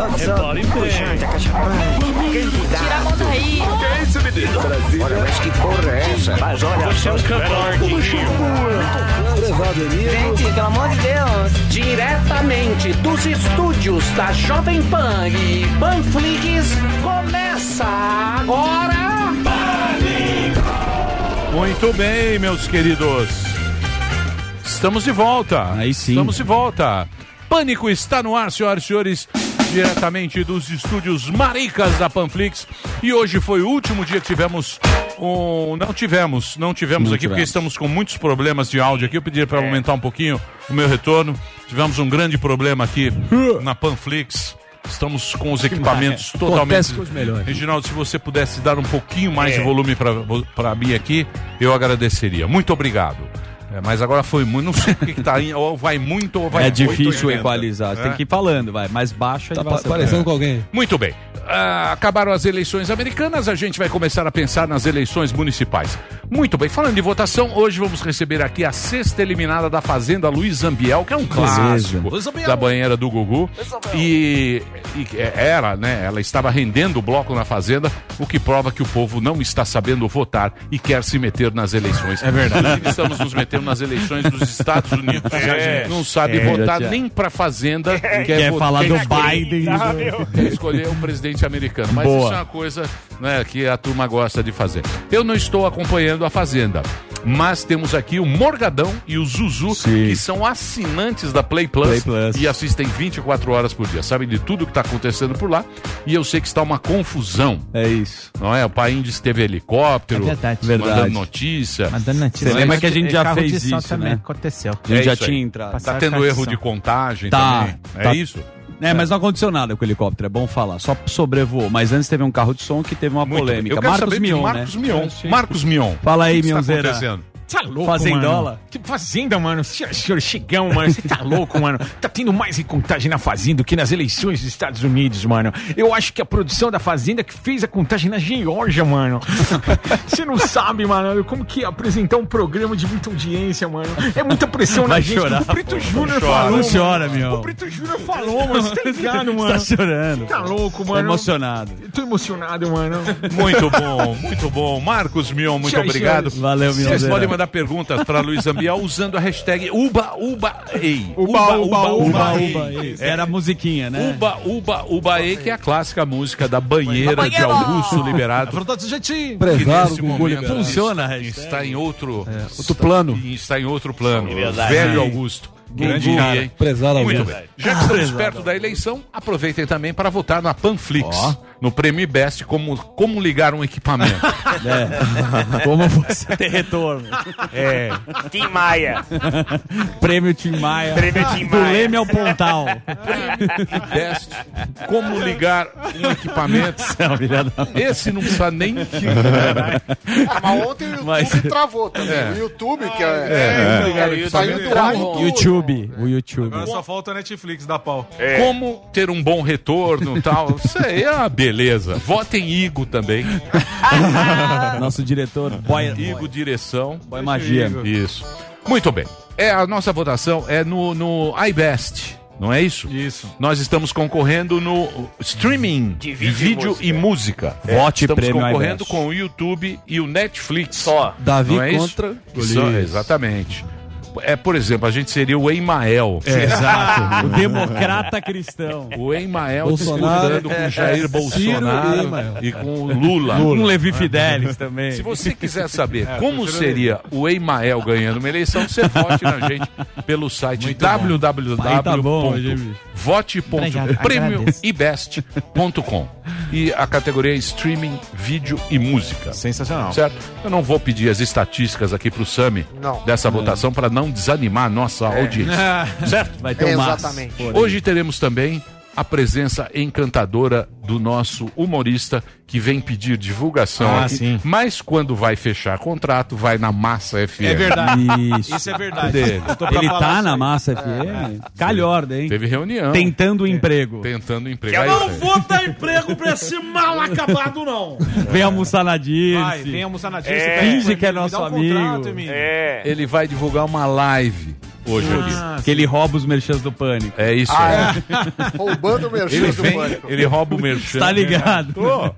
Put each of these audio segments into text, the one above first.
Solta, solta. Tira a mão daí. Que é isso, menino? Olha, mas que porra é essa? Mas olha, você é um cantor, Prezado amigo. Gente, pelo amor de Deus. Diretamente dos estúdios da Jovem Pan e Panflix, começa agora. Muito bem, meus queridos. Estamos de volta. Aí sim. Estamos de volta. Pânico está no ar, senhoras e senhores, diretamente dos estúdios Maricas da Panflix. E hoje foi o último dia que tivemos um. Não tivemos, não tivemos Não aqui porque tivemos. estamos com muitos problemas de áudio aqui. Eu pedi para aumentar um pouquinho o meu retorno. Tivemos um grande problema aqui na Panflix. Estamos com os equipamentos totalmente. Os melhores. Reginaldo, se você pudesse dar um pouquinho mais de volume para mim aqui, eu agradeceria. Muito obrigado. É, mas agora foi muito. Não sei porque que tá indo, ou vai muito ou vai É difícil 880. equalizar. Você É. tem que ir falando, vai. Mais baixo aí Tá ser- parecendo com alguém. Muito bem. Ah, acabaram as eleições americanas, a gente vai começar a pensar nas eleições municipais. Muito bem, falando de votação, hoje vamos receber aqui a sexta eliminada da Fazenda Luiz Zambiel, que é um clássico da banheira do Gugu. E, e era, né? Ela estava rendendo o bloco na Fazenda, o que prova que o povo não está sabendo votar e quer se meter nas eleições. É verdade. Estamos nos metendo nas eleições dos Estados Unidos. É. Não sabe É, votar nem pra Fazenda. Quer vo- falar do quer- Biden. quer escolher um presidente americano. Mas Boa. isso é uma coisa né, que a turma gosta de fazer. Eu não estou acompanhando a Fazenda, mas temos aqui o Morgadão e o Zuzu, Sim. que são assinantes da Play Plus, Play Plus. e assistem 24 horas por dia. Sabem de tudo que está acontecendo por lá. E eu sei que está uma confusão. É isso. Não é? O Paíndice teve helicóptero, É verdade. mandando Verdade. notícia. Mandando notícia. Você lembra que a gente já Carro fez isso, também né? aconteceu. A gente É já tinha entrado. Tá Passar tendo erro de contagem Tá, também. É tá. isso? É, mas não aconteceu nada com o helicóptero, é bom falar. Só sobrevoou. Mas antes teve um carro de som que teve uma Muito polêmica. Eu quero Marcos saber de Mion, Marcos né? Mion. Marcos Mion. Fala aí, Mionzeira. Tá Fazendola? Que fazenda, mano. Senhor, senhor Chegão, mano. Você tá louco, mano. Tá tendo mais recontagem na fazenda do que nas eleições dos Estados Unidos, mano. Eu acho que a produção da fazenda que fez a contagem na Geórgia, mano. Você não sabe, mano, como que apresentar um programa de muita audiência, mano. É muita pressão na Vai gente. chorar, o Brito pô. Júnior chora. falou. Não chora, Mion. O Brito Júnior falou, mano. Você tá ligado, mano. Tá chorando. Tá louco, mano. emocionado. Eu tô emocionado, mano. Muito bom, muito bom. Marcos Mion, muito Tchau, obrigado. senhores. Valeu, Vocês Mionzeira. podem mandar perguntas para Luiz Usando a hashtag Uba Uba Ei. Uba, uba, Uba, Ei. uba, isso. Era a musiquinha, né? Uba Uba Uba Ei, que é a clássica música da banheira de Augusto Liberado. Verdade, gente. Prezado, nesse Gugu momento liberado. Funciona a hashtag. Está em outro, Outro plano. está em outro plano. Velho Augusto. Grande cara. hein? Prezado Muito bem. Já que estamos perto da eleição, aproveitem também para votar na Panflix, no Prêmio Best, como, como ligar um equipamento. É. Como você ter retorno. É. Tim Maia. Prêmio Tim Maia. Prêmio Tim Do Maia. Leme ao Pontal. Best, como ligar um equipamento. Esse não precisa nem. Ah, mas ontem o YouTube Mas- travou também. É. O YouTube, que é. É, é, é, saiu é, do ar. O YouTube. O YouTube. Agora só falta a Netflix da pau. Como ter um bom retorno e tal. Isso aí é uma beleza. Votem Igo também. Nosso diretor, Boy, Igo Direção. Boy Magia. Isso. Muito bem. É, a nossa votação é no, no iBest, não é isso? Isso. Nós estamos concorrendo no streaming de vídeo, e música. Vote estamos prêmio concorrendo iBest. com o YouTube e o Netflix. Só. Davi Não é isso? contra Só- exatamente. É, por exemplo, a gente seria o Emael. Exato. O democrata cristão. O Emael Bolsonaro, disputando com o Jair Ciro Bolsonaro e e com o Lula. Um Levi Fidelis também. Se você quiser saber como seria o Emael ganhando uma eleição, você vote na gente pelo site tá www.vote.premioibest.com E a categoria é streaming, vídeo e música. Sensacional. Certo? Eu não vou pedir as estatísticas aqui pro Sami dessa votação para não desanimar a nossa audiência. Certo? Vai ter um. Exatamente. Hoje teremos também a presença encantadora do nosso humorista que vem pedir divulgação Ah, aqui, sim. mas quando vai fechar contrato, vai na Massa FM. É verdade. Isso. Isso é verdade. Ele tá na aí. Massa FM. Calhorda, hein? Teve reunião. Tentando emprego. Tentando emprego. Eu Aí, não vou dar emprego pra esse mal acabado, não. Vem almoçar na Dirce. Vai, vem almoçar na Dirce. É. Finge que é nosso um amigo. contrato. É. Ele vai divulgar uma live hoje aqui. Que ele rouba os merchans do pânico. É isso Ah, aí. é. Roubando o merchan Ele do vem, pânico. ele rouba o merchan. Tá ligado? Tô.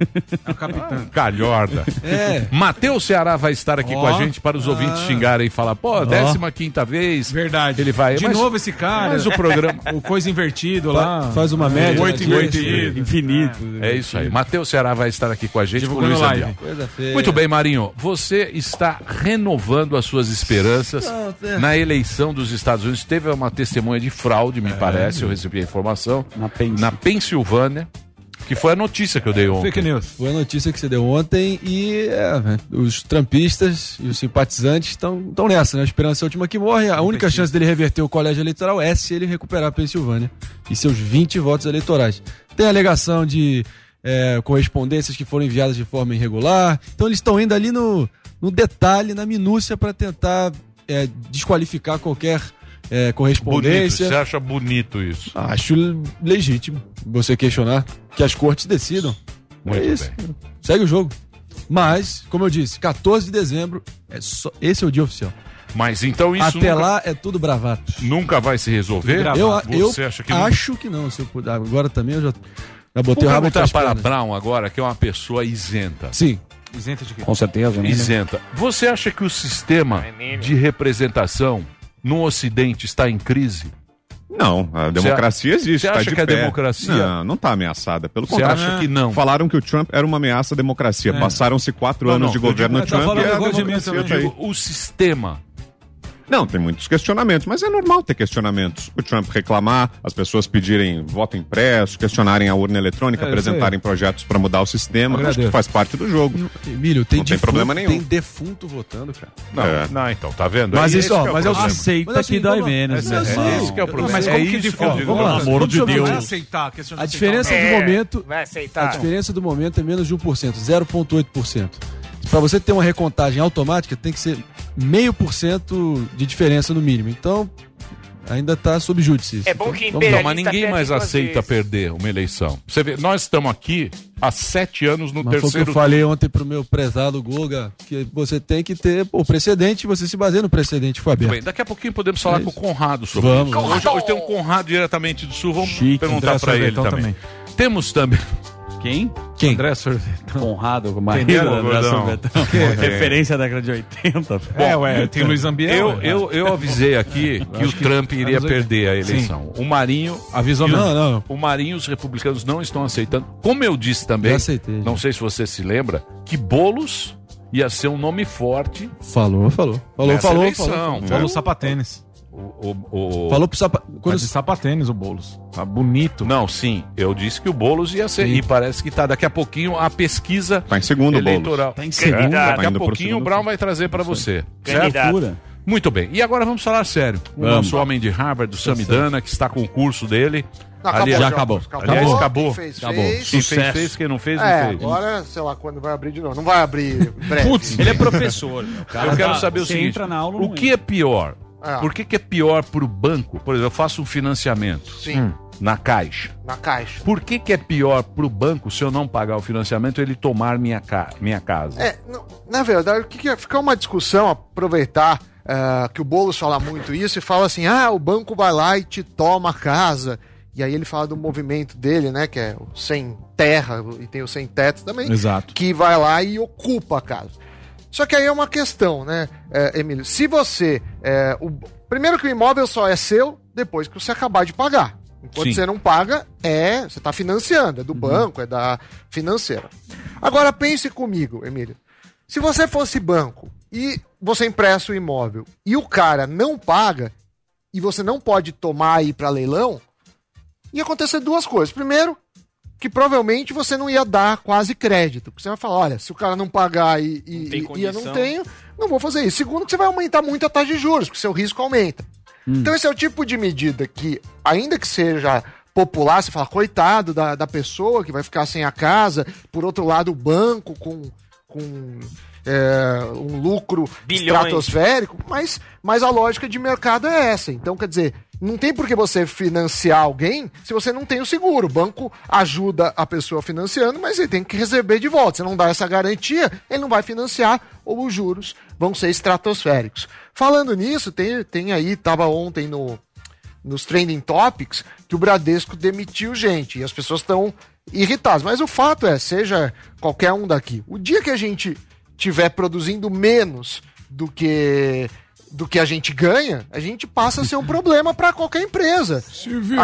É o capitão. Calhorda. É. Matheus Ceará vai estar aqui com a gente para os ouvintes xingarem e falar, pô, décima quinta vez. Verdade. Ele vai. De mas- novo esse cara. Mas o programa. O coisa invertido lá. Faz uma média. Oito né? invertido. Infinito. É isso aí. Matheus Ceará vai estar aqui com a gente, com o Luiz. Muito bem, Marinho. Você está renovando as suas esperanças é. na eleição dos Estados Unidos. Teve uma testemunha de fraude, me parece, eu recebi a informação, Na Pens. na Pensilvânia, que foi a notícia que eu dei ontem. Fake news. Foi a notícia que você deu ontem e é, os trampistas e os simpatizantes estão nessa, né? A esperança é a última que morre. A única chance dele reverter o colégio eleitoral é se ele recuperar a Pensilvânia e seus 20 votos eleitorais. Tem a alegação de é, correspondências que foram enviadas de forma irregular. Então eles estão indo ali no, no detalhe, na minúcia, para tentar é, desqualificar qualquer é, Bonito, correspondência. você acha bonito isso? Acho legítimo você questionar que as cortes decidam. Muito é isso. bem. Segue o jogo. Mas, como eu disse, 14 de dezembro, é só, esse é o dia oficial. Mas então isso Até nunca, lá é tudo bravato. nunca vai se resolver? Eu, eu Você acha que não? acho que não. Se eu puder. Agora também eu já, já botei Vamos o rabo para pernas. Brown agora, que é uma pessoa isenta. Sim. Isenta de quê? Com certeza, né? Isenta. Você acha que o sistema de representação no Ocidente está em crise? Não, a democracia existe. você tá acha de que a pé. democracia- Não, não está ameaçada. Pelo Você contrário. acha que não? Falaram que o Trump era uma ameaça à democracia. Passaram-se quatro Não, anos não, de governo digo- tá Trump falando e a de mim democracia também. tá. Digo, o sistema. Não, tem muitos questionamentos, mas é normal ter questionamentos. O Trump reclamar, as pessoas pedirem voto impresso, questionarem a urna eletrônica, É, apresentarem projetos para mudar o sistema. Acho que Agradeço. faz parte do jogo. Emílio, tem, Não tem defunto- problema nenhum. Tem defunto votando, cara. Não, É. não, então, tá vendo? Mas É isso, ó, que é mas eu problema. Aceita Mas assim, que dói vamos- menos. Mas né? É esse que é o problema. Mas é como que isso que eu digo. Vamos lá, Pelo amor de Deus. Vai isso. aceitar a questão de A aceitar diferença do momento Vai A aceitar. diferença do momento é menos de 1%, 0,8%. Para você ter uma recontagem automática, tem que ser meio por cento de diferença no mínimo. Então, ainda está sob júdice. É bom que Então, Não, mas ninguém mais aceita vezes. perder uma eleição. Você vê, nós estamos aqui há sete anos no Mas foi o que terceiro. eu falei ontem pro meu prezado Guga, que você tem que ter o precedente, você se baseia no precedente foi bem, daqui a pouquinho podemos falar É com o. Conrado sobre Vamos. isso. Hoje, hoje tem um Conrado diretamente do Sul, vamos Chique. perguntar para ele Sorvetão também. também. Temos também. Quem? Quem? André Sorvetão. Conrado, Maria Entendeu, André? Sorvetão. Referência da década de 80. É, ué, tem Luiz Ambiel. Eu, ué. eu, eu avisei aqui que o Trump iria anos 80. perder a eleição. O Marinho. Avisou e o- Não, não. O Marinho os republicanos não estão aceitando. Como eu disse também, Já aceitei, não sei se você se lembra, que Boulos ia ser um nome forte. Falou, falou. Falou, Nessa falou, eleição. falou. Né? Falou sapatênis. O, o, o- Falou pro sapato. Quando... De sapatênis o Boulos. Tá bonito. Não, sim, eu disse que o Boulos ia ser. Sim. E parece que tá daqui a pouquinho a pesquisa Tá em segundo, Boulos. eleitoral. Tá em segundo. segundo. Daqui Tá a indo pro pouquinho o Brown vai trazer para você. Certo? Candidato. Muito bem. E agora vamos falar sério. O Vamos. nosso homem de Harvard, o Samidana, que está com o curso dele. Não, Aliás, já acabou. Aliás, acabou. Quem fez, Acabou. fez. Quem fez, Sucesso. fez. Quem não fez, não É, fez. agora, sei lá quando vai abrir de novo. Não vai abrir breve. Putz, ele é professor. Eu quero tá- saber o seguinte: entra na aula, o que é pior? Ah. Por que, que é pior para o banco? Por exemplo, eu faço um financiamento Sim, na caixa. na caixa. Por que, que é pior para o banco se eu não pagar o financiamento ele tomar minha, ca... minha casa? É, não- na verdade, o que, que é? Fica uma discussão, aproveitar eh, que o Boulos fala muito isso e fala assim: ah, o banco vai lá e te toma a casa. E aí ele fala do movimento dele, né? Que é o sem terra e tem o sem teto também. Exato. que vai lá e ocupa a casa. Só que aí é uma questão, né, é, Emílio? Se você. é, o- primeiro que o imóvel só é seu depois que você acabar de pagar. Enquanto Sim. você não paga, é. Você está financiando, é do banco, é da financeira. Agora pense comigo, Emílio. Se você fosse banco e você empresta o imóvel e o cara não paga e você não pode tomar aí para leilão, ia acontecer duas coisas. Primeiro, que provavelmente você não ia dar quase crédito. Porque você vai falar, olha, se o cara não pagar e, e, Não tem e- eu não tenho, não vou fazer isso. Segundo, que você vai aumentar muito a taxa de juros, porque seu risco aumenta. Então esse é o tipo de medida que, ainda que seja popular, você fala, coitado da, da pessoa que vai ficar sem a casa, por outro lado, o banco com, com é, um lucro Bilhões. estratosférico, mas, mas a lógica de mercado é essa. Então, quer dizer, não tem por que você financiar alguém se você não tem o seguro. O banco ajuda a pessoa financiando, mas ele tem que receber de volta. Se não dá essa garantia, ele não vai financiar ou os juros vão ser estratosféricos. Falando nisso, tem, tem aí, tava ontem no, nos trending topics, que o Bradesco demitiu gente e as pessoas estão irritadas. Mas o fato é, seja qualquer um daqui, o dia que a gente tiver produzindo menos do que do que a gente ganha, a gente passa a ser um problema para qualquer empresa. Se vira,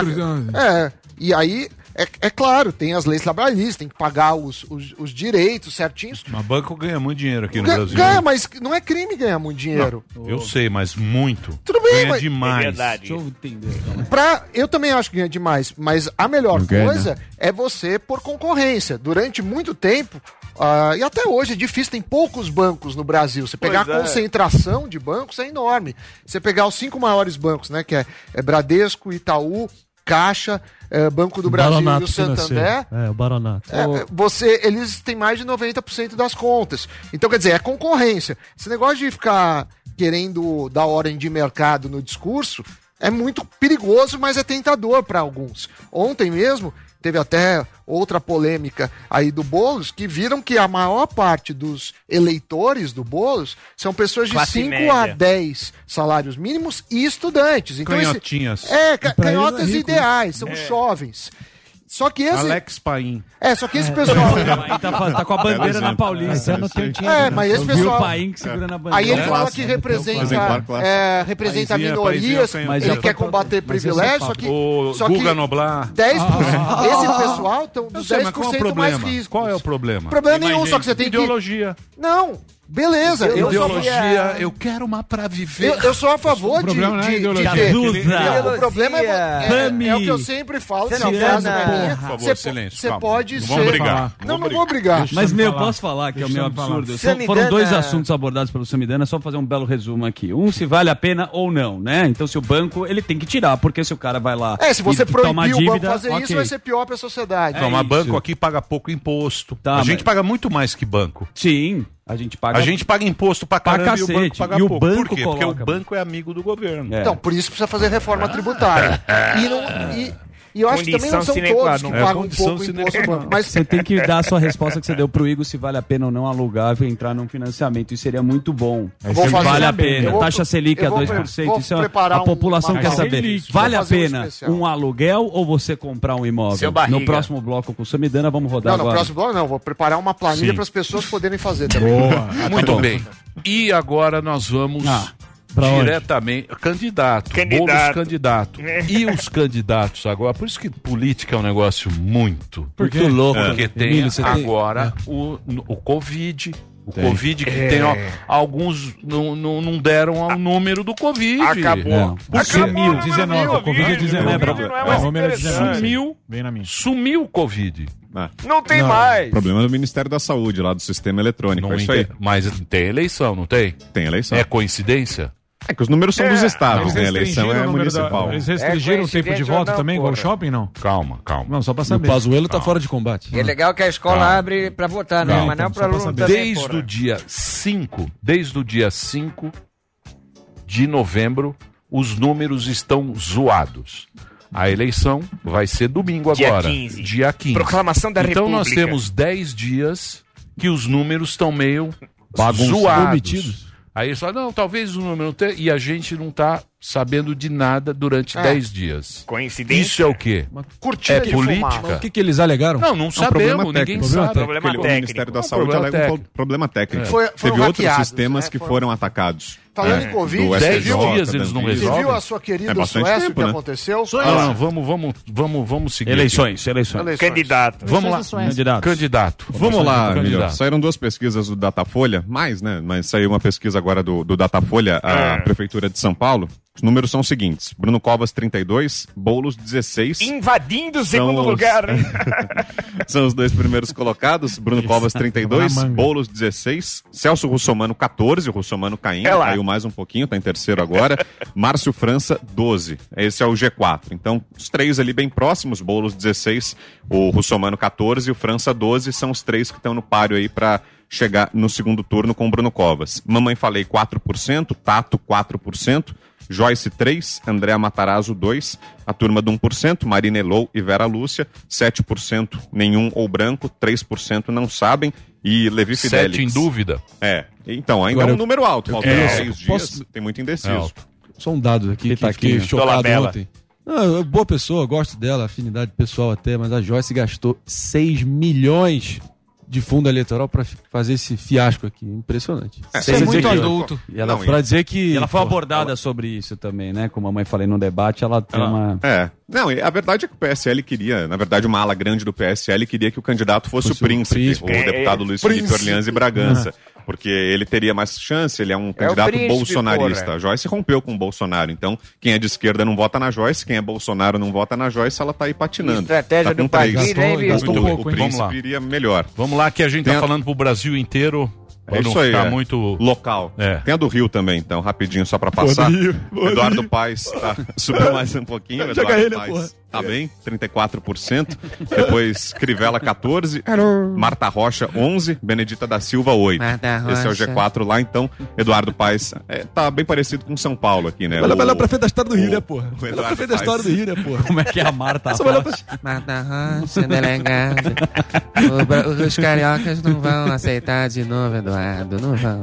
É, e aí, é, é claro, tem as leis trabalhistas, tem que pagar os, os, os direitos certinhos. Mas banco ganha muito dinheiro aqui no Brasil. Ganha, mas não é crime ganhar muito dinheiro. Eu sei, mas muito. Tudo bem, ganha mas- demais. Deixa eu entender. então. Pra, eu também acho que ganha demais, mas a melhor Não ganha, coisa é você por concorrência. Durante muito tempo, ah, e até hoje é difícil, tem poucos bancos no Brasil. Você pegar Pois a é. concentração de bancos é enorme. Você pegar os cinco maiores bancos, né? Que é, é Bradesco, Itaú, Caixa, eh, Banco do Brasil e o Santander. É, o Baronato. É, você, eles têm mais de 90% das contas. Então, quer dizer, é concorrência. Esse negócio de ficar querendo dar ordem de mercado no discurso é muito perigoso, mas é tentador para alguns. Ontem mesmo teve até outra polêmica aí do Boulos, que viram que a maior parte dos eleitores do Boulos são pessoas de Classe 5 média. a 10 salários mínimos e estudantes. Então, esse- Canhotinhas. é, eles é canhotas rico, ideais, são jovens. Só que esse. Alex Paim. É, só que esse pessoal. Aí tá, faz- tá com a bandeira na Paulista. não tem dinheiro. É, mas esse Eu vi o pessoal. Paim que segura na bandeira. Aí ele fala Clássico, que né? representa, é, representa Paizinho, minorias, ele quer combater mas esse é privilégios, só que, O só Guga Noblar. 10%, esse pessoal estão dos sei, 10% mas qual é o mais riscos. Qual é o problema? Problema nenhum, só que você tem que... Ideologia. Não, beleza. Eu, sou- Ideologia, eu quero uma pra viver. eu, eu sou a favor de, não é de, de ideologia. ter- Duda. O problema é, é, é o que eu sempre falo, se a Ciana. frase não é minha, Por favor, você po- silêncio, Você pode Não ser... vamos brigar. Não, não vou brigar. Mas, eu meu, falar. posso falar que é o meu Deixa eu absurdo? São- foram dois assuntos abordados pelo Samidana, só pra fazer um belo resumo aqui. Um, se vale a pena ou não, né? Então, se o banco, ele tem que tirar, porque se o cara vai lá É, se você e proibir o banco dívida, fazer isso, vai ser pior pra sociedade. Não, mas isso. banco aqui paga pouco imposto. Tá, a gente paga muito mais que banco. Sim, a gente paga... A gente paga imposto pra Pra caramba e o banco paga E o pouco. banco Por quê? Porque o coloca- banco é amigo do governo. É. Então, por isso precisa fazer reforma tributária. E, não, e, e eu acho que também não são todos que. É, pagam um pouco imposto no. Mas Você tem que dar a sua resposta que você deu pro Igor se vale a pena ou não alugar e entrar num financiamento. Isso seria muito bom. vou fazer vale a pena. Vou- Taxa Selic a vou- 2%. vou Isso é, preparar a população um- quer saber. Selic. Vale a um pena especial. um aluguel ou você comprar um imóvel? No próximo bloco com o Samidana, vamos rodar não, no agora. próximo bloco não. Vou preparar uma planilha para as pessoas poderem fazer também. Muito bem. E agora nós vamos Ah, pra onde? diretamente. Candidato. Candidato. Boulos candidato. E os candidatos agora? Por isso que política é um negócio muito. Muito louco. Porque tem Emílio, você tem- agora o, o Covid. O Covid que tem, ó, alguns não, não, não deram o número do Covid. Acabou. É. Por Sumiu, sumiu, 19. O Covid é 19. Covid não é mais O número é interessante. 19. sumiu, Vem na minha. sumiu o Covid. Não tem Não. mais. problema do Ministério da Saúde, lá do sistema eletrônico. Não é isso aí. Mas tem eleição, não tem? Tem eleição. É coincidência? É que os números são dos É, estados, né? A eleição é o número da- municipal. Eles restringiram É o tempo de voto não, também, igual o porra? shopping, não? Calma, calma. Não, só pra O saber. Tá. Pazuello tá fora de combate. E é legal que a escola Calma. abre pra votar, né? Calma, Mas não então, pra aluno saber. também, Desde porra. o dia 5, desde o dia 5 de novembro, os números estão zoados. A eleição vai ser domingo Dia agora, 15. dia 15. Proclamação da então República. nós temos 10 dias que os números estão meio Bagunçados. zoados. Omitidos. Aí eles falam, não, talvez o número não tenha, e a gente não tá sabendo de nada durante É. 10 dias. Coincidência. Isso é o quê? Cortina É de política? fumaça. O que, que eles alegaram? Não, não É um problema sabemos, ninguém técnico. sabe. Problema o técnico. Ministério da É um Saúde problema alega um técnico. pro- problema técnico. Foi- foram Teve outros hackeados, sistemas né? que Foram- foram atacados. Falando É, em Covid, você 10 viu, dias eles não você resolvem. viu a sua querida É Suécia, o tempo, que né? aconteceu? Ah, não, vamos, vamos, vamos, vamos seguir. Eleições, eleições. Eleições. Candidato. Vamos lá. Candidatos. Candidato. Vamos lá, Candidato. melhor. Saíram duas pesquisas do Datafolha, mais, né? Mas saiu uma pesquisa agora do, do Datafolha, a É. Prefeitura de São Paulo. Os números são os seguintes: Bruno Covas, 32, Boulos, 16. Invadindo o segundo os- lugar? São os dois primeiros colocados. Bruno Covas, 32, na manga. Boulos, 16. Celso Russomano, 14. O Russomano caindo, É caiu mais um pouquinho, tá em terceiro agora. Márcio França, 12. Esse é o G4. Então, os três ali bem próximos. Boulos, 16. O Russomano, 14. E o França, 12. São os três que estão no páreo aí para chegar no segundo turno com o Bruno Covas. Mamãe Falei, 4%. Tato, 4%. Joyce 3, Andréa Matarazzo 2, a turma do 1%, Marina Elou e Vera Lúcia, 7% nenhum ou branco, 3% não sabem, e Levi Fidelix. Sete em dúvida. É. Então, ainda Agora é um número alto. Faltando É. seis dias, Posso- tem muito É indeciso. alto. Só um dado aqui que Pitaquinho. fiquei chocado Dolabella. ontem. Não, é boa pessoa, gosto dela, afinidade pessoal até, mas a Joyce gastou 6 milhões de fundo eleitoral fi- fazer esse fiasco aqui. Impressionante. É, é muito que- adulto. E ela, Não, Pra dizer que. e ela foi abordada sobre isso também, né? Como a mãe falei no debate, ela tem uma. É. Não, a verdade é que o PSL queria, na verdade, uma ala grande do PSL queria que o candidato fosse, Fosse o o príncipe, príncipe. o deputado é, Luiz príncipe. Felipe Orleans e Bragança. Porque ele teria mais chance, ele é um candidato príncipe, bolsonarista. porra. A Joyce rompeu com o Bolsonaro. Então, quem é de esquerda não vota na Joyce, quem é Bolsonaro não vota na Joyce, ela tá aí patinando. Estratégia tá do três. hein, bicho? gastou O- um pouco, o hein? príncipe Vamos lá. iria melhor. Vamos lá que a gente Tem tá a- falando pro Brasil inteiro. É isso aí. é. muito. Local. É. Tem a do Rio também, então, rapidinho, só pra passar. Eduardo Paes tá, subiu mais um pouquinho. Eduardo ele. Paes tá bem, 34%. Depois Crivella, 14%. Marta Rocha, 11%. Benedita da Silva, 8%. Marta Esse é o Rocha. G4 lá, então. Eduardo Paes é, tá bem parecido com São Paulo aqui, né? Ela O- pra frente da história do Rio, né, porra? o pra frente da história do. Rio, né, porra? Como é que é a Marta? Lá pra- Marta Rocha, delegado. O Bra- Os cariocas não vão aceitar de novo, Eduardo. Não vão.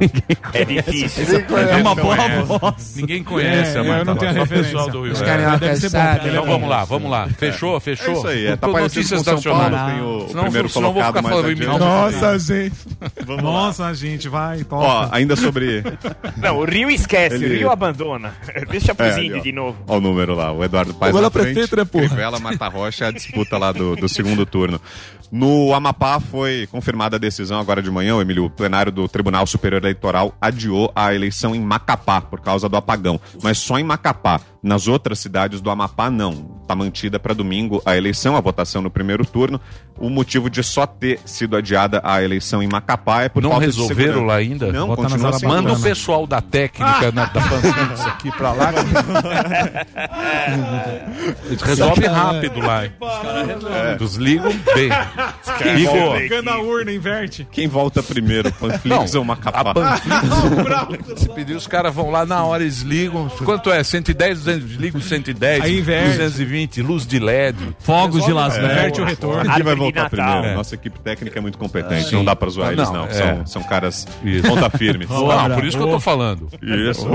É difícil. É uma boa voz. Ninguém conhece É, a eu Marta não tenho Rocha, só o referência. pessoal do Rio. Os É. cariocas bom, sabem. Então vamos lá, vamos lá. Fechou, É fechou? isso aí, é, tá Notícias com São Paulo, tem o, o Senão- primeiro senão colocado ficar mais adiante. imitação. Nossa, gente. Vamos lá. Nossa, gente, vai, toca. Ó, ainda sobre... Não, o Rio esquece, Ele- o Rio abandona. Deixa pros É, ó. de novo. Olha o número lá, o Eduardo Paes ela na frente, prefeito, né? Crivella, Marta Rocha, é a disputa lá do, do segundo turno. No Amapá foi confirmada a decisão agora de manhã, o Emílio, o plenário do Tribunal Superior Eleitoral adiou a eleição em Macapá por causa do apagão, mas só em Macapá. Nas outras cidades do Amapá, não. Está mantida para domingo a eleição, a votação no primeiro turno. O motivo de só ter sido adiada a eleição em Macapá é por Não falta resolveram lá ainda? Não, Bota continua sem Manda o pessoal da técnica na, da Panflix aqui pra lá. Resolve rápido lá. hein? Desligam bem. Pegando a urna, inverte. Quem volta primeiro, Panflix ou a Macapá? Panflix. Se pedir, os caras vão lá na hora, eles ligam. Quanto é? 110, 200, desliga o 110, Aí inverte. 220, luz de LED. Fogos de Las Resolve- Vegas. Inverte o retorno. Quem vai de voltar Natal. primeiro? Nossa equipe técnica é muito competente, Sim. não dá pra zoar Ah, eles, não, é. São, são caras Isso. ponta firme. Não, por isso que eu tô falando. Isso.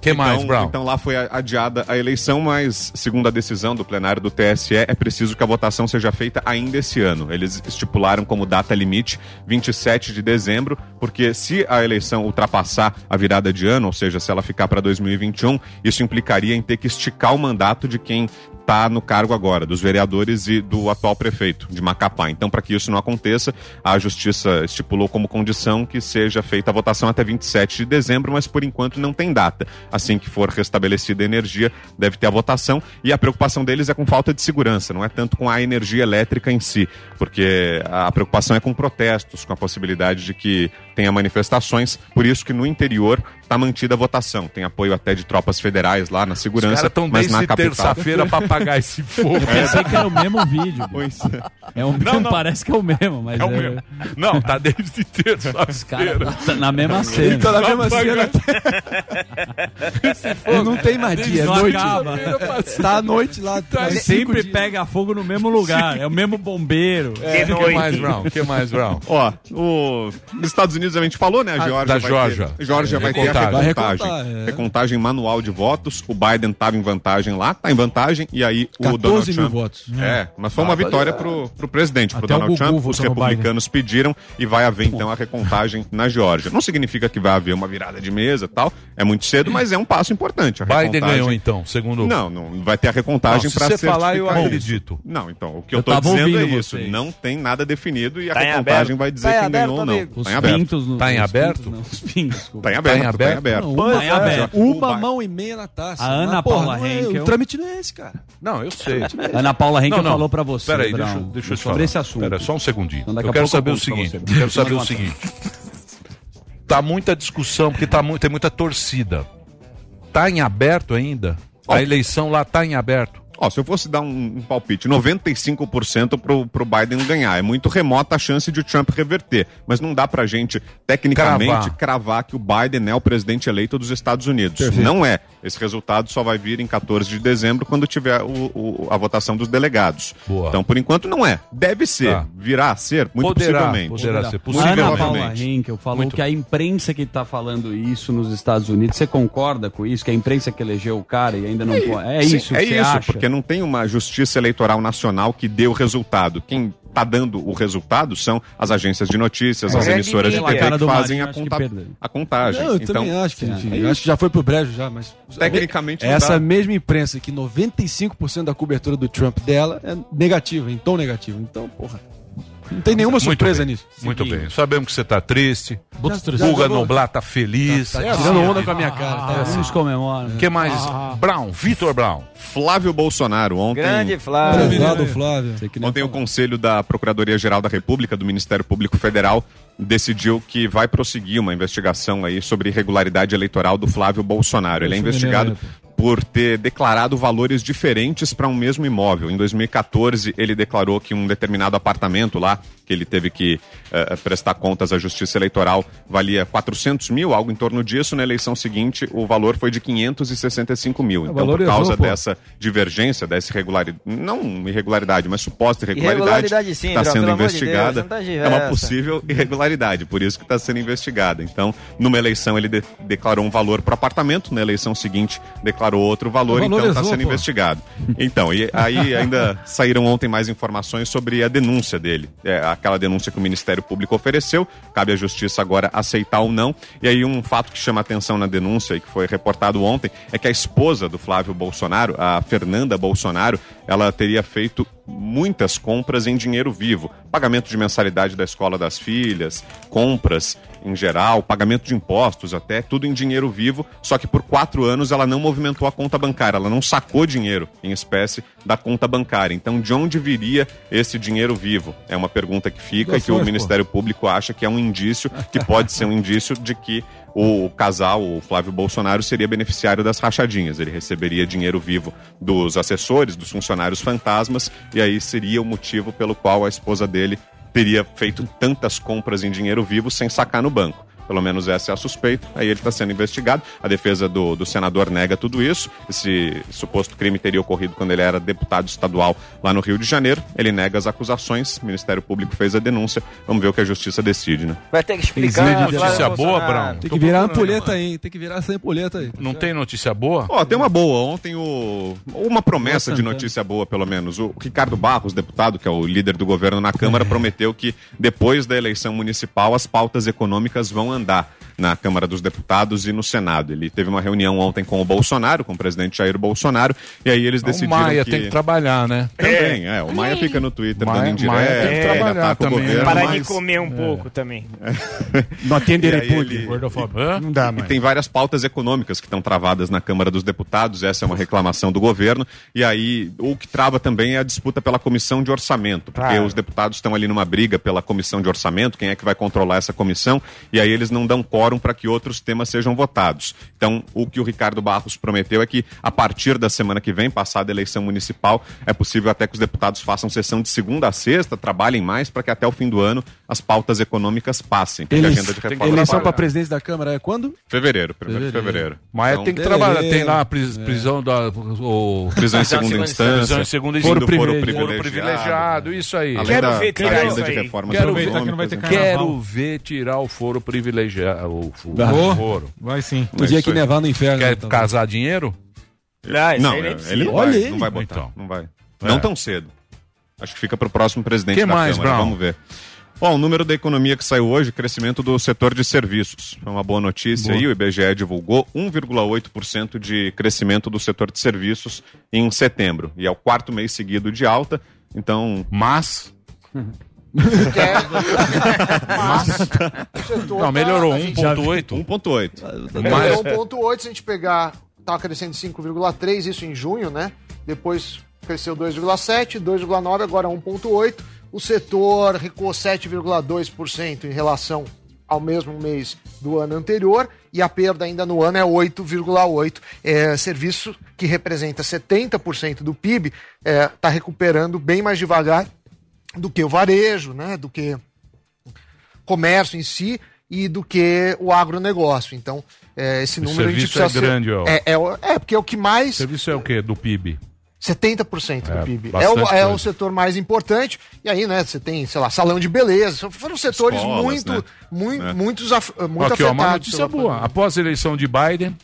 que mais, então, Brown? Então lá foi adiada a eleição, mas segundo a decisão do plenário do TSE, é preciso que a votação seja feita ainda esse ano. Eles estipularam como data limite 27 de dezembro, porque se a eleição ultrapassar a virada de ano, ou seja, se ela ficar para 2021, isso implicaria em ter que esticar o mandato de quem está no cargo agora, dos vereadores e do atual prefeito de Macapá. Então, para que isso não aconteça, a justiça estipulou como condição que seja feita a votação até 27 de dezembro, mas por enquanto não tem data. Assim que for restabelecida a energia, deve ter a votação. E a preocupação deles é com falta de segurança, não é tanto com a energia elétrica em si, porque a preocupação é com protestos, com a possibilidade de que tenha manifestações. Por isso que no interior está mantida a votação. Tem apoio até de tropas federais lá na Os segurança, estão mas na capital. terça-feira pra apagar esse fogo. Eu pensei que era o mesmo vídeo. Pois é. É o mesmo, Não, não. parece que é o mesmo, mas É o mesmo. Não, tá desde Os terça-feira. caras tá na mesma cena. Tá na mesma cena. Não tem mais dia, é Não noite. acaba. Tá à noite lá. tá Mas cinco sempre dias. pega fogo no mesmo lugar. É o mesmo bombeiro. De O que mais, noite. Brown? O que mais, Brown? Ó, o... nos Estados Unidos a gente falou, né? A Georgia da vai Georgia. Ter... Georgia vai ter a Recontagem. Recontagem. é. Recontagem manual de votos. O Biden tava em vantagem lá, tá em vantagem. E aí o 14 Donald mil Trump... votos. É, mas foi uma vitória pro, pro presidente, pro Até o Donald Trump. Os republicanos pediram e vai haver então a recontagem na Geórgia. Não significa que vai haver uma virada de mesa e tal. É muito cedo, mas é um passo importante. A Biden ganhou então, segundo. Não, não vai ter a recontagem Não, se para você falar, eu acredito. isso. Não, então, o que Eu eu, tô dizendo é isso. vocês. Não tem nada definido e a Tá em recontagem aberto. vai dizer Tá em quem ganhou ou não. Tá em aberto. Pintos no, Tá em aberto? pintos, não, os pintos, desculpa. Tá em aberto, Tá em tá em aberto? aberto. Não, uma, Tá em aberto. uma O Bi- mão e meia na taça. A Ana Mas, porra, Paula não é- Henkel- O trâmite não é esse, cara. Não, eu sei. Ana Paula Henkel falou pra você. Peraí, deixa, eu- deixa eu te sobre falar. esse assunto. Pera, só um segundinho. Então, eu quero saber o seguinte. quero saber o seguinte. Tá muita discussão, porque tá mu tem muita torcida. Tá em aberto ainda? A eleição lá tá em aberto. Ó, se eu fosse dar um, um palpite, 95% pro, pro Biden ganhar. É muito remota a chance de o Trump reverter. Mas não dá pra gente, tecnicamente, Cravar. cravar, que o Biden é o presidente eleito dos Estados Unidos. Perfeito. Não é. Esse resultado só vai vir em 14 de dezembro, quando tiver o- o- a votação dos delegados. Boa. Então, por enquanto, não é. Deve ser. Tá. Virá a ser, muito Poderá, possivelmente. poderá ser. Possivelmente. Ana Paula Henkel falou Muito que a imprensa que está falando isso nos Estados Unidos, você concorda com isso? Que a imprensa que elegeu o cara e ainda não pode. É Sim, isso é isso, acha? porque não tem uma justiça eleitoral nacional que dê o resultado. Quem está dando o resultado são as agências de notícias, É. as emissoras de TV que fazem a, que conta- perdeu. a contagem. Não, eu então, também acho que, enfim, é eu acho que já foi pro brejo já, mas... Tecnicamente não Essa dá. mesma imprensa que 95% da cobertura do Trump dela é negativa, em tom negativo. Então, porra, não tem nenhuma Muito surpresa bem, nisso. Muito bem. Sabemos que você tá triste. Muito. Guga Já- já- Noblar tá feliz. Tá- tá É tirando assim, onda é com a minha cara, tá assim. Uns comemoram. O que mais? Brown, Vitor Brown. Flávio Bolsonaro, ontem. Grande Flávio. Prezado Flávio. Ontem o Conselho da Procuradoria-Geral da República, do Ministério Público Federal, decidiu que vai prosseguir uma investigação aí sobre irregularidade eleitoral do Flávio Bolsonaro. Ele é investigado por ter declarado valores diferentes para um mesmo imóvel. Em 2014, ele declarou que um determinado apartamento lá, que ele teve que eh, prestar contas à Justiça Eleitoral, valia 400 mil, algo em torno disso. Na eleição seguinte, o valor foi de 565 mil. Então, por causa pô. dessa divergência, dessa irregularidade, não irregularidade, mas suposta irregularidade, Irregularidade sim, está Droga, sendo de investigada. Deus, tá de é uma possível irregularidade, por isso que está sendo investigada. Então, numa eleição ele de- declarou um valor para o apartamento, na eleição seguinte declarou outro valor, então está sendo pô. investigado. Então, e aí ainda saíram ontem mais informações sobre a denúncia dele. É, aquela denúncia que o Ministério Público ofereceu, cabe à Justiça agora aceitar ou não. E aí um fato que chama atenção na denúncia e que foi reportado ontem é que a esposa do Flávio Bolsonaro, a Fernanda Bolsonaro, ela teria feito muitas compras em dinheiro vivo. Pagamento de mensalidade da escola das filhas, compras em geral, pagamento de impostos até, tudo em dinheiro vivo, só que por quatro anos ela não movimentou a conta bancária, ela não sacou dinheiro em espécie da conta bancária. Então, de onde viria esse dinheiro vivo? É uma pergunta que fica e que o. Ministério Público acha que é um indício, que pode ser um indício de que o casal, o Flávio Bolsonaro, seria beneficiário das rachadinhas. Ele receberia dinheiro vivo dos assessores, dos funcionários fantasmas, e aí seria o motivo pelo qual a esposa dele teria feito tantas compras em dinheiro vivo sem sacar no banco. Pelo menos essa é a suspeita. Aí ele está sendo investigado. A defesa do, do senador nega tudo isso. Esse suposto crime teria ocorrido quando ele era deputado estadual lá no Rio de Janeiro. Ele nega as acusações. O Ministério Público fez a denúncia. Vamos ver o que a justiça decide, né? Vai ter que explicar. Tem Flávio notícia boa. Brown? Tem que virar ampulheta aí? Tem que virar essa ampulheta aí. Não tem notícia boa? Ó, tem uma boa. Ontem o. Uma promessa de notícia boa, pelo menos. O Ricardo Barros, deputado, que é o líder do governo na Câmara, prometeu que depois da eleição municipal as pautas econômicas vão andar 한다. Na Câmara dos Deputados e no Senado. Ele teve uma reunião ontem com o Bolsonaro, com o presidente Jair Bolsonaro, e aí eles O decidiram Maia que... tem que trabalhar, né? Também, é. O Maia fica no Twitter Maia- dando Maia tem que trabalhar o também, governo, Parar mas... de comer um pouco também. Não atende E ele-? Não dá, E mano. tem várias pautas econômicas que estão travadas na Câmara dos Deputados, essa é uma reclamação do governo. E aí, o que trava também é a disputa pela comissão de orçamento, porque Claro. os deputados estão ali numa briga pela comissão de orçamento, quem é que vai controlar essa comissão, e aí eles não dão quórum para que outros temas sejam votados. Então, o que o Ricardo Barros prometeu é que, a partir da semana que vem, passada a eleição municipal, é possível até que os deputados façam sessão de segunda a sexta, trabalhem mais para que até o fim do ano as pautas econômicas passem. Porque a agenda de reforma Eleição para presidente da Câmara é quando? Fevereiro, primeiro de Fevereiro. Maia Então, tem que trabalhar. Tem lá a pris- prisão da. O, Prisão em segunda instância. prisão em segunda instância. foro Foro privilegiado. Foro privilegiado, isso aí. Além Quero da ver tirar isso aí. Quero ver, tá que não vai ter carnaval. Quero ver tirar o foro privilegiado. O, o, o. Vai sim. É No dia isso que aí. nevar no inferno. Quer então. casar dinheiro? Ah, isso Não, nem é, ele não Olha vai, ele. não vai botar. Então. Não vai. É. Não tão cedo. Acho que fica para o próximo presidente Que da mais, Câmara. Brown? Vamos ver. Bom, o número da economia que saiu hoje, crescimento do setor de serviços. É uma boa notícia aí. O IBGE divulgou 1,8% de crescimento do setor de serviços em setembro. E é o quarto mês seguido de alta. Então, Mas. Mas o setor Não, melhorou tá- a gente 1,8. 1,8. Melhorou 1,8, se a gente pegar, estava crescendo 5,3, isso em junho, né? Depois cresceu 2,7, 2,9, agora 1,8. O setor recuou 7,2% em relação ao mesmo mês do ano anterior e a perda ainda no ano é 8,8%. É, serviço que representa 70% do PIB está recuperando bem mais devagar do que o varejo, né? Do que comércio em si e do que o agronegócio. Então, é, esse O número a gente serviço é precisa ser- grande, ó. É, é, o- é, porque é o que mais. Serviço é o quê? Do PIB? 70% do É, PIB. É, o, é o setor mais importante. E aí, né, você tem, sei lá, salão de beleza. Foram setores Escolas, muito, né? mui- É. muitos af- muito Aqui, ó, uma afetados. notícia boa. pandemia. Após a eleição de Biden,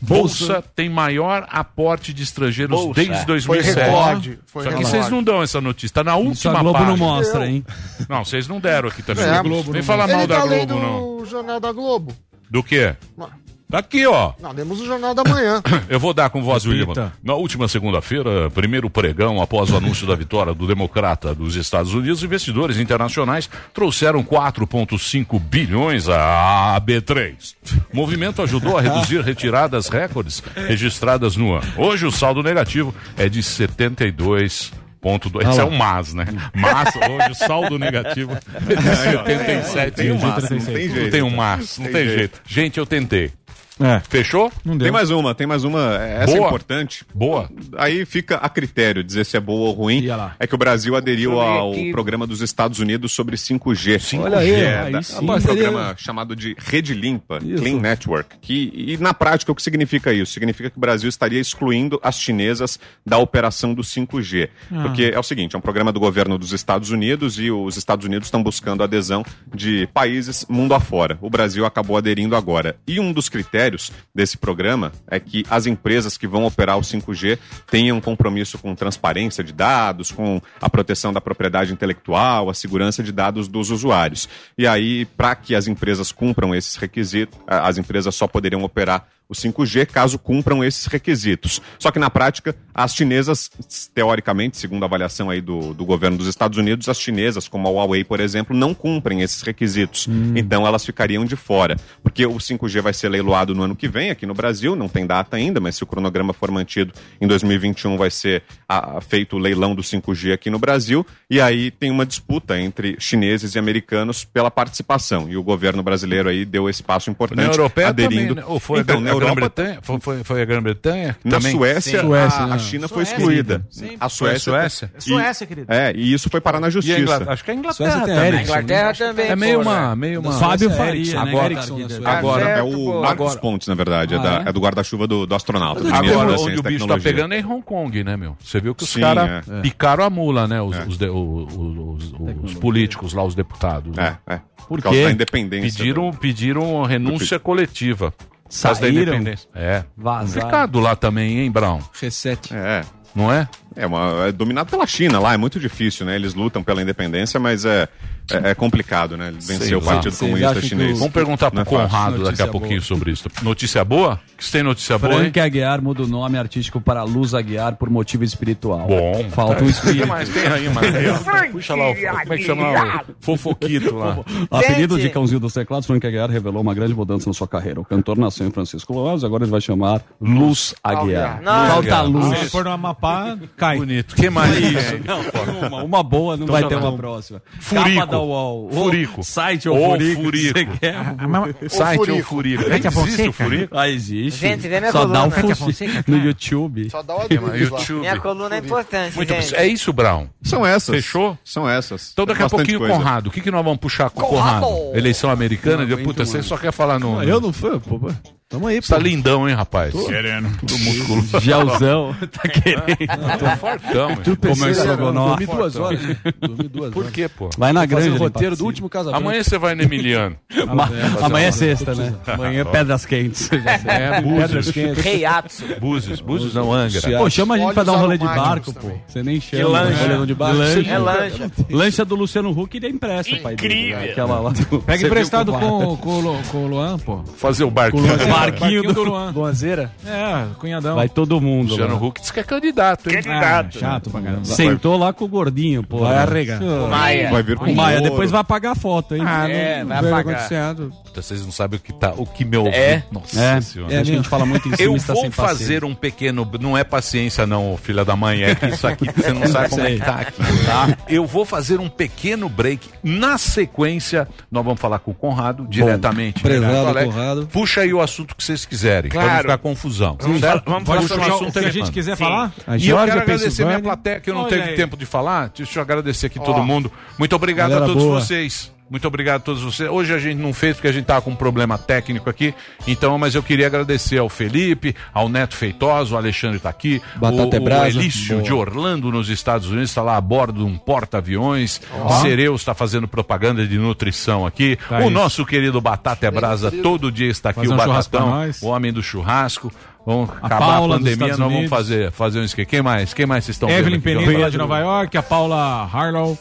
Bolsa, tem maior aporte de estrangeiros Bolsa. desde Foi 2007. recorde. Foi Só que recorde. vocês não dão essa notícia. Tá na Isso última a Globo página. não mostra, hein? Não, vocês não deram aqui também. É, Globo Vem falar mal Ele da tá Globo, não. o Jornal da Globo. Do quê? Não. Tá aqui, ó. Não, lemos o Jornal da Manhã. Eu vou dar com voz Repita. William. Na última segunda-feira, primeiro pregão após o anúncio da vitória do democrata dos Estados Unidos, investidores internacionais trouxeram 4,5 bilhões à B3. O movimento ajudou a reduzir retiradas recordes registradas no ano. Hoje o saldo negativo é de 72. Ponto dois. Isso é um mas, né? Mas hoje o saldo negativo é de 77. Tem um mas, não tem Não jeito. tem um mas, não tem jeito. Gente, eu tentei. É. Fechou? Não Tem deu. mais uma, tem mais uma. Essa Boa. é importante. Boa. Aí fica a critério dizer se é boa ou ruim. É que o Brasil aderiu ao aqui. programa dos Estados Unidos sobre 5G. Olha aí, É, aí da- sim. um Parceria, programa chamado de Rede Limpa, Isso. Clean Network. Que, e na prática, o que significa isso? Significa que o Brasil estaria excluindo as chinesas da operação do 5G. Porque é o seguinte, é um programa do governo dos Estados Unidos e os Estados Unidos estão buscando a adesão de países mundo afora. O Brasil acabou aderindo agora. E um dos critérios desse programa é que as empresas que vão operar o 5G tenham compromisso com transparência de dados, com a proteção da propriedade intelectual, a segurança de dados dos usuários. E aí, para que as empresas cumpram esses requisitos, as empresas só poderiam operar o 5G caso cumpram esses requisitos. Só que na prática, as chinesas, teoricamente, segundo a avaliação aí do, do governo dos Estados Unidos, as chinesas, como a Huawei, por exemplo, não cumprem esses requisitos. Então elas ficariam de fora. Porque o 5G vai ser leiloado no ano que vem aqui no Brasil, não tem data ainda, mas se o cronograma for mantido, em 2021 vai ser a- feito o leilão do 5G aqui no Brasil. E aí tem uma disputa entre chineses e americanos pela participação. E o governo brasileiro aí deu esse passo importante. Na Europeia aderindo. também, né? Ou foi então, a Europa Grã-Bretanha? Foi, foi, foi a Grã-Bretanha? na também? Suécia, Suécia, a, né? a China foi Suécia. excluída. Sim. A Foi a Suécia. Suécia? e- Suécia, querido. É, e isso foi parar na E a justiça. Inglaterra? Acho que a Inglaterra Suécia tem também. Ericsson. Inglaterra também. É meio uma... Meio uma... Fábio Suécia é Faria, né? Agora- Suécia. Agora, é o. Marcos Agora- Pontes, na verdade. É, Ah, da- é? é do guarda-chuva do, do astronauta. Agora, onde o bicho tá pegando é em Hong Kong, né, meu? Você viu que os caras é. picaram a mula, né? Os, É. os de- o- o- os- os políticos lá, os deputados. né? É, é. Por causa quê? da independência. Pediram, pediram renúncia coletiva. Saíram? independência. É. Vazaram. Complicado lá também, hein, Brown? Reset. É. Não é? É, uma, é dominado pela China lá, é muito difícil, né? Eles lutam pela independência, mas é, é, é complicado, né? Vencer Sei o. Partido Comunista Chinês. o- Vamos perguntar pro é. Conrado daqui a pouquinho boa. sobre isso. Notícia boa? Que você tem notícia boa, hein? Frank Aguiar muda o nome artístico para Luz Aguiar por motivo espiritual. Bom. Falta um O espírito. que mais tem aí, mano? Puxa lá, o, como é que chama o fofoquito lá? Apelido de cãozinho dos teclados, Frank Aguiar revelou uma grande mudança na sua carreira. O cantor nasceu em Francisco Lourenço, agora ele vai chamar Luz Aguiar. Não. Falta luz. Se for no Amapá, cai. Bonito. Que mais? Não, uma, uma boa, não vai ter uma próxima. Furico. Da UOL. Furico. O Site ou Ou Furico. Furico. Você quer? Site ou Furico. Existe o Fonseca? Furico? Ah, existe. Gente, vê minha Só dá o coluna. Furico Fonseca, no. YouTube. Só dá o lá. YouTube. Minha coluna é importante, Muito gente. É isso, Brown. São essas. Fechou? São essas. Então daqui a pouquinho, coisa. Conrado. O que, que nós vamos puxar com o Conrado? Eleição americana? Não puta, você só quer falar no... Ah, eu não fui, pô. Tamo aí, Você tá lindão, hein, rapaz? Querendo. Tudo musculoso. Gelzão. tá querendo. Tô fortão, Começou né, a gonar. Dormi duas horas. né? Dormi duas Por quê, pô? Vai na grande. o roteiro do último casamento. Amanhã você vai no Emiliano. Ma- Amanhã é sexta, né? Amanhã é pedras quentes. É, Búzios. Reiatsu. Búzios. Búzios não, Angra. Pô, chama a gente pra dar um rolê de barco, pô. Você nem chama. lancha. né? Rolê de barco. Lancha. É lancha. Lancha do Luciano Huck ele é impresso, pai. né? Aquela lá do... Pega emprestado com o Luan, pô. Fazer o barquinho. Barquinho do... Luan. Luanzeira? É, cunhadão. Vai todo mundo. Luciano. Huck diz que é candidato, hein? Ah, chato pra caramba. Sentou lá com o gordinho, pô. Vai arregar. Maia. Vai vir com O Maia, ouro. depois vai apagar a foto, hein? Ah, É, não vai veio apagar. Puta, Vocês não sabem o que tá, o que meu É. Nossa É, senhora. é, acho que a gente fala muito em cima Eu está vou sem fazer um pequeno. Não é paciência, não, filha da mãe. É que isso aqui você não sabe como é que tá aqui, tá? Eu vou fazer um pequeno break. Na sequência, nós vamos falar com o Conrado diretamente. prezado? Conrado. Puxa aí o assunto que vocês quiserem. Pra não Claro. ficar confusão. Vamos falar- vamos falar sobre o assunto que a gente quiser Sim. falar. E A eu quero agradecer minha plateia, que eu não Olha teve aí. tempo de falar. Deixa eu agradecer aqui todo mundo. Muito obrigado Galera a todos boa. vocês. Muito obrigado a todos vocês. Hoje a gente não fez porque a gente tava com um problema técnico aqui, então, mas eu queria agradecer ao Felipe, ao Neto Feitosa, o Alexandre tá aqui, Batata o, é brasa. o Elício Boa. de Orlando, nos Estados Unidos, está lá a bordo de um porta-aviões. Cereus está fazendo propaganda de nutrição aqui. Tá o isso. nosso querido Batata é Brasa todo dia está aqui, Fazer o um Batatão, o homem do churrasco. Vamos acabar Paula a pandemia, nós vamos fazer, fazer um esquema. Quem mais? Quem mais vocês estão Evelyn vendo? Penido lá de Nova York, a Paula Harlow.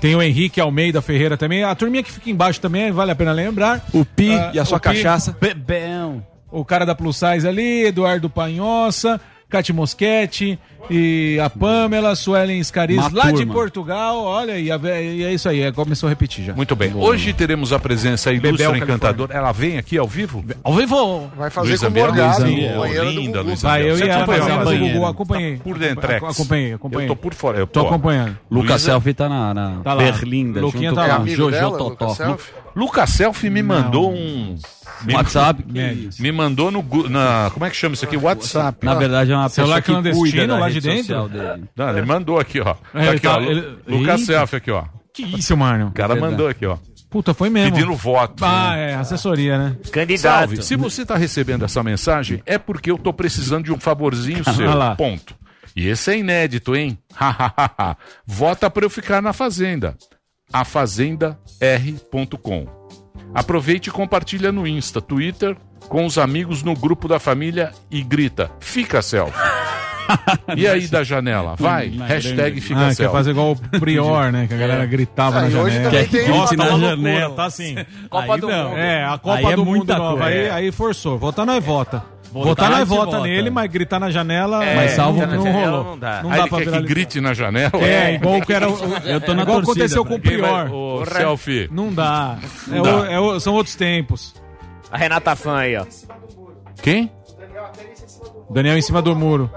Tem o Henrique Almeida Ferreira também. A turminha que fica embaixo também, vale a pena lembrar. O Pi Ah, e a sua Pi. cachaça. Bebão. O cara da Plus Size ali, Eduardo Panhoça, Cati Moschetti e a Pamela, Suelen Scariz, Uma lá de. Portugal. Olha aí, a e é isso aí, é, começou a repetir já. Muito bem. Hoje teremos a presença ilustre Bebel, encantadora. Ela vem aqui ao vivo? Ao vivo! Vai fazer Luiz com Ambiel. Morgado, do Linda. Luiz Vai, eu e acompanhou fazendo a do banheira? Gugu, acompanhei. Tá por dentro. Acompanhei, acompanhei. Eu tô por fora. Eu, Tô ó, acompanhando. Lucas Selfie tá na, na Tá. Berlinda, Luquinha junto tá com lá. Jojo Totó. Lucas Selfie? Selfie me mandou um. Me, WhatsApp. que- me mandou no. Na, como é que chama isso aqui? WhatsApp. Na verdade é uma Celular pessoa que clandestino cuida da lá de rede dentro? Não, ele mandou aqui, ó. É, Tá aqui, tá- ó. Lu- ele- Lucas Eita. Selfie aqui, ó. Que isso, mano? O cara mandou aqui, ó. Puta, foi mesmo. Pedindo voto. Ah, é, assessoria, né? Candidato. Salve. Se você está recebendo essa mensagem, é porque eu estou precisando de um favorzinho seu. Lá. Ponto. E esse é inédito, hein? Vota para eu ficar na Fazenda. afazendaR.com. Aproveite e compartilha no Insta, Twitter, com os amigos no grupo da família e grita: Fica selfie. e aí da janela? Vai, Na hashtag fica Ah, quer fazer igual o Prior, né? Que a galera gritava Ah, na hoje janela. também tem Nossa, grite tá na uma loucura, janela. tá assim. Copa Aí do não. Mundo. É, a Copa Aí é do muita Mundo nova. coisa. Aí, aí forçou. Votar nós vota. Votar Votar nós nós vota vota. nele, mas gritar na janela. É, Mas salvo gritar na não janela rolou. não dá. Não dá ele pra quer que grite na janela? É, igual que era. o- Eu tô na igual torcida aconteceu com o Prior. Ô, selfie. Não dá. É dá. o- é o- são outros tempos. A Renata Fã aí, ó. Quem? Daniel em cima do muro.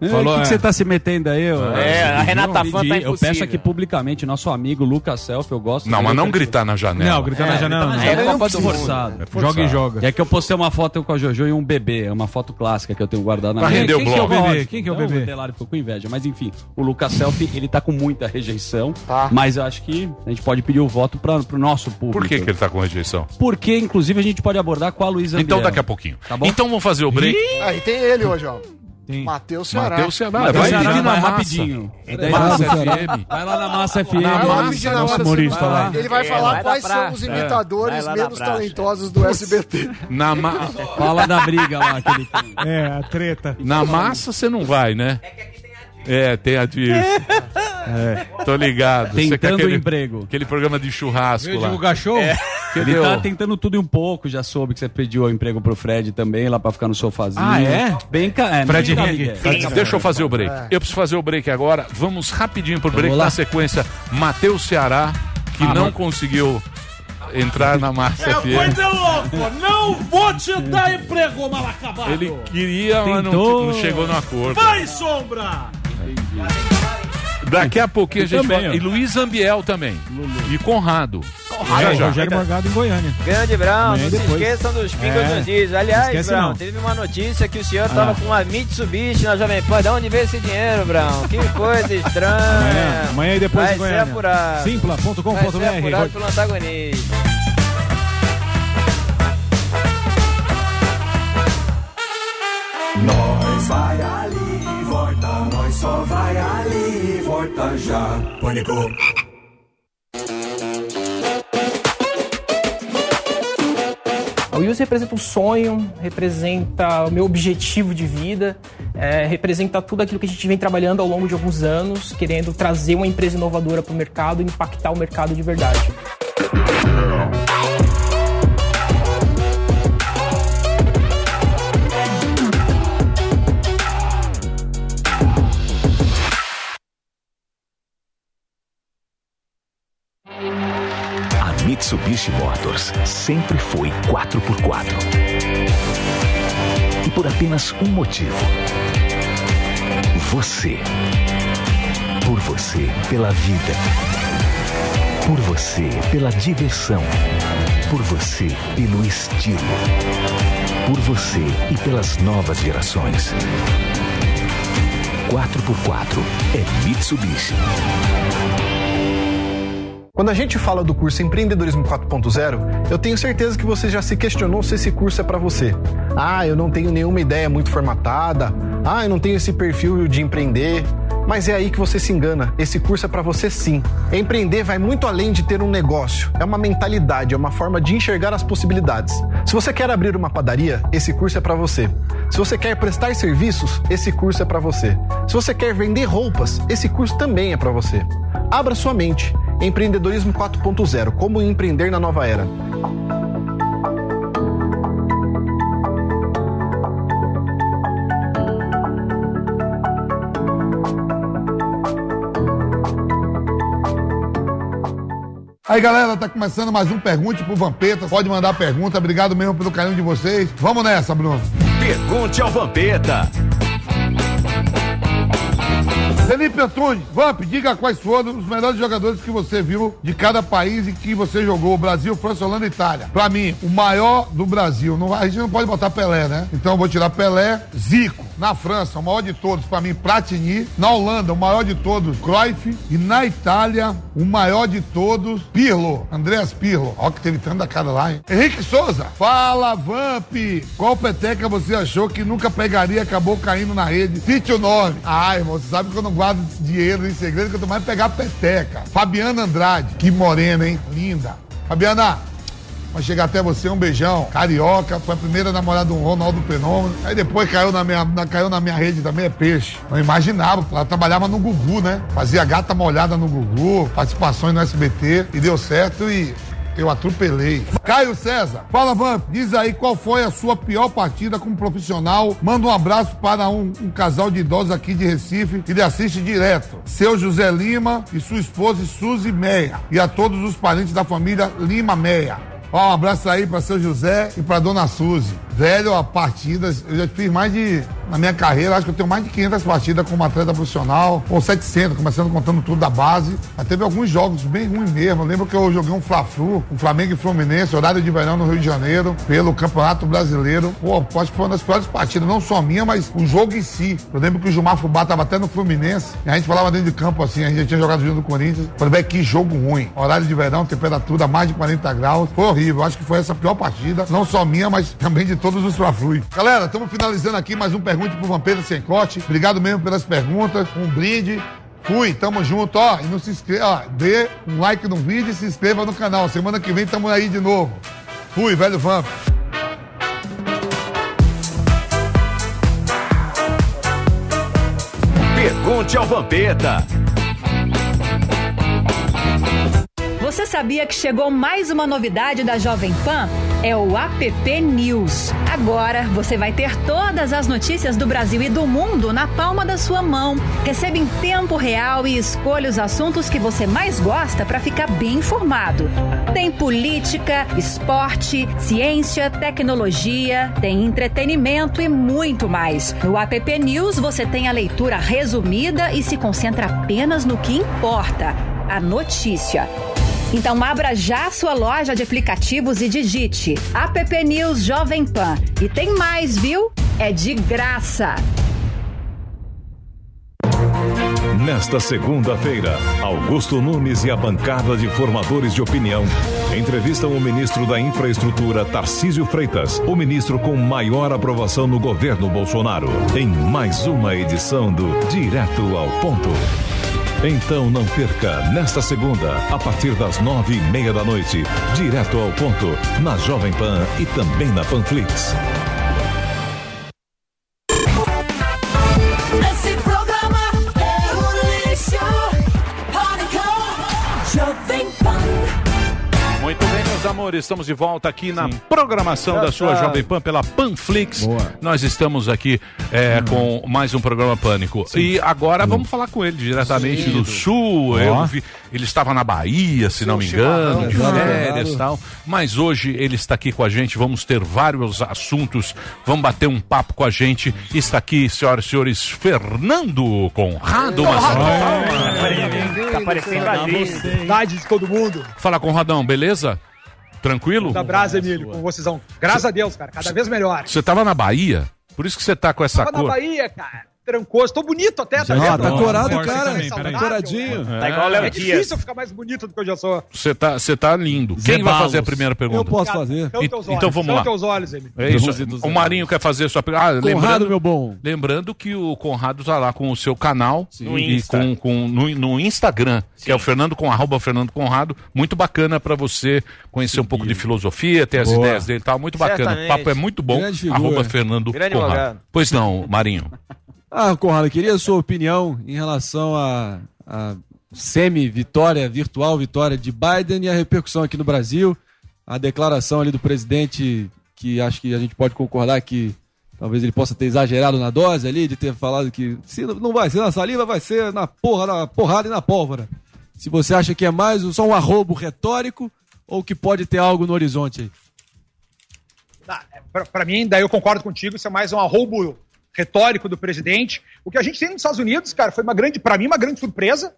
É, Falou, o que, que é. você tá se metendo aí? ô? É, a Renata Eu Fã tá Eu impossível. peço aqui publicamente, nosso amigo Lucas Selfie, eu gosto. Não, mas não eu gritar na janela. Não, gritar na janela não. É não Copa do. Forçado. Joga e joga. E é que eu postei uma foto com a Jojo e um bebê, é uma foto clássica que eu tenho guardado na Pra minha- render o Quem que é bloco. bebê? Quem Quem que é o Não, bebê? O Delário ficou com inveja, mas enfim, o Lucas Selfie, ele tá com muita rejeição, Tá. mas eu acho que a gente pode pedir o voto pra, pro nosso público. Por que, que ele tá com rejeição? Porque, inclusive, a gente pode abordar com a Luísa Então daqui a pouquinho. Tá bom? Então vamos fazer o break. Aí tem ele hoje, ó. Tem. Matheus Ceará. Matheus Ceará. Vai, Vai na vai massa. rapidinho. Massa Ceará. FM. Vai lá na Massa FM. Na lá massa, na hora, humorista vai lá. Ele vai É, falar vai quais são os É, imitadores lá na menos talentosos do SBT. Na, ma... Fala da briga lá que ele tem. É, a treta. na massa você não vai, né? É, tem a disso. É, tô ligado. Você quer Tentando aquele, emprego. aquele programa de churrasco Veio lá. divulgar show? Que Ele deu- tá tentando tudo e um pouco, já soube que você pediu o emprego pro Fred também, lá pra ficar no sofazinho. Ah, é? Bem ca... é, Fred Henrique. Deixa eu fazer o break. Eu preciso fazer o break agora. Vamos rapidinho pro break. Na sequência, Matheus Ceará, que não conseguiu entrar na Massa FM. louco! Não vou te dar emprego, mal acabado! Ele queria, mas não, Tentou. não chegou no acordo. Vai, sombra! Daqui a pouquinho a gente também, fala. ó. E Luiz Ambiel também. E Conrado. Já, É, já. Rogério Morgado em Goiânia. Grande Brown, Amanhã não e se depois. esqueçam dos pingos É. dos dias. Aliás, Esquece Brown, não. teve uma notícia que o senhor tava com uma Mitsubishi na Jovem Pan. De onde veio esse dinheiro, Brown? Que coisa estranha. Amanhã, amanhã e depois Vai em ser Goiânia. apurado. Vai ser Simpla.com.br. apurado pelo antagonista. Nós vai ali, volta, nós só vai ali, volta já. Pânico. O representa um sonho, representa o meu objetivo de vida, é, representa tudo aquilo que a gente vem trabalhando ao longo de alguns anos, querendo trazer uma empresa inovadora para o mercado e impactar o mercado de verdade. Mitsubishi Motors sempre foi 4x4. E por apenas um motivo. Você. Por você, pela vida. Por você, pela diversão. Por você, pelo estilo. Por você e pelas novas gerações. 4x4 é Mitsubishi. Quando a gente fala do curso Empreendedorismo 4.0, eu tenho certeza que você já se questionou se esse curso é para você. Ah, eu não tenho nenhuma ideia muito formatada. Ah, eu não tenho esse perfil de empreender. Mas é aí que você se engana. Esse curso é para você sim. Empreender vai muito além de ter um negócio. É uma mentalidade, é uma forma de enxergar as possibilidades. Se você quer abrir uma padaria, esse curso é para você. Se você quer prestar serviços, esse curso é para você. Se você quer vender roupas, esse curso também é para você. Abra sua mente. Empreendedorismo 4.0 Como empreender na nova era. Aí, galera, tá começando mais um Pergunte pro Vampeta. Pode mandar pergunta. Obrigado mesmo pelo carinho de vocês. Vamos nessa, Bruno. Pergunte ao Vampeta. Felipe Antunes, Vamp, diga quais foram os melhores jogadores que você viu de cada país em que você jogou. Brasil, França, Holanda e Itália. Pra mim, o maior do Brasil. Não, a gente não pode botar Pelé, né? Então eu vou tirar Pelé, Zico. Na França, o maior de todos, pra mim, Platini. Na Holanda, o maior de todos, Cruyff. E na Itália, o maior de todos, Pirlo. Andreas Pirlo. Ó que teve tanta cara lá, hein? Henrique Souza. Fala, Vamp. Qual peteca você achou que nunca pegaria acabou caindo na rede? Cite o nome. Ah, irmão, você sabe que eu não guardo dinheiro em segredo, que eu tô mais pegar peteca. Fabiana Andrade. Que morena, hein? Linda. Fabiana, Vai chegar até você, um beijão. Carioca, foi a primeira namorada do Ronaldo Fenômeno. Aí depois caiu na minha, caiu na minha rede também, é peixe. Não imaginava, ela trabalhava no Gugu, né? Fazia gata molhada no Gugu, participações no SBT, e deu certo e eu atropelei. Caio César, fala Vamp, diz aí qual foi a sua pior partida como profissional. Manda um abraço para um, um casal de idosos aqui de Recife que lhe assiste direto. Seu José Lima e sua esposa Suzy Meia. E a todos os parentes da família Lima Meia. Ó, um abraço aí para seu José e para dona Suzy. Velho, a partidas, eu já fiz mais de, na minha carreira, acho que eu tenho mais de 500 partidas como atleta profissional, ou 700, começando contando tudo da base. Mas teve alguns jogos bem ruins mesmo. Eu lembro que eu joguei um Fla-Flu, um Flamengo e Fluminense, horário de verão no Rio de Janeiro, pelo Campeonato Brasileiro. Pô, acho que foi uma das piores partidas, não só minha, mas o jogo em si. Eu lembro que o Gilmar Fubá tava até no Fluminense, e a gente falava dentro de campo assim, a gente já tinha jogado junto do Corinthians. Falei, que jogo ruim. Horário de verão, temperatura mais de 40 graus. Foi horrível. Acho que foi essa a pior partida, não só minha, mas também de todos os Fla-Flu. Galera, estamos finalizando aqui mais um Pergunte pro Vampeta Sem Corte. Obrigado mesmo pelas perguntas. Um brinde. Fui, tamo junto, ó. E não se inscreva, dê um like no vídeo e se inscreva no canal. Semana que vem tamo aí de novo. Fui, velho Vamp. Pergunte ao Vampeta. Você sabia que chegou mais uma novidade da Jovem Pan? É o App News. Agora você vai ter todas as notícias do Brasil e do mundo na palma da sua mão. Receba em tempo real e escolha os assuntos que você mais gosta para ficar bem informado. Tem política, esporte, ciência, tecnologia, tem entretenimento e muito mais. No App News você tem a leitura resumida e se concentra apenas no que importa: a notícia. Então abra já sua loja de aplicativos e digite App News Jovem Pan. E tem mais, viu? É de graça. Nesta segunda-feira, Augusto Nunes e a bancada de formadores de opinião entrevistam o ministro da Infraestrutura, Tarcísio Freitas, o ministro com maior aprovação no governo Bolsonaro, em mais uma edição do Direto ao Ponto. Então não perca, nesta segunda, a partir das nove e meia da noite, direto ao ponto, na Jovem Pan e também na Panflix. Amores, estamos de volta aqui na programação da sua tá. Jovem Pan pela Panflix. Nós estamos aqui é, com mais um programa Pânico. E agora vamos falar com ele diretamente Sim. do Sul. Vi- ele estava na Bahia, se não me engano, de férias e tal. Mas hoje ele está aqui com a gente. Vamos ter vários assuntos. Vamos bater um papo com a gente. Está aqui, senhoras e senhores, Fernando Conrado. Palmas. Tá parecendo a gente. Saudade de todo mundo. Fala, Conradão, beleza? Tranquilo? Da Brasa, Emílio, com vocêsão. Graças a Deus, cara, cada vez melhor. Você tava na Bahia? Por isso que você tá com essa Tava na cor. Bahia, cara. Trancoso. Tô bonito até, tá vendo? tá corado, cara. também, Tá saudável. coradinho. Tá igual o Léo É Dias. difícil eu ficar mais bonito do que eu já sou. Você tá, você tá lindo. Quem vai fazer a primeira pergunta? Eu posso fazer. E- então vamos são lá. teus olhos, ele. É isso. O Marinho quer fazer a sua pergunta. Ah, lembrando, meu bom. Lembrando que o Conrado tá lá com o seu canal No e Insta. com, com- no, no Instagram, que é o Fernando com arroba Fernando Conrado. Muito bacana pra você conhecer um pouco de filosofia, ter as Boa. ideias dele e tal. Muito bacana. O Certamente. papo é muito bom. Arroba Fernando Grande Conrado. Pois não, Marinho. Ah, Conrado, queria a sua opinião em relação à à semi-vitória, virtual vitória de Biden e a repercussão aqui no Brasil. A declaração ali do presidente, que acho que a gente pode concordar que talvez ele possa ter exagerado na dose ali, de ter falado que se não- vai ser na saliva, vai ser na porra, na porrada e na pólvora. Se você acha que é mais só um arrobo retórico ou que pode ter algo no horizonte aí. Ah, é, pra mim, daí eu concordo contigo, isso é mais um arrobo retórico do presidente. O que a gente tem nos Estados Unidos, cara, foi uma grande, para mim, uma grande surpresa.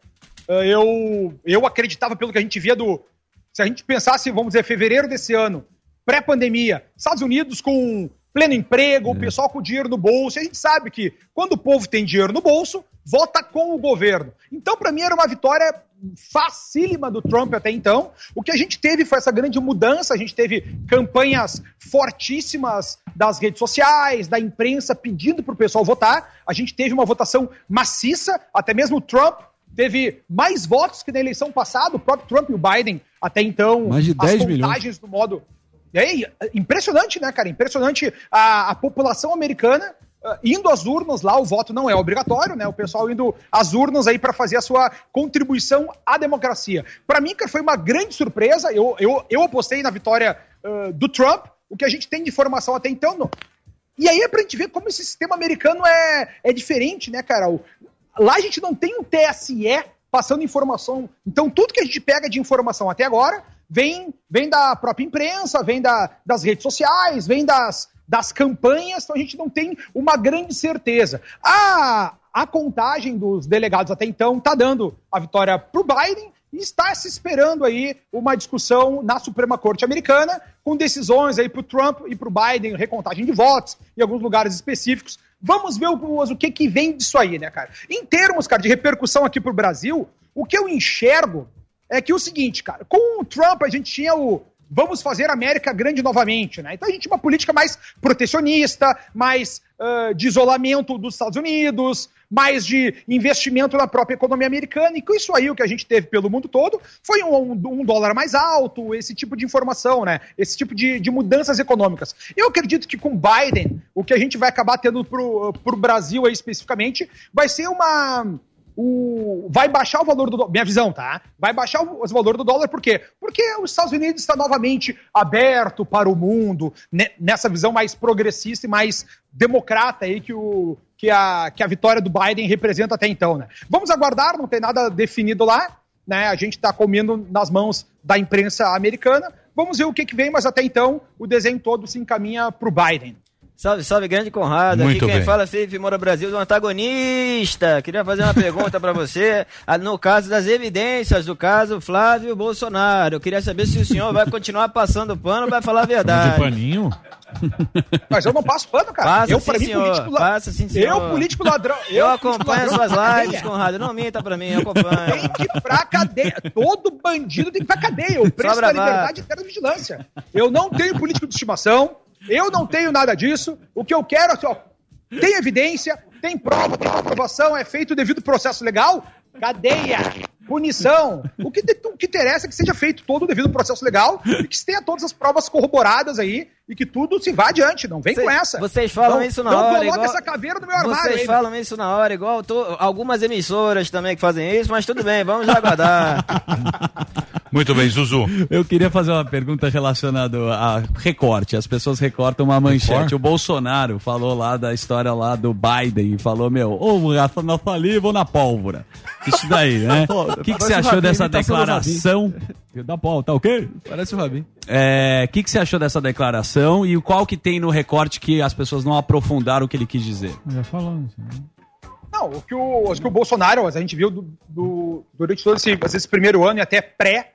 Ah, Eu, eu acreditava pelo que a gente via do. Se a gente pensasse, vamos dizer, fevereiro desse ano, pré-pandemia, Estados Unidos com pleno emprego, o pessoal com dinheiro no bolso. A gente sabe que quando o povo tem dinheiro no bolso, vota com o governo. Então, para mim, era uma vitória facílima do Trump até então. O que a gente teve foi essa grande mudança. A gente teve campanhas fortíssimas das redes sociais, da imprensa pedindo para o pessoal votar. A gente teve uma votação maciça, até mesmo o Trump teve mais votos que na eleição passada, o próprio Trump e o Biden até então. Mais de 10 as milhões. do modo. E aí, impressionante, né, cara? Impressionante a, a população americana indo às urnas lá, o voto não é obrigatório, né? O pessoal indo às urnas aí para fazer a sua contribuição à democracia. Para mim, cara, foi uma grande surpresa. Eu, eu, eu apostei na vitória ah, do Trump. O que a gente tem de informação até então. E aí é pra gente ver como esse sistema americano é, é diferente, né, cara? Lá a gente não tem um TSE passando informação. Então, tudo que a gente pega de informação até agora vem, vem da própria imprensa, vem da, das redes sociais, vem das, das campanhas, então a gente não tem uma grande certeza. A, a contagem dos delegados até então está dando a vitória para o Biden e está se esperando aí uma discussão na Suprema Corte Americana com decisões aí para o Trump e para o Biden, recontagem de votos em alguns lugares específicos. Vamos ver o, que, que vem disso aí, né, cara? Em termos, cara, de repercussão aqui para o Brasil, o que eu enxergo é que o seguinte, cara, com o Trump a gente tinha o vamos fazer a América grande novamente, né? Então a gente tinha uma política mais protecionista, mais ah, de isolamento dos Estados Unidos, mais de investimento na própria economia americana, e com isso aí o que a gente teve pelo mundo todo foi um, um- dólar mais alto, esse tipo de informação, né? Esse tipo de, de mudanças econômicas. Eu acredito que com Biden, o que a gente vai acabar tendo pro, pro Brasil aí especificamente, vai ser uma o, vai baixar o valor do dólar. Minha visão, tá? Vai baixar o, valor do dólar, por quê? Porque os Estados Unidos está novamente aberto para o mundo, ne- nessa visão mais progressista e mais democrata aí que, o, que, a, que a vitória do Biden representa até então, né? Vamos aguardar, não tem nada definido lá, né? A gente está comendo nas mãos da imprensa americana. Vamos ver o que, que vem, mas até então o desenho todo se encaminha para o Biden. Salve, salve, grande Conrado. Muito Aqui quem bem. fala é Felipe Moura Brasil, do antagonista. Queria fazer uma pergunta pra você, ah, no caso das evidências do caso Flávio Bolsonaro. Eu queria saber se o senhor vai continuar passando pano ou vai falar a verdade. paninho? Mas eu não passo pano, cara. Passa eu, sim, pra mim, senhor. político Passa sim, senhor. Eu, político ladrão. Eu, político acompanho ladrão, suas pra lives, cadeia. Conrado. Não minta pra mim, eu acompanho. Tem que ir pra cadeia. Todo bandido tem que ir pra cadeia. O preço da bravata. liberdade é terra vigilância. Eu não tenho político de estimação. Eu não tenho nada disso. O que eu quero é assim, ó, tem evidência, tem prova, tem comprovação, é feito devido processo legal, cadeia, punição. O que, o que interessa é que seja feito todo o devido processo legal e que se tenha todas as provas corroboradas aí e que tudo se vá adiante. Não vem Vocês- com essa. Vocês falam Não- isso na não hora. coloca igual- essa caveira no meu armário. Vocês aí, falam isso na hora, igual to- algumas emissoras também que fazem isso, mas tudo bem, vamos aguardar. Muito bem, Zuzu. Eu queria fazer uma pergunta relacionada a recorte. As pessoas recortam uma manchete. Recorte? O Bolsonaro falou lá da história lá do Biden e falou, meu, ou Rafa na saliva ou na pólvora. Isso daí, né? O que, que você achou dessa do declaração? Da pólvora, tá ok? Parece o Rabin. É, O que, que você achou dessa declaração e qual que tem no recorte que as pessoas não aprofundaram o que ele quis dizer? Já falamos. Não, o que o, o que o Bolsonaro, a gente viu do, do- durante todo esse, esse primeiro ano e até pré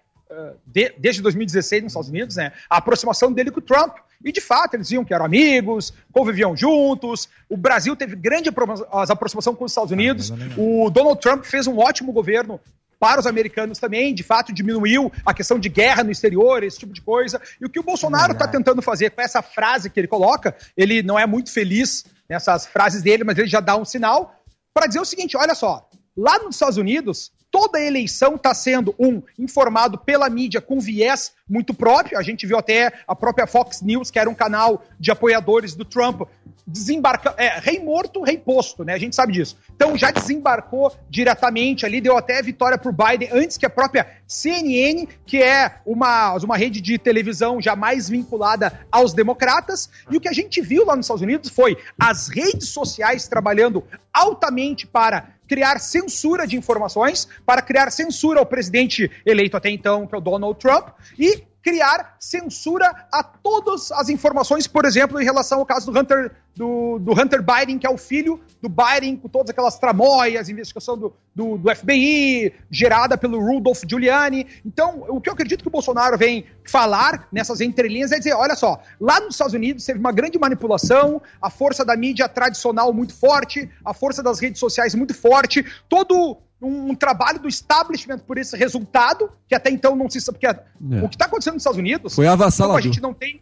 de- desde 2016 nos Estados Unidos, né? A aproximação dele com o Trump. E de fato, eles diziam que eram amigos, conviviam juntos. O Brasil teve grande aproximação com os Estados Unidos. O Donald Trump fez um ótimo governo para os americanos também, de fato diminuiu a questão de guerra no exterior, esse tipo de coisa. E o que o Bolsonaro está tentando fazer com essa frase que ele coloca, ele não é muito feliz nessas frases dele, mas ele já dá um sinal para dizer o seguinte: olha só, lá nos Estados Unidos, toda eleição está sendo, um, informado pela mídia com viés muito próprio. A gente viu até a própria Fox News, que era um canal de apoiadores do Trump, desembarcando. É, rei morto, rei posto, né? A gente sabe disso. Então já desembarcou diretamente ali, deu até vitória pro Biden antes que a própria CNN, que é uma, uma rede de televisão já mais vinculada aos democratas. E o que a gente viu lá nos Estados Unidos foi as redes sociais trabalhando altamente para criar censura de informações, para criar censura ao presidente eleito até então, que é o Donald Trump, e criar censura a todas as informações, por exemplo, em relação ao caso do Hunter, do, do Hunter Biden, que é o filho do Biden, com todas aquelas tramóias, investigação do, do, do FBI, gerada pelo Rudolph Giuliani. Então, o que eu acredito que o Bolsonaro vem falar nessas entrelinhas é dizer, olha só, lá nos Estados Unidos teve uma grande manipulação, a força da mídia tradicional muito forte, a força das redes sociais muito forte, todo um, um trabalho do establishment por esse resultado, que até então não se sabe, porque o que está acontecendo nos Estados Unidos... Foi avassalador. como A gente não tem...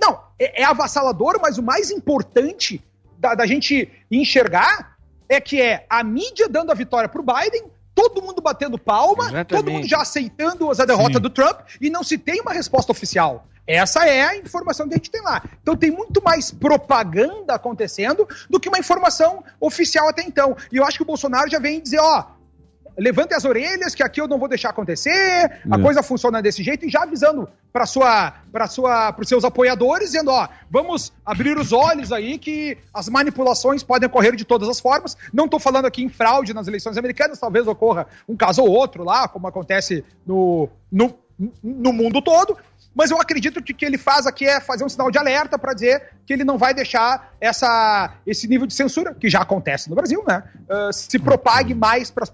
Não, é, é avassalador, mas o mais importante da, da gente enxergar é que é a mídia dando a vitória pro Biden, todo mundo batendo palma, todo mundo já aceitando a derrota Sim. do Trump e não se tem uma resposta oficial. Essa é a informação que a gente tem lá. Então tem muito mais propaganda acontecendo do que uma informação oficial até então. E eu acho que o Bolsonaro já vem dizer, ó, levante as orelhas, que aqui eu não vou deixar acontecer, a É. coisa funciona desse jeito, e já avisando para sua, para sua, os seus apoiadores, dizendo, ó, vamos abrir os olhos aí que as manipulações podem ocorrer de todas as formas. Não estou falando aqui em fraude nas eleições americanas, talvez ocorra um caso ou outro lá, como acontece no, no, no mundo todo. Mas eu acredito que o que ele faz aqui é fazer um sinal de alerta para dizer que ele não vai deixar essa, esse nível de censura, que já acontece no Brasil, né? ah, se propague mais para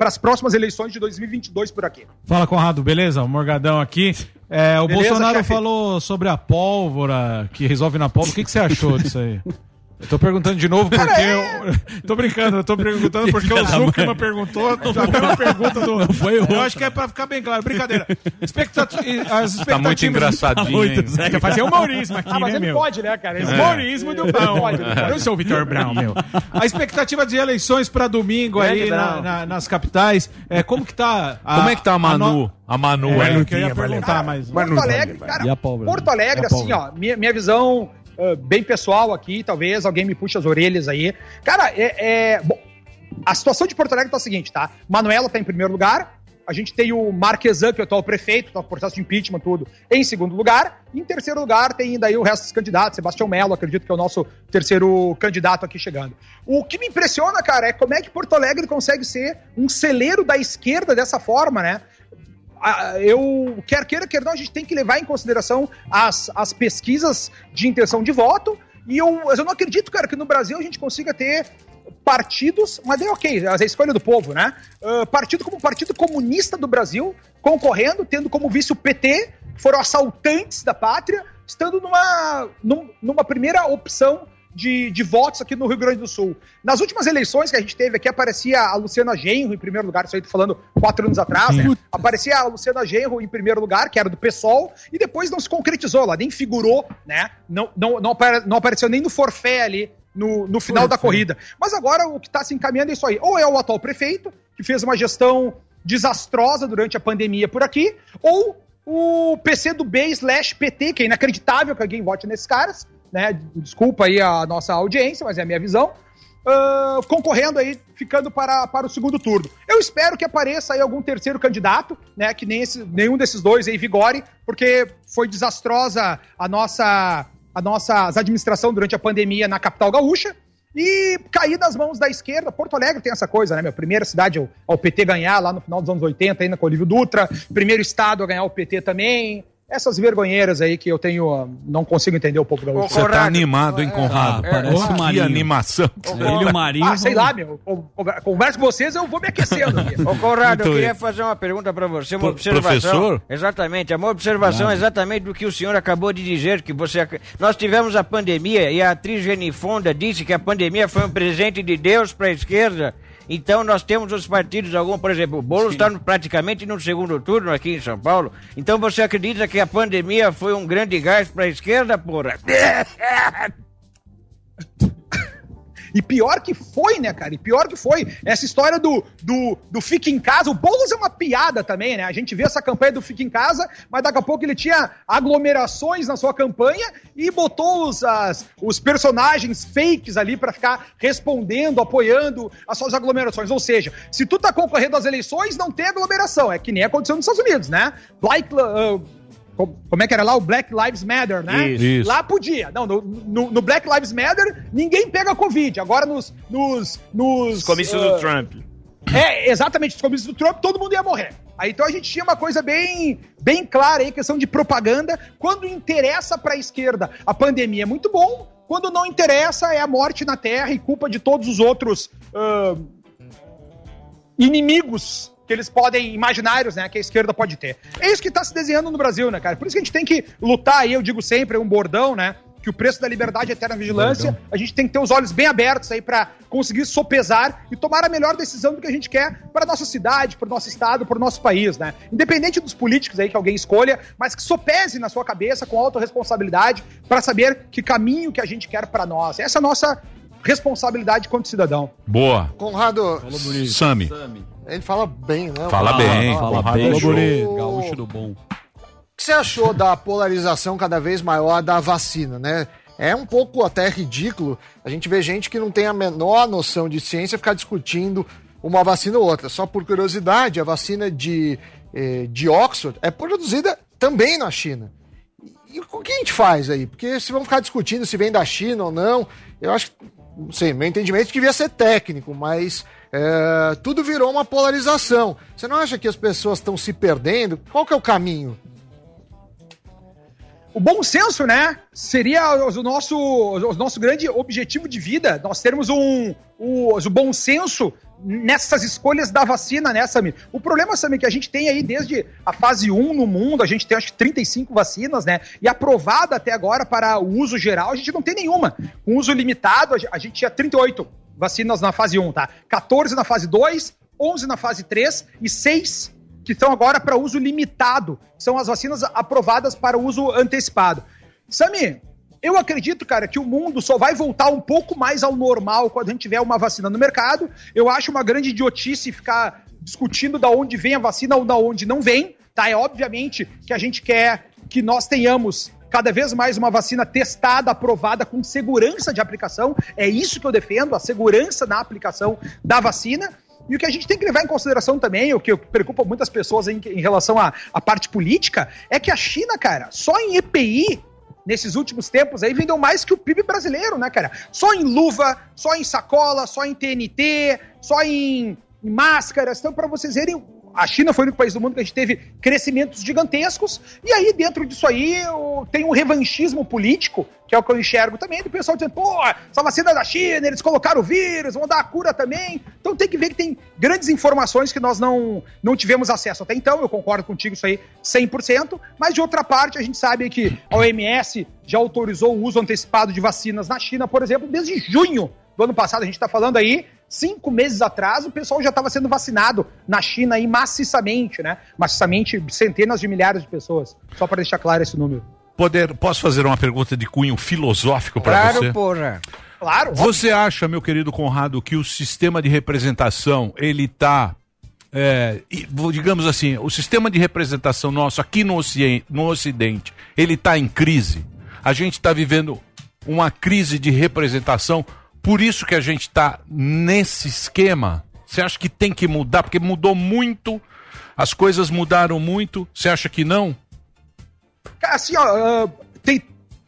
as próximas eleições de 2022 por aqui. Fala, Conrado, beleza? O Morgadão aqui. É, o Beleza, Bolsonaro chefe? falou sobre a pólvora, que resolve na pólvora. O que, que você achou disso aí? Eu tô perguntando de novo porque eu. Tô brincando, eu tô perguntando porque o Zuckerman perguntou. Já deu uma pergunta do. foi eu acho que é pra ficar bem claro. Brincadeira. Expectati... As expectativas. Tá muito engraçadinho, Tá muito? Zé. Quer fazer humorismo aqui, Ah, mas né, ele meu? pode, né, cara? Ele- Humorismo do Ele Brown. pode, ele pode. Eu sou o Vitor Brown, meu. A expectativa de eleições pra domingo Grande aí na- na- nas capitais. É, como que tá. a- Como é que tá a Manu? no- A Manu, É, é. eu queria perguntar, mas. Porto Alegre, cara, E a? Porto Alegre, E a assim, ó, minha, minha visão ah, bem pessoal aqui, talvez alguém me puxe as orelhas aí. Cara, é. é- bom, a situação de Porto Alegre tá a seguinte, tá? Manuela tá em primeiro lugar. A gente tem o Marquesan, que é o atual prefeito, tá processo de impeachment, tudo, em segundo lugar. Em terceiro lugar, tem ainda aí o resto dos candidatos. Sebastião Melo, acredito que é o nosso terceiro candidato aqui chegando. O que me impressiona, cara, é como é que Porto Alegre consegue ser um celeiro da esquerda dessa forma, né? Eu quer queira, quer não, a gente tem que levar em consideração as, as pesquisas de intenção de voto. E eu, eu não acredito, cara, que no Brasil a gente consiga ter partidos, mas é ok, é a escolha do povo, né? Ah, partido como Partido Comunista do Brasil, concorrendo, tendo como vice o PT, que foram assaltantes da pátria, estando numa, num- numa primeira opção de, de votos aqui no Rio Grande do Sul. Nas últimas eleições que a gente teve aqui, aparecia a Luciana Genro em primeiro lugar, isso aí tô falando quatro anos atrás, né? Aparecia a Luciana Genro em primeiro lugar, que era do PSOL, e depois não se concretizou, ela nem figurou, né? Não, não, não, apare- não apareceu nem no forfé ali no, no final da corrida. Mas agora o que está se encaminhando é isso aí. Ou é o atual prefeito, que fez uma gestão desastrosa durante a pandemia por aqui, ou o PC do B slash PT, que é inacreditável que alguém vote nesses caras, né? Desculpa aí a nossa audiência, mas é a minha visão. ah, concorrendo aí, ficando para, para o segundo turno. Eu espero que apareça aí algum terceiro candidato, né? Que nem esse- nenhum desses dois aí vigore, porque foi desastrosa a nossa, a nossa administração durante a pandemia na capital gaúcha. E cair das mãos da esquerda. Porto Alegre tem essa coisa, né, meu? Primeira cidade ao PT ganhar lá no final dos anos 80, ainda com o Olívio Dutra. Primeiro estado a ganhar o PT também. Essas vergonheiras aí que eu tenho, ó, não consigo entender o povo gaúcho. Você tá animado, hein, Conrado? É, parece que Marinho. animação. Ele e o Marinho. Ah, sei lá, meu. eu Converso com vocês, eu vou me aquecendo aqui. Ô, Conrado, eu queria fazer uma pergunta pra você, uma Pro- observação. professor? Exatamente, é uma observação exatamente do que o senhor acabou de dizer, que você... Nós tivemos a pandemia e a atriz Jenny Fonda disse que a pandemia foi um presente de Deus pra esquerda. Então nós temos os partidos, algum, por exemplo, o Boulos está praticamente no segundo turno aqui em São Paulo. Então você acredita que a pandemia foi um grande gás pra esquerda, porra? E pior que foi, né, cara? E pior que foi. Essa história do, do, do Fica em Casa. O Boulos é uma piada também, né? A gente vê essa campanha do Fica em Casa, mas daqui a pouco ele tinha aglomerações na sua campanha e botou os, as, os personagens fakes ali pra ficar respondendo, apoiando as suas aglomerações. Ou seja, se tu tá concorrendo às eleições, não tem aglomeração. É que nem aconteceu nos Estados Unidos, né? Black, uh, como é que era lá? O Black Lives Matter, né? Isso. Isso. Lá podia. Não, no, no- no Black Lives Matter, ninguém pega Covid. Agora nos. nos, nos Comícios ah, do Trump. É, exatamente, os comícios do Trump, todo mundo ia morrer. Aí então a gente tinha uma coisa bem, bem clara aí, questão de propaganda. Quando interessa pra esquerda, a pandemia é muito bom. Quando não interessa, é a morte na Terra e culpa de todos os outros ah, inimigos que eles podem, imaginários, né, que a esquerda pode ter. É isso que tá se desenhando no Brasil, né, cara? Por isso que a gente tem que lutar aí, eu digo sempre, é um bordão, né? Que o preço da liberdade é eterna vigilância. A gente tem que ter os olhos bem abertos aí pra conseguir sopesar e tomar a melhor decisão do que a gente quer para nossa cidade, para nosso estado, para o nosso país, né? Independente dos políticos aí que alguém escolha, mas que sopese na sua cabeça com autorresponsabilidade para saber que caminho que a gente quer para nós. Essa é a nossa responsabilidade quanto cidadão. Boa. Conrado, Sami. Ele fala bem, né? Fala bem. Fala Conrado bem, show. Gaúcho do bom. O que você achou da polarização cada vez maior da vacina, né? É um pouco até ridículo a gente ver gente que não tem a menor noção de ciência ficar discutindo uma vacina ou outra. Só por curiosidade, a vacina de, eh, de Oxford é produzida também na China. E o que a gente faz aí? Porque se vão ficar discutindo se vem da China ou não, eu acho que, não sei, meu entendimento é que devia ser técnico, mas é, tudo virou uma polarização. Você não acha que as pessoas estão se perdendo? Qual que é o caminho? O bom senso, né? Seria o nosso, o nosso grande objetivo de vida. Nós termos um, o, o bom senso nessas escolhas da vacina, né, Sami? O problema, Sami, é que a gente tem aí desde a fase 1 no mundo, a gente tem acho que 35 vacinas, né? E aprovada até agora para o uso geral, a gente não tem nenhuma. Com uso limitado, a gente tinha 38 vacinas na fase 1, tá? 14 na fase 2, 11 na fase 3 e 6 que estão agora para uso limitado. São as vacinas aprovadas para uso antecipado. Sami, eu acredito, cara, que o mundo só vai voltar um pouco mais ao normal quando a gente tiver uma vacina no mercado. Eu acho uma grande idiotice ficar discutindo da onde vem a vacina ou da onde não vem, tá? É obviamente que a gente quer que nós tenhamos cada vez mais uma vacina testada, aprovada, com segurança de aplicação. É isso que eu defendo, a segurança na aplicação da vacina. E o que a gente tem que levar em consideração também, o que preocupa muitas pessoas em, em relação à, à parte política, é que a China, cara, só em EPI, nesses últimos tempos aí, vendeu mais que o PIB brasileiro, né, cara? Só em luva, só em sacola, só em TNT, só em, em máscaras. Então, para vocês verem, a China foi o único país do mundo que a gente teve crescimentos gigantescos. E aí, dentro disso aí, tem um revanchismo político, que é o que eu enxergo também, do pessoal dizendo, pô, essa vacina é da China, eles colocaram o vírus, vão dar a cura também. Então tem que ver que tem grandes informações que nós não, não tivemos acesso até então, eu concordo contigo isso aí 100%, mas de outra parte a gente sabe que a OMS já autorizou o uso antecipado de vacinas na China, por exemplo, desde junho do ano passado, a gente está falando aí, cinco meses atrás, o pessoal já estava sendo vacinado na China aí maciçamente, né? Maciçamente, centenas de milhares de pessoas. Só para deixar claro esse número. Poder, posso fazer uma pergunta de cunho filosófico para você? porra. Claro. Você acha, meu querido Conrado, que o sistema de representação ele está, digamos assim, o sistema de representação nosso aqui no Ocidente, no Ocidente ele está em crise? A gente está vivendo uma crise de representação, por isso que a gente está nesse esquema? Você acha que tem que mudar? Porque mudou muito, as coisas mudaram muito. Você acha que não? Assim, ó, ah, tem,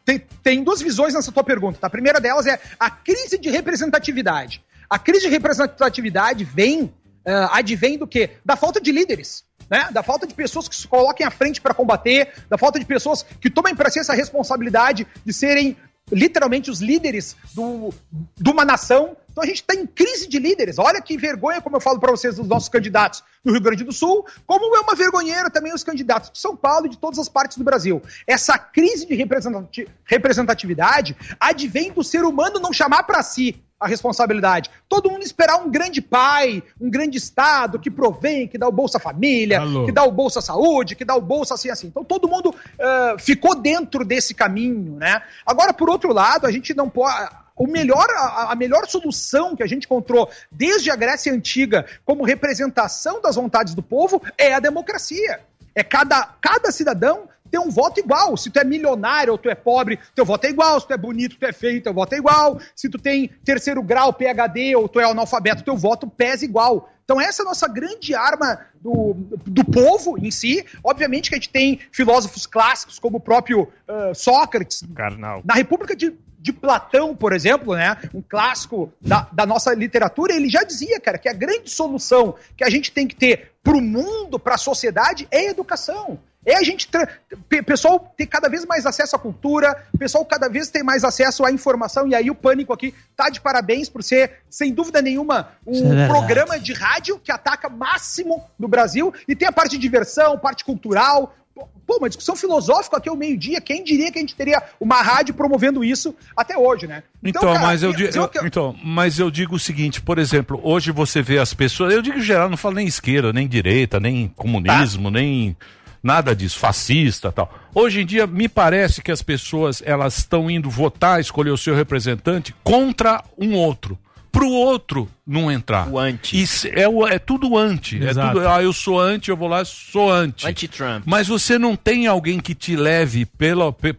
tem, tem duas visões nessa tua pergunta. Tá? A primeira delas é a crise de representatividade. A crise de representatividade vem, ah, advém do quê? Da falta de líderes. né? Da falta de pessoas que se coloquem à frente para combater, da falta de pessoas que tomem para si essa responsabilidade de serem literalmente os líderes do, de uma nação. Então a gente está em crise de líderes. Olha que vergonha, como eu falo para vocês, dos nossos candidatos do Rio Grande do Sul, como é uma vergonheira também os candidatos de São Paulo e de todas as partes do Brasil. Essa crise de representati- representatividade advém do ser humano não chamar para si a responsabilidade. Todo mundo esperar um grande pai, um grande Estado que provém, que dá o Bolsa Família, Alô. que dá o Bolsa Saúde, que dá o Bolsa assim, assim. Então todo mundo ah, ficou dentro desse caminho, né? Agora, por outro lado, a gente não pode. O melhor, a melhor solução que a gente encontrou desde a Grécia Antiga como representação das vontades do povo é a democracia. É cada, cada cidadão ter um voto igual. Se tu é milionário ou tu é pobre, teu voto é igual. Se tu é bonito, tu é feio, teu voto é igual. Se tu tem terceiro grau, PhD ou tu é analfabeto, teu voto pesa igual. Então essa é a nossa grande arma do, do povo em si. Obviamente que a gente tem filósofos clássicos como o próprio ah, Sócrates, Carnal. na República de, de Platão, por exemplo, né, um clássico da, da nossa literatura, ele já dizia, cara, que a grande solução que a gente tem que ter para o mundo, para a sociedade, é a educação. É a gente, tra- pe- pessoal ter cada vez mais acesso à cultura, pessoal cada vez ter mais acesso à informação, e aí o Pânico aqui tá de parabéns por ser, sem dúvida nenhuma, é um verdade. programa de rádio que ataca máximo no Brasil, e tem a parte de diversão, parte cultural, Pô, uma discussão filosófica aqui ao meio-dia. Quem diria que a gente teria uma rádio promovendo isso até hoje, né? Então, cara, mas, eu digo, o que eu- então, mas eu digo o seguinte, por exemplo, hoje você vê as pessoas, eu digo em geral, não falo nem esquerda, nem direita, nem comunismo, Tá. nem nada disso, fascista tal. Hoje em dia, me parece que as pessoas, elas estão indo votar, escolher o seu representante contra um outro. Pro outro não entrar. O anti. Isso é, o- é tudo anti. É tudo, ah, eu sou anti, eu vou lá, sou anti. Anti-Trump. Mas você não tem alguém que te leve pela, pe-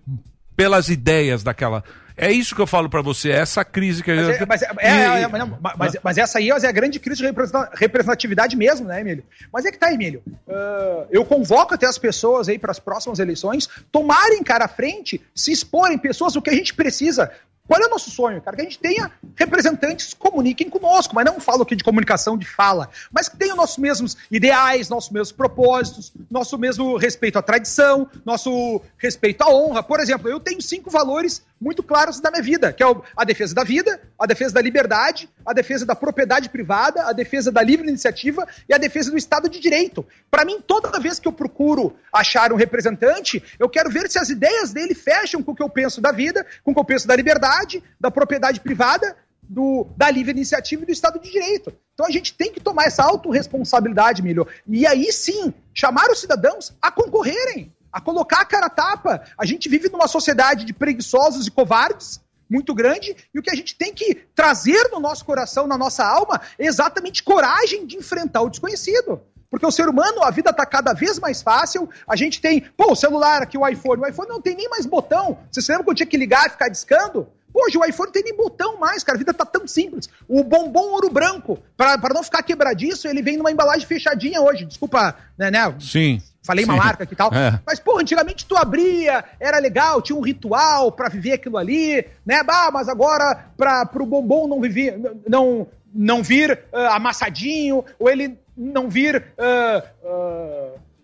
pelas ideias daquela. É isso que eu falo pra você, é essa crise que a Mas, gente. é, mas, é, é, é, mas mas- essa aí é a grande crise de representa- representatividade mesmo, né, Emílio? Mas é que tá, Emílio. Ah, eu convoco até as pessoas aí para as próximas eleições tomarem cara à frente, se exporem pessoas, o que a gente precisa. Qual é o nosso sonho, cara? Que a gente tenha representantes que comuniquem conosco, mas não falo aqui de comunicação de fala, mas que tenham nossos mesmos ideais, nossos mesmos propósitos, nosso mesmo respeito à tradição, nosso respeito à honra. Por exemplo, eu tenho cinco valores muito claros da minha vida, que é a defesa da vida, a defesa da liberdade, a defesa da propriedade privada, a defesa da livre iniciativa e a defesa do Estado de Direito. Para mim, toda vez que eu procuro achar um representante, eu quero ver se as ideias dele fecham com o que eu penso da vida, com o que eu penso da liberdade, da propriedade privada, do, da livre iniciativa e do Estado de Direito. Então a gente tem que tomar essa autorresponsabilidade, Milho. E aí sim, chamar os cidadãos a concorrerem, a colocar a cara a tapa. A gente vive numa sociedade de preguiçosos e covardes muito grande, e o que a gente tem que trazer no nosso coração, na nossa alma, é exatamente coragem de enfrentar o desconhecido. Porque o ser humano, a vida tá cada vez mais fácil. A gente tem, pô, o celular aqui, o iPhone. O iPhone não tem nem mais botão. Você se lembra que eu tinha que ligar e ficar discando? Hoje o iPhone tem nem botão mais, cara. A vida tá tão simples. O bombom ouro branco, para não ficar quebradiço, ele vem numa embalagem fechadinha hoje. Desculpa, né, né? Sim. Falei uma Sim. marca aqui e tal. É. Mas, pô, antigamente tu abria, era legal, tinha um ritual pra viver aquilo ali, né? Bah, mas agora pra, pro bombom não viver, não, não vir ah, amassadinho, ou ele não vir ah,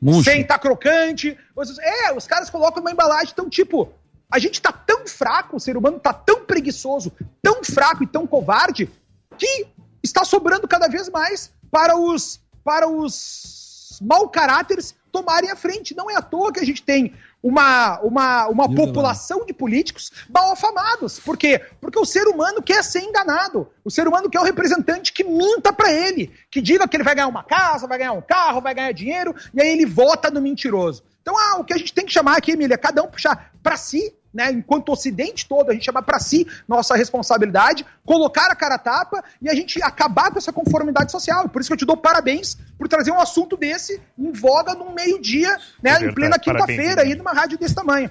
Murcho. sem tá crocante. É, os caras colocam uma embalagem, então, tipo, a gente tá tão fraco, o ser humano tá tão preguiçoso, tão fraco e tão covarde, que está sobrando cada vez mais para os para os mau caráteres tomarem a frente. Não é à toa que a gente tem uma, uma, uma população de políticos mal afamados. Por quê? Porque o ser humano quer ser enganado. O ser humano quer o representante que minta pra ele, que diga que ele vai ganhar uma casa, vai ganhar um carro, vai ganhar dinheiro, e aí ele vota no mentiroso. Então, ah, o que a gente tem que chamar aqui, Emília, é cada um puxar pra si, né, enquanto Ocidente todo, a gente chamar pra si nossa responsabilidade, colocar a cara a tapa e a gente acabar com essa conformidade social. Por isso que eu te dou parabéns por trazer um assunto desse em voga num meio-dia, né, É em plena quinta-feira aí numa rádio desse tamanho.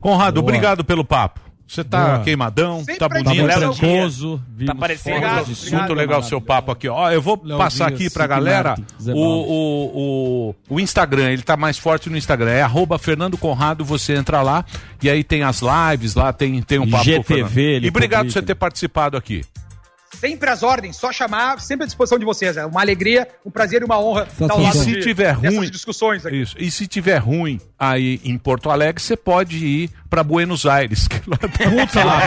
Conrado, Boa. obrigado pelo papo. Você tá Boa. queimadão, Sempre tá bonito, disposição. trancoso, Tá parecendo fotos muito, legal o seu papo aqui. Ó, eu vou passar aqui pra galera o, o, o, o Instagram, ele tá mais forte no Instagram, é arroba Fernando Conrado, você entra lá e aí tem as lives, lá tem, tem um papo GTV, E obrigado por você ter participado aqui. Sempre às ordens, só chamar, sempre à disposição de vocês. É uma alegria, um prazer e uma honra estar ao E lado se de- tiver dessas ruim, discussões aqui. Isso. E se tiver ruim aí em Porto Alegre, você pode ir para Buenos Aires. Que lá Puta lá,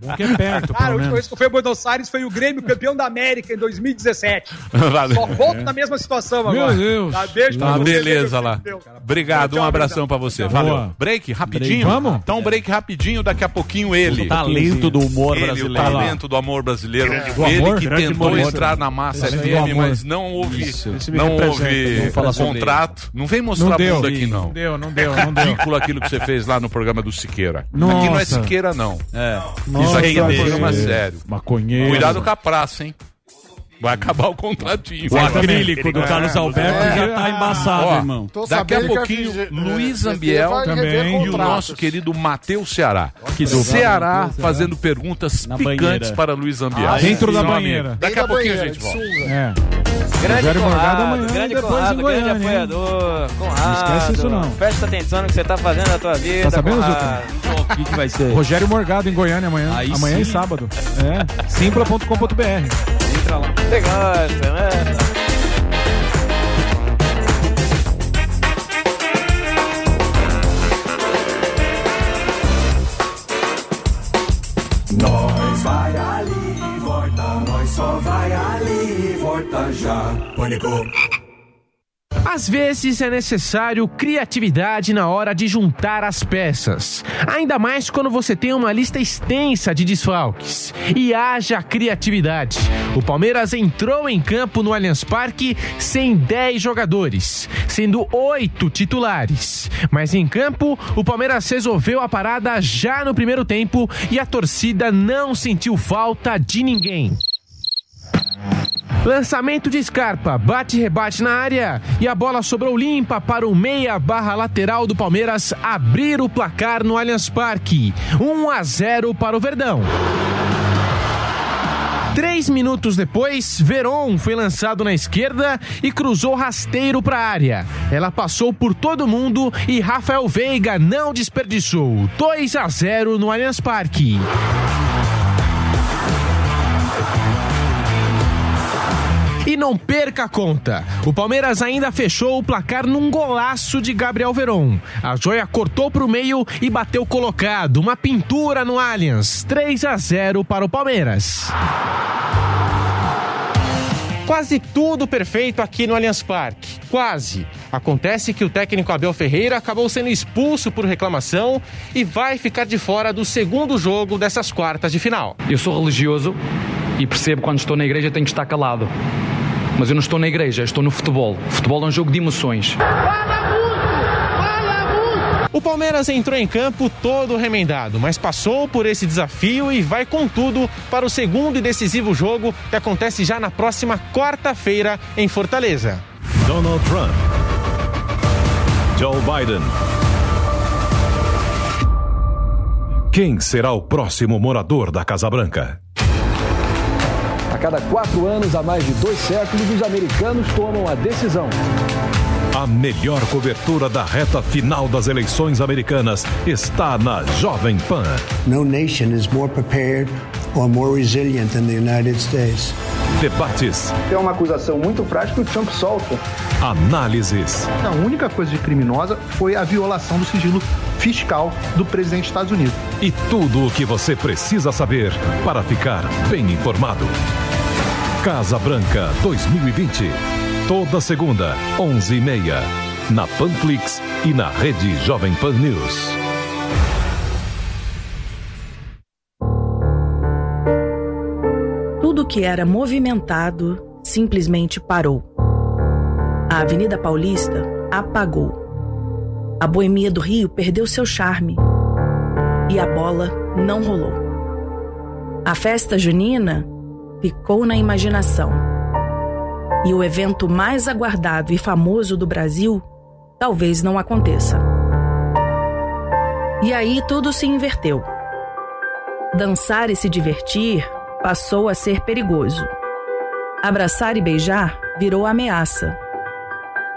Bom que é perto, Cara, a última vez que eu fui a Buenos Aires foi o Grêmio campeão da América em 2017. Valeu. Só volto É. na mesma situação Meu agora. Deus. Tá, beijo Tá, beleza lá. Obrigado, um abração pra você. Valeu. Boa. Break, rapidinho? Break. Vamos? Então, break rapidinho, daqui a pouquinho ele. O talento do humor ele, brasileiro. O talento do amor brasileiro. Do ele amor? que Grande tentou humor. entrar na massa é FM, amor. mas não houve, Isso. Não houve contrato. Não vem mostrar Não deu. bunda aqui, não. Não deu, não deu, não deu. Ridículo aquilo que você fez lá no programa do Siqueira. Nossa. Aqui não é Siqueira, não. É. Isso aqui é um programa sério. Maconheiro. Cuidado com a praça, hein? Vai acabar o contratinho. O acrílico do Carlos Alberto É. já tá embaçado, Ó, irmão. Tô Daqui a sabendo que a pouquinho, FG Luiz Ambiel também e o nosso querido Matheus Ceará. Que Ceará fazendo perguntas Na picantes banheira. para Luiz Ambiel. Ah, dentro da banheira. amigo. Daqui a pouquinho a gente volta. É. Grande Rogério Morgado Conrado, amanhã, grande Conrado, em grande apoiador. Conrado. esquece isso, não. Presta atenção no que você tá fazendo na tua vida. Tá sabendo, Conrado. O que, que vai ser? Rogério Morgado em Goiânia amanhã. Aí amanhã sim. e sábado. É. Simpla.com.br. Entra lá. Você gosta, né? Nós vai ali, volta, nós só vai ali e volta já. Pânico. Às vezes é necessário criatividade na hora de juntar as peças. Ainda mais quando você tem uma lista extensa de desfalques. E haja criatividade. O Palmeiras entrou em campo no Allianz Parque sem 10 jogadores, sendo 8 titulares. Mas em campo, o Palmeiras resolveu a parada já no primeiro tempo e a torcida não sentiu falta de ninguém. Lançamento de Scarpa, bate e rebate na área e a bola sobrou limpa para o meia barra lateral do Palmeiras abrir o placar no Allianz Parque. 1 a 0 para o Verdão. Três minutos depois, Veron foi lançado na esquerda e cruzou rasteiro para a área. Ela passou por todo mundo e Rafael Veiga não desperdiçou. 2 a 0 no Allianz Parque. E não perca a conta. O Palmeiras ainda fechou o placar num golaço de Gabriel Veron. A joia cortou para o meio e bateu colocado. Uma pintura no Allianz. 3 a 0 para o Palmeiras. Quase tudo perfeito aqui no Allianz Parque. Quase. Acontece que o técnico Abel Ferreira acabou sendo expulso por reclamação e vai ficar de fora do segundo jogo dessas quartas de final. Eu sou religioso e percebo quando estou na igreja tenho que estar calado. Mas eu não estou na igreja, eu estou no futebol. O futebol é um jogo de emoções. O Palmeiras entrou em campo todo remendado, mas passou por esse desafio e vai com tudo para o segundo e decisivo jogo que acontece já na próxima quarta-feira em Fortaleza. Donald Trump. Joe Biden. Quem será o próximo morador da Casa Branca? A cada quatro anos, há mais de dois séculos, os americanos tomam a decisão. A melhor cobertura da reta final das eleições americanas está na Jovem Pan. No nation is more prepared or more resilient than the United States. Debates, É uma acusação muito prática que o Trump solta. análises A única coisa de criminosa foi a violação do sigilo fiscal do presidente dos Estados Unidos. e tudo o que você precisa saber para ficar bem informado. Casa Branca 2020. Toda segunda, 11h30. Na Panflix e na rede Jovem Pan News. Tudo que era movimentado simplesmente parou. A Avenida Paulista apagou. A boemia do Rio perdeu seu charme. E a bola não rolou. A festa junina ficou na imaginação. E o evento mais aguardado e famoso do Brasil talvez não aconteça. E aí tudo se inverteu. Dançar e se divertir passou a ser perigoso. Abraçar e beijar virou ameaça.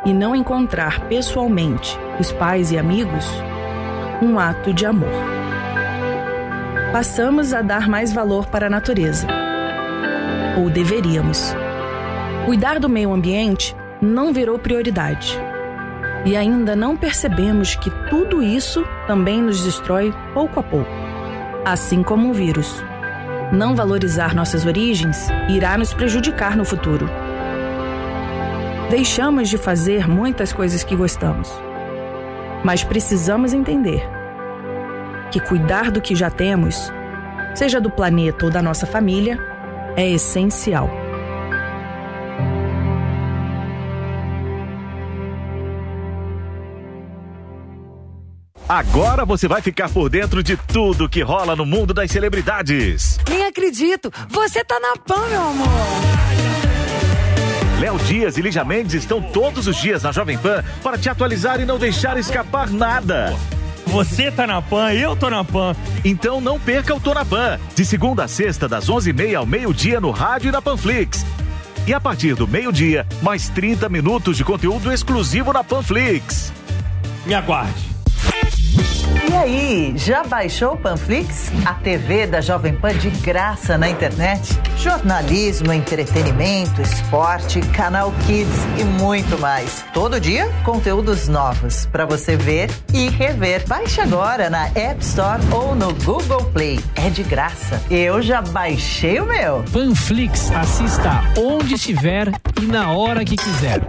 E não encontrar pessoalmente os pais e amigos, um ato de amor. passamos a dar mais valor para a natureza. Ou deveríamos. Cuidar do meio ambiente não virou prioridade. E ainda não percebemos que tudo isso também nos destrói pouco a pouco, assim como um vírus. Não valorizar nossas origens irá nos prejudicar no futuro. Deixamos de fazer muitas coisas que gostamos, mas precisamos entender que cuidar do que já temos, seja do planeta ou da nossa família, é essencial. Agora você vai ficar por dentro de tudo que rola no mundo das celebridades. Nem acredito. Você tá na PAN, meu amor. Léo Dias e Lígia Mendes estão todos os dias na Jovem Pan para te atualizar e não deixar escapar nada. Você tá na Pan, eu tô na Pan. Então não perca o Tô na Pan. De segunda a sexta, das 11h30 ao meio-dia no rádio e na Panflix. E a partir do meio-dia, mais 30 minutos de conteúdo exclusivo na Panflix. Me aguarde. E aí, já baixou o Panflix? A TV da Jovem Pan de graça na internet? Jornalismo, entretenimento, esporte, canal Kids e muito mais. Todo dia, conteúdos novos para você ver e rever. Baixe agora na App Store ou no Google Play. É de graça. Eu já baixei o meu. Panflix, assista onde estiver e na hora que quiser.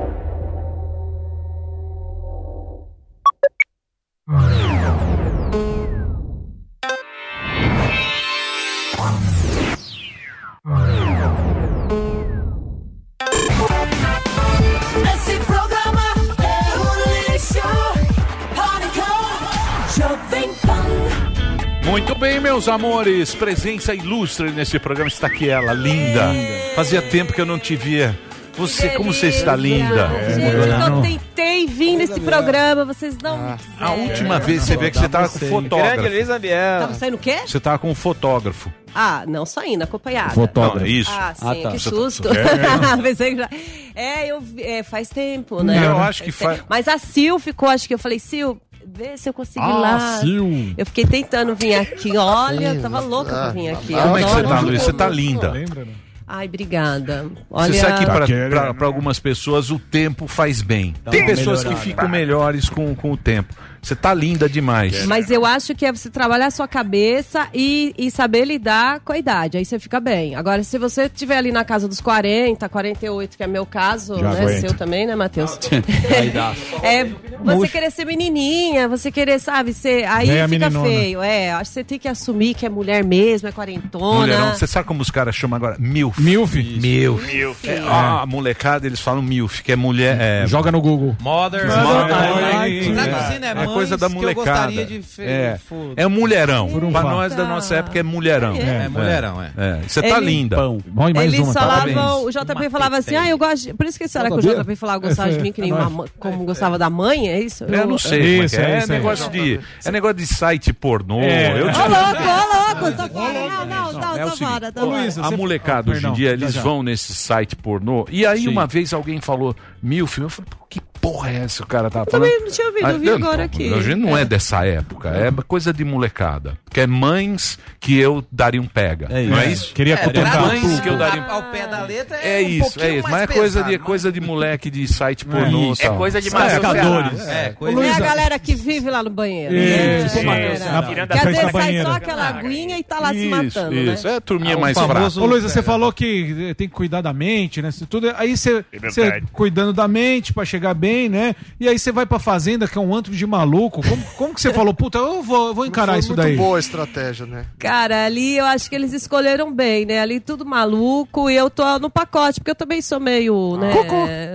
Muito bem, meus amores. Presença ilustre nesse programa está aqui ela, linda. Fazia tempo que eu não te via. Você, como você está linda. Gente, eu tentei vir nesse programa, vocês não me A última vez você vê que você estava com fotógrafo. Tava saindo o quê? Você estava com um fotógrafo. Ah, não saindo, acompanhada. Fotógrafo. Não, é isso. Ah, sim, Ah, tá. que tá- susto. É. Pensei que já... É, eu, é, faz tempo, né? Eu acho que Faz faz-. Mas a Sil ficou, acho que eu falei, Sil, vê se eu consigo ir Ah, lá. Sil. Eu fiquei tentando vir aqui. Olha, eu tava louca pra vir aqui. Como é que você tá, Luiz? Você tá linda. Ai, obrigada. Olha... Você sabe que Tá para para algumas pessoas o tempo faz bem. Tem pessoas que ficam melhores com, com o tempo. Você tá linda demais. Mas eu acho que é você trabalhar a sua cabeça e, e saber lidar com a idade. Aí você fica bem. Agora, se você estiver ali na casa dos 40, 48, que é meu caso, Já né? aguento. Seu também, né, Matheus? É, você querer ser menininha, você querer, sabe, ser. Aí Véia fica meninona. feio. É, acho que você tem que assumir que é mulher mesmo, é quarentona. Mulherão, você sabe como os caras chamam agora? Milf. Milf? Milf. Milf. É, a molecada, eles falam Milf, que é mulher... é- Joga no Google. Mother. Mother. Traduzindo é É coisa da que eu molecada. gostaria de fe- É, é mulherão. Furunfá. Pra nós da nossa época é mulherão. É, é mulherão, é. Você tá Ele- linda. Eles tá? falavam, o JP falava assim, ah, eu gosto. de- Por isso que será que o. JP falava gostava de mim, que nem uma, como gostava da mãe, é isso? Eu não sei. como é Isso, é, é é, isso aí. negócio de, é negócio de site pornô. É. Eu Ô, louco, ô, louco, tô fora. Não, não, É o tô seguinte, fora, tô fora. a molecada hoje em Perdão, dia, já, eles já. vão nesse site pornô. E aí, Sim. uma vez alguém falou mil filmes. Eu falei, pô, que porra é essa? O cara tava falando. também não tinha ouvido, Ah, eu vi não, agora aqui. A gente não é dessa época, é coisa de molecada. Que é mães que eu daria um pega. não é isso? Queria cutucar. mães que eu daria Ao pé da letra É um isso, pouquinho é isso. mais Mas é coisa pesado, de, coisa de moleque de site pornô. isso. tal. É coisa de Pescadores. É, Não é a galera que vive lá no banheiro. né? Isso, É, isso. é. Na- Que às vezes sai só aquela aguinha e tá lá se Isso, matando, isso. né? É a turminha Ah, mais fraca. Ô, Luísa, você falou que eh, tem que cuidar da mente, né? Isso Tudo, aí você, cuidando da mente pra chegar bem, né? E aí você vai pra fazenda, que é um antro de maluco. Como, como que você falou, puta, eu vou, eu vou encarar Foi isso muito daí? boa a estratégia, né? Cara, ali eu acho que eles escolheram bem, né? Ali tudo maluco e eu tô no pacote, porque eu também sou meio, né?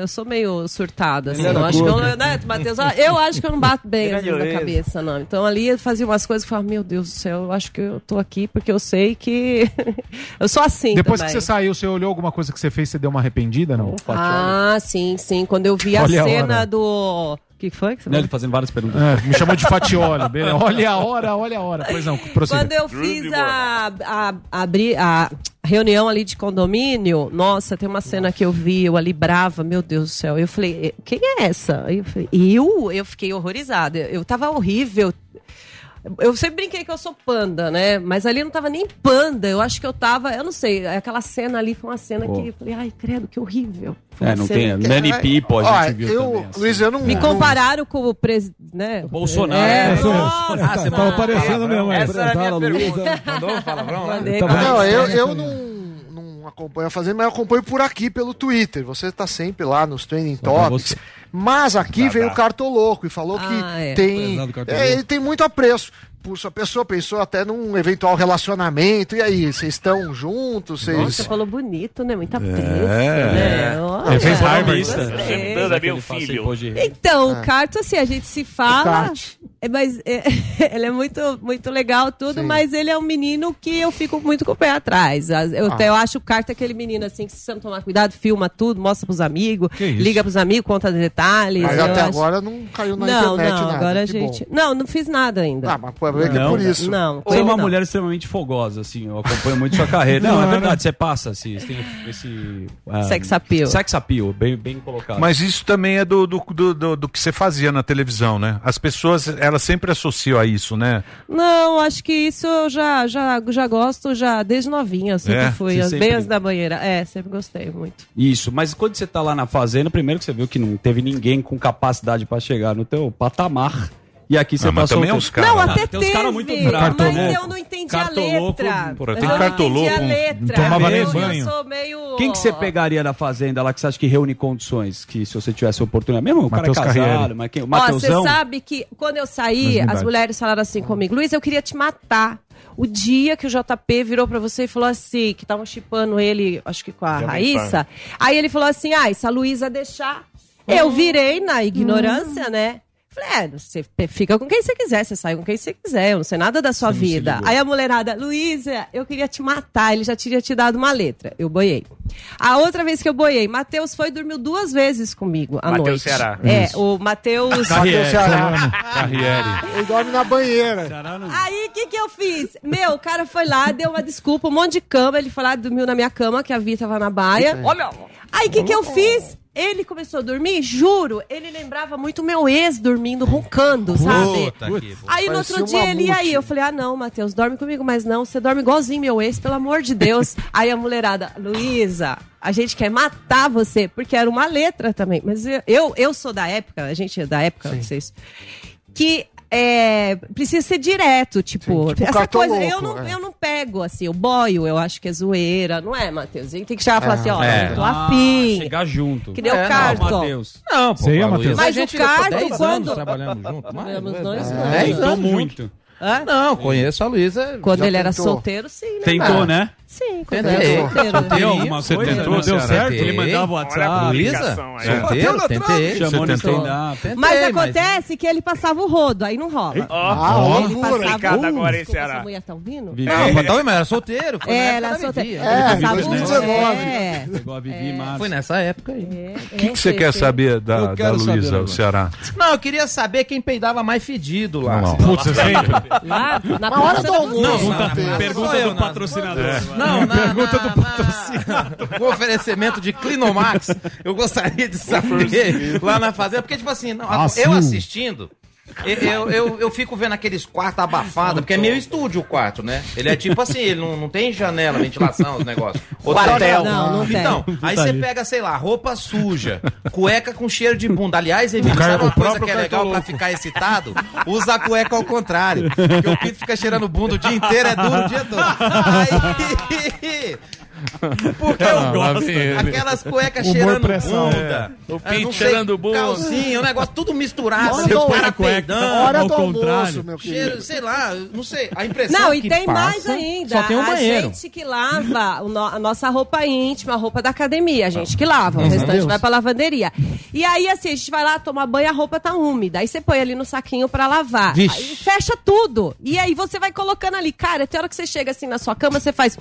Eu sou meio surtada, assim. Eu acho que eu, né, Matheus? Eu acho que eu não bato bem às vezes na Luísa. cabeça, não. Então ali eu fazia umas coisas eu falava, meu Deus do céu, eu acho que eu tô aqui porque eu sei que eu sou assim Depois também. que você saiu, você olhou alguma coisa que você fez, você deu uma arrependida, não? Ah, sim, sim. Quando eu vi a Olha a cena do. O que que foi? Que você Né, falou? Ele fazendo várias perguntas. É, me chamou de fatioli. beleza. Olha a hora, olha a hora. Pois não, prossiga. Quando eu fiz a, a, abri- a reunião ali de condomínio, nossa, tem uma cena que eu vi, eu ali brava, meu Deus do céu. Eu falei, quem é essa? Aí eu falei, eu? Eu fiquei horrorizada. Eu tava horrível. Eu sempre brinquei que eu sou panda, né? Mas ali eu não tava nem panda. Eu acho que eu tava. Eu não sei. Aquela cena ali foi uma cena Pô. que eu falei, ai, credo, que horrível. Foi É, não tem. que- Nani Pipo, a gente Ó, viu eu, também. assim. Luiz, eu não. Me não- compararam com o presidente. Né? Bolsonaro. É, É, nossa, Ah, você tava parecendo mesmo, é. Essa era a minha pergunta. Mandou um palavrão bom. Não, eu, eu não, não acompanho a Fazenda, mas eu acompanho por aqui, pelo Twitter. Você tá sempre lá nos Trending Topics. Mas aqui veio o Cartoloco e falou Ah, que é. tem. É, ele tem muito apreço. Por sua pessoa, pensou até num eventual relacionamento. E aí, vocês estão juntos? Vocês. Nossa, falou bonito, né? Muita preço, É. né? Olha, Ele fez. Fernanda, meu filho. Então, Ah. o Carto, assim, a gente se fala, é, mas é, ele é muito, muito legal tudo, Sim. mas ele é um menino que eu fico muito com o pé atrás. Eu, Ah. até- eu acho o Carto aquele menino, assim, que se você não tomar cuidado, filma tudo, mostra pros amigos, liga pros amigos, conta detalhes. Mas até acho- agora não caiu na Não, internet não, nada. agora a gente... bom. Não, não fiz nada ainda. Ah, mas que é Não. por isso. Não, Você é uma não. mulher extremamente fogosa, assim. Eu acompanho muito sua carreira. Não, é verdade, você passa, assim. Você tem esse. ah, Sex appeal. Sex appeal, bem, bem colocado. Mas isso também é do, do, do, do- do que você fazia na televisão, né? As pessoas, elas sempre associam a isso, né? Não, acho que isso eu já, já, já gosto já desde novinha. Eu sempre É? fui, as- sempre- bem antes da banheira. É, sempre gostei muito. Isso, mas quando você tá lá na fazenda, primeiro que você viu que não teve ninguém com capacidade pra chegar no teu patamar. E aqui você Ah, mas também é solteiro. uns caras. Não, né? até tem teve, caras muito mas bravos. eu não entendi a Cartoloco, letra. porra, Eu tem não cartoloco, entendi a não letra. tomava nem eu, banho. Eu sou meio... Quem que você pegaria na fazenda lá que você acha que reúne condições? Que se você tivesse oportunidade. Mesmo o cara é casado, mas quem? O Ó, você Mateusão. sabe que quando eu saí, Mas não as mulheres falaram assim comigo, Luiz, eu queria te matar. O dia que o JP virou pra você e falou assim, que estavam chipando ele, acho que com a Jovem Raíssa. Aí ele falou assim, ah, se a Luísa deixar... Eu virei na ignorância, né? Falei, é, você fica com quem você quiser, você sai com quem você quiser, eu não sei nada da sua vida. Aí a mulherada, Luísa, eu queria te matar, ele já tinha te dado uma letra. Eu boiei. A outra vez que eu boiei, Matheus foi e dormiu duas vezes comigo à Matheus noite. Ceará. É, o Matheus... Matheus Ceará. Carriere. Ele dorme na banheira. Aí, o que que eu fiz? Meu, o cara foi lá, deu uma desculpa, um monte de cama. Ele foi lá, dormiu na minha cama, que a Vi tava na baia. Olha! Aí, o que que eu fiz? Ele começou a dormir, juro, ele lembrava muito o meu ex dormindo, roncando, sabe? Aí no outro dia ele, e aí? Eu falei, ah não, Matheus, dorme comigo, mas não, você dorme igualzinho meu ex, pelo amor de Deus. aí a mulherada, Luísa, a gente quer matar você, porque era uma letra também. Mas eu, eu, eu sou da época, a gente é da época, não sei se que é, precisa ser direto, tipo, Sim, tipo essa coisa, cartoloco, eu não, é. eu não pego, assim, o boio, eu acho que é zoeira, não é, Matheus? A gente tem que chegar e falar assim, ó, É. eu tô Ah, afim. chegar junto. Que nem o É, Carton. Não, Matheus. Não, pô. A Matheus? Mas o Carton, 10 quando- anos trabalhando junto. Trabalhamos mais, nós. 10 Tentou anos muito. Hã? Não, conheço a Luísa. Quando ele era tentou? solteiro, sim, né? Tentou, Ah, né? Sim, quando Tentei. ele era solteiro. né? Deu alguma Você coisa? tentou, não deu certo? Ele Tentei. mandava o WhatsApp. Luísa? aí. Solteiro, tentei. Chamou no. Tentei, Mas mas- acontece que ele passava o rodo, aí não rola. Ó, ele ó, complicado Uh, agora, hein, desculpa, Ceará? essa mulher tá ouvindo? Não, mas talvez, mas era solteiro. Foi na É, época ela da solteira. Vivi. Ele É, passava o 2019. É. Em março. Foi nessa época aí. O que, que você quer saber da, Luísa, o agora. Ceará? Não, eu queria saber quem peidava mais fedido lá. Putz, sempre. Lá, na hora do almoço. Não, Pergunta- do na- patrocinador. Não, na, Pergunta na- do na- com oferecimento de Clinomax, eu gostaria de saber lá na fazenda, porque, tipo assim, não, Ah, eu assistindo, eu, eu, eu, eu fico vendo aqueles quartos abafados, porque é meio estúdio o quarto, né? Ele é tipo assim, ele não, não tem janela, ventilação, os negócios. Quartel. Não, não tem. Então, aí você pega, sei lá, roupa suja, cueca com cheiro de bunda. Aliás, Emílio, cara- sabe uma o coisa que é legal pra cartoloco. ficar excitado? Usa a cueca ao contrário. Porque o pinto fica cheirando bunda o dia inteiro, é duro o dia todo. Aí... Porque eu gosto. Aquelas cuecas Humor cheirando pressão. bunda. O Ah, pinto não cheirando bunda. Calcinha, um negócio tudo misturado. Hora do- cara cueca. Hora Ao do almoço, contrário. meu. Cheiro, sei lá, não sei. A impressão Não, e que tem mais passa, ainda. Só tem um a banheiro. gente que lava o no- a nossa roupa íntima, a roupa da academia. A gente que lava. O restante vai pra lavanderia. E aí, assim, a gente vai lá, toma banho, a roupa tá úmida. Aí você põe ali no saquinho pra lavar. Vixe. Fecha tudo. E aí você vai colocando ali. Cara, tem hora que você chega assim na sua cama, você faz.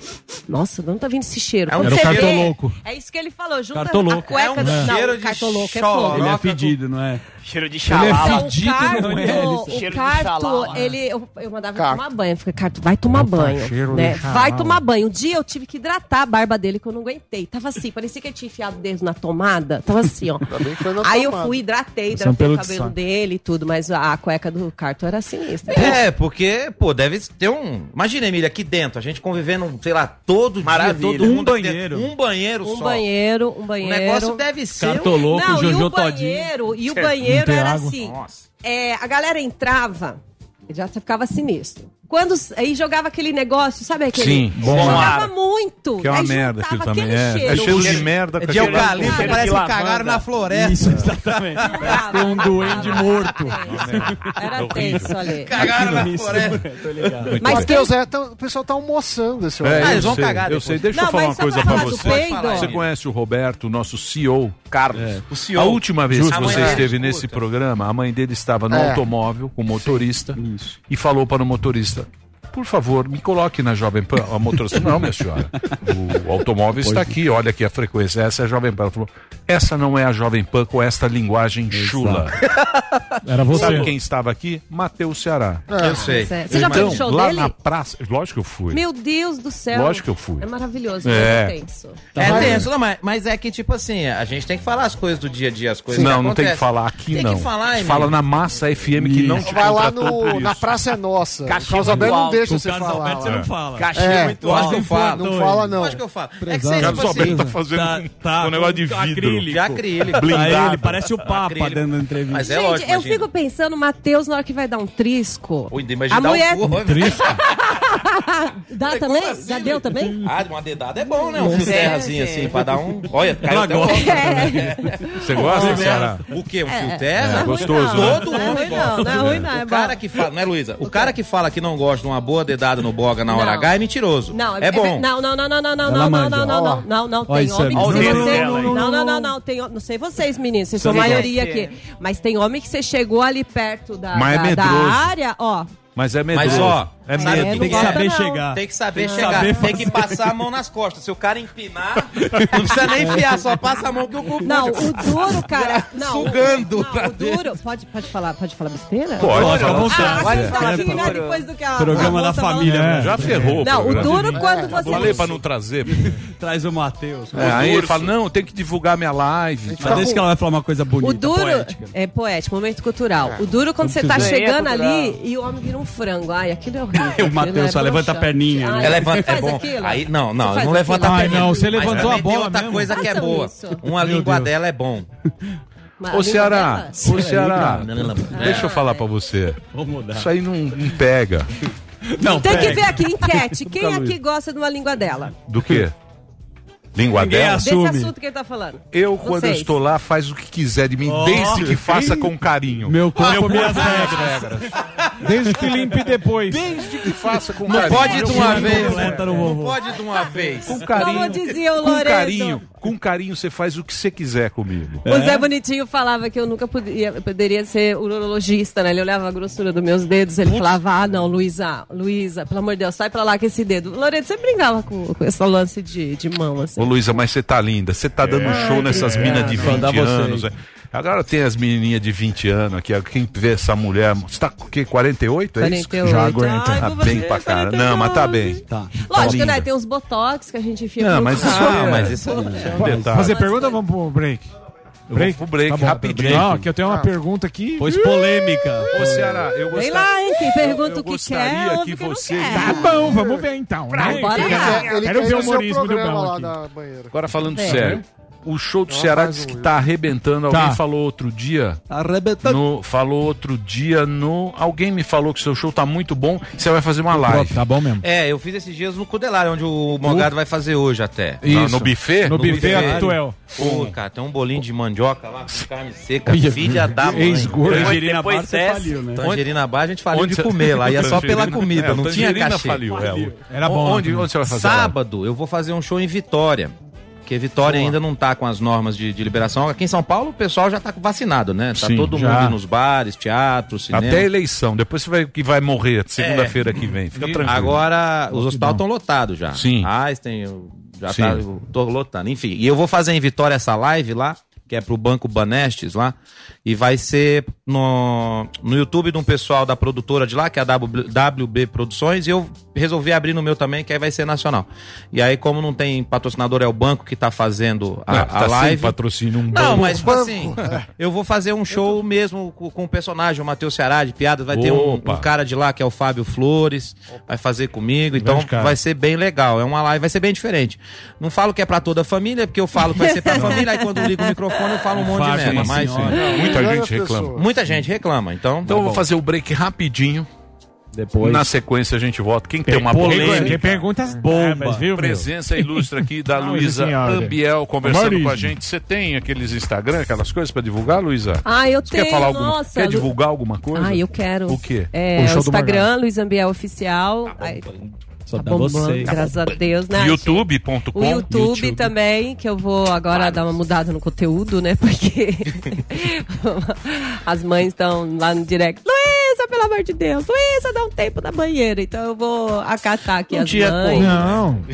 Nossa, onde tá vindo esse cheiro. É um cheiro vê, louco. É isso que ele falou, junto a cueca é um do... Não, cheiro de cartoloco é, é. Ele é fedido, não é? Cheiro de xalau. Ele é fedido, não é? Ele... É o carto, né? ele... Eu, eu mandava carto. tomar banho. fica carto, vai tomar Opa, banho. Né? Vai tomar banho. Um dia eu tive que hidratar a barba dele que eu não aguentei. Tava assim, parecia que ele tinha enfiado o dedo na tomada. Tava assim, ó. Aí eu fui, hidratei, hidratei o cabelo dele e tudo, mas a cueca do carto era sinistra. É, porque, pô, deve ter um... Imagina, Emília, aqui dentro, a gente convivendo, sei lá, todo dia, é um, banheiro. Um banheiro um só. Um banheiro, um banheiro. O negócio deve ser. Cartoloco, um... Não, Jojo e o banheiro, E o banheiro era água. assim. Nossa. É, a galera entrava, já ficava sinistro. Quando aí jogava aquele negócio, sabe aquele? Sim, bom Jogava ar. muito. Que é uma merda aquilo também. É, é cheiro de merda. É de eucalipto, parece que cagaram na floresta. Isso, exatamente. É um duende morto. Era tenso ali. Cagaram na floresta. Mas deus é, o pessoal tá almoçando. Esse é, ah, eles vão cagar Eu sei, deixa eu falar uma coisa pra você. Você conhece o Roberto, nosso CEO, Carlos. É. O CEO. A última vez que você ah, esteve é. nesse programa, a mãe dele estava no automóvel com o motorista e falou para o motorista, por favor, me coloque na Jovem Pan. A motorista, não, minha senhora, o automóvel pois está é. aqui, olha aqui a frequência, essa é a Jovem Pan. Ela falou, essa não é a Jovem Pan com esta linguagem Exato. chula. Era você. Sabe quem estava aqui? Mateus Ceará. Ah, eu sei. Você então, já foi então, show lá dele? na praça, lógico que eu fui. Meu Deus do céu. Lógico que eu fui. É maravilhoso, é, é tenso. É tá tenso, não, mas, mas é que tipo assim, a gente tem que falar as coisas do dia a dia, as coisas Não, não tem que falar aqui tem não. Tem que falar, Fala na Massa FM que não te Vai lá no, na Praça é Nossa. Cachimbo Causa não deixa deixa o você Carlos. Alberto, você não fala. Cachê é, é muito alto. Não fala, não fala, não. Acho que eu falo. É que você, Carlos tipo Alberto tá assim, tá fazendo tá, tá, um negócio de vidro. Acrílico. De acrílico. Blindado. Aí ele parece o Papa acrílico. dando entrevista. Mas é Gente, lógico, eu fico pensando, o Matheus, na hora que vai dar um trisco. Ui, imagina a mulher... um trisco. Dá também? Assim, Já deu também? Ah, uma dedada é bom, né? Um fio é, assim, pra dar um. Olha, caiu Ela gosta. É. Você gosta, oh, Ceará? O quê? Um é, fio terra? Gostoso. Todo mundo né? gosta. Não é ruim, não. O cara que fala, não é, Luísa? O cara que fala que não gosta de uma boa dedada no boga na hora H é mentiroso. Não, é bom. Não, não, não, não, não, não, não, não, não, não, não, não, tem homem que não, você. Não, não, não, não. Tem, não sei vocês, meninos, vocês são maioria aqui. Mas tem homem que você chegou ali perto da, da área, ó. Mas é medroso. Mas, ó, é medo. que tem que saber chegar. Tem que saber chegar. Tem que passar a mão nas costas. Se o cara empinar, não precisa nem enfiar, só passa a mão que o cu Não, o duro, cara. Não, sugando. Não, o duro. Pode, pode, falar, pode falar besteira? Pode, pode. Falar, ah, pode é, falar é, depois do que a. Programa da família. É. Né? Já ferrou. Não, o duro é. quando você. Falei pra não trazer. Traz o Matheus. É, aí ele fala: não, tem que divulgar minha live. Mas desde que ela vai falar uma coisa bonita. O duro. É poético, momento cultural. O duro quando você tá chegando ali e o homem vira um frango. Ai, aquilo é horrível. o Matheus é só levanta a perninha. Né? Levanta, é bom. Aí, não, não, não levanta a perninha. Não, você levantou a bola. outra mesmo. coisa que é boa. Uma língua dela é bom. Ô Ceará, é ô Ceará, deixa eu é. falar pra você. Isso aí não, não pega. Não, tem pega. que ver aqui, enquete. Quem aqui gosta de uma língua dela? Do quê? língua Ninguém dela. Assume. Desse assunto que ele tá falando. Eu, Vocês. quando eu estou lá, faz o que quiser de mim, oh, desde que faça com carinho. Meu corpo, ah, minhas regras. Desde que limpe depois. Desde que faça com não carinho. Pode de uma vez. Né? Não pode de uma vez. Com carinho. Como dizia o Lorena. Com carinho. Com carinho você faz o que você quiser comigo. O Zé Bonitinho falava que eu nunca podia, poderia ser urologista, né? Ele olhava a grossura dos meus dedos, ele Putz. falava, ah, não, Luísa, Luísa, pelo amor de Deus, sai pra lá com esse dedo. Loreto, você brincava com, com esse lance de, de mão, assim. Ô, Luísa, mas você tá linda, você tá dando é, show nessas é, minas de é, é. 20 anos. Vocês. Agora tem as menininhas de 20 anos aqui, quem vê essa mulher, você tá com o quê? 48, é 48. Já aguenta. Ai, tá bem pra cara. Não, mas tá bem. Tá, tá. Lógico, tá né? Tem uns botox que a gente enfia Não, mas isso, ah, é, mas isso é, é um Fazer pergunta, ou vamos pro break. Eu break, vou pro break, tá rapidinho. Não, que eu tenho uma ah. pergunta aqui. Pois polêmica. Ô, Ceará, eu gostaria. Vem lá, hein? Quem pergunta o que quer. Eu gostaria que você. Tá bom, vamos ver então. Né? Bora lá. Quero ver o humorismo do Bão. Agora falando é. sério. O show do Ceará diz que tá arrebentando. Tá. Alguém falou outro dia. Arrebentando. No, falou outro dia no. Alguém me falou que seu show tá muito bom. Você vai fazer uma live. Tá bom mesmo. É, eu fiz esses dias no Cudelar, onde o Mogado vai fazer hoje até. Isso. No, no buffet? No, no buffet, buffet atuel. Pô, cara, tem um bolinho de mandioca lá com carne seca. filha da mãe. Ex-gordo. Tangerina Bar, você faliu, né? Tangerina Bar, a gente faliu de comer lá. Ia só pela comida, é, não tinha cachê. Faliu, é. Era bom. Onde, né? onde você vai fazer? Sábado, eu vou fazer um show em Vitória. Porque Vitória ainda não tá com as normas de, de liberação. Aqui em São Paulo o pessoal já tá vacinado, né? Tá Sim, todo já. mundo nos bares, teatros, cinema. Até a eleição. Depois você vai, que vai morrer segunda-feira que vem. Fica tranquilo. Agora, os hospitais estão lotados já. Sim. Einstein, Já Sim. tá, tô lotando. Enfim, e eu vou fazer em Vitória essa live lá, que é pro Banco Banestes lá, e vai ser no, no YouTube de um pessoal da produtora de lá, que é a W- WB Produções, e eu resolvi abrir no meu também, que aí vai ser nacional. E aí, como não tem patrocinador, é o banco que tá fazendo a, Não, a tá sem live. patrocínio, um Não, banco. mas tipo assim, eu vou fazer um show mesmo com, com o personagem, o Matheus Ceará de piadas. Vai ter um, Opa. um cara de lá que é o Fábio Flores, vai fazer comigo. Então Grande vai ser bem legal. É uma live, vai ser bem diferente. Não falo que é pra toda a família, porque eu falo que vai ser pra família, aí quando eu ligo o microfone eu falo um monte de merda. Mas senhora. Muita gente reclama. Muita gente reclama. Então, Então eu vou fazer o break rapidinho. Depois. Na sequência a gente volta. Quem tem Tem uma polêmica. polêmica. Quem pergunta bomba. viu, meu? Presença ilustre aqui da Luísa senhora. Ambiel conversando Amarismo. com a gente. Você tem aqueles Instagram, aquelas coisas pra divulgar, Luísa? Ah, eu Você tenho, quer falar alguma nossa, Quer Lu- divulgar alguma coisa? Ah, eu quero. O quê? É, O Instagram, Luiz Ambiel Oficial. Aí- Só tá dá bombando, você. graças a Deus, né? youtube.com O YouTube, também, que eu vou agora dar uma mudada no conteúdo, né? Porque as mães estão lá no direct. Luísa, pelo amor de Deus, Luísa, dá um tempo na banheira. Então eu vou acatar aqui Não as tinha mães. como. Não.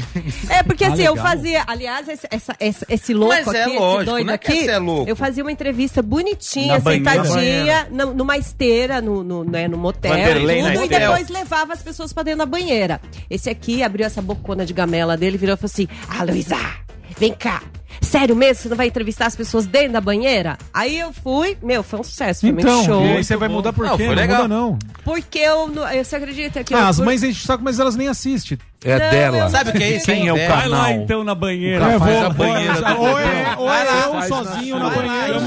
É, porque Ah, assim, eu legal. fazia. Aliás, esse, essa, esse, esse louco Mas é aqui, lógico, esse doido não é que aqui. é louco. Eu fazia uma entrevista bonitinha, Na sentadinha, na- numa esteira, no, no, né, no motel. Vanderlei na tudo, e depois levava as pessoas pra dentro da banheira. Esse aqui abriu essa bocona de gamela dele, virou e falou assim: Ah, Luísa, vem cá. Sério mesmo? Você não vai entrevistar as pessoas dentro da banheira? Aí eu fui, meu, foi um sucesso, foi Então, muito show. e aí você vai mudar por Não, quê? foi Não legal. muda não. Porque eu, não- eu você acredita que Ah, eu, as por- mães enchem o saco, mas elas nem assistem. É Não, dela. Sabe o que é isso, Quem é o Vai canal? lá então na banheira. É, Faz vou, a banheira. ou é, ou Vai é lá, eu sozinho na- vai banheira.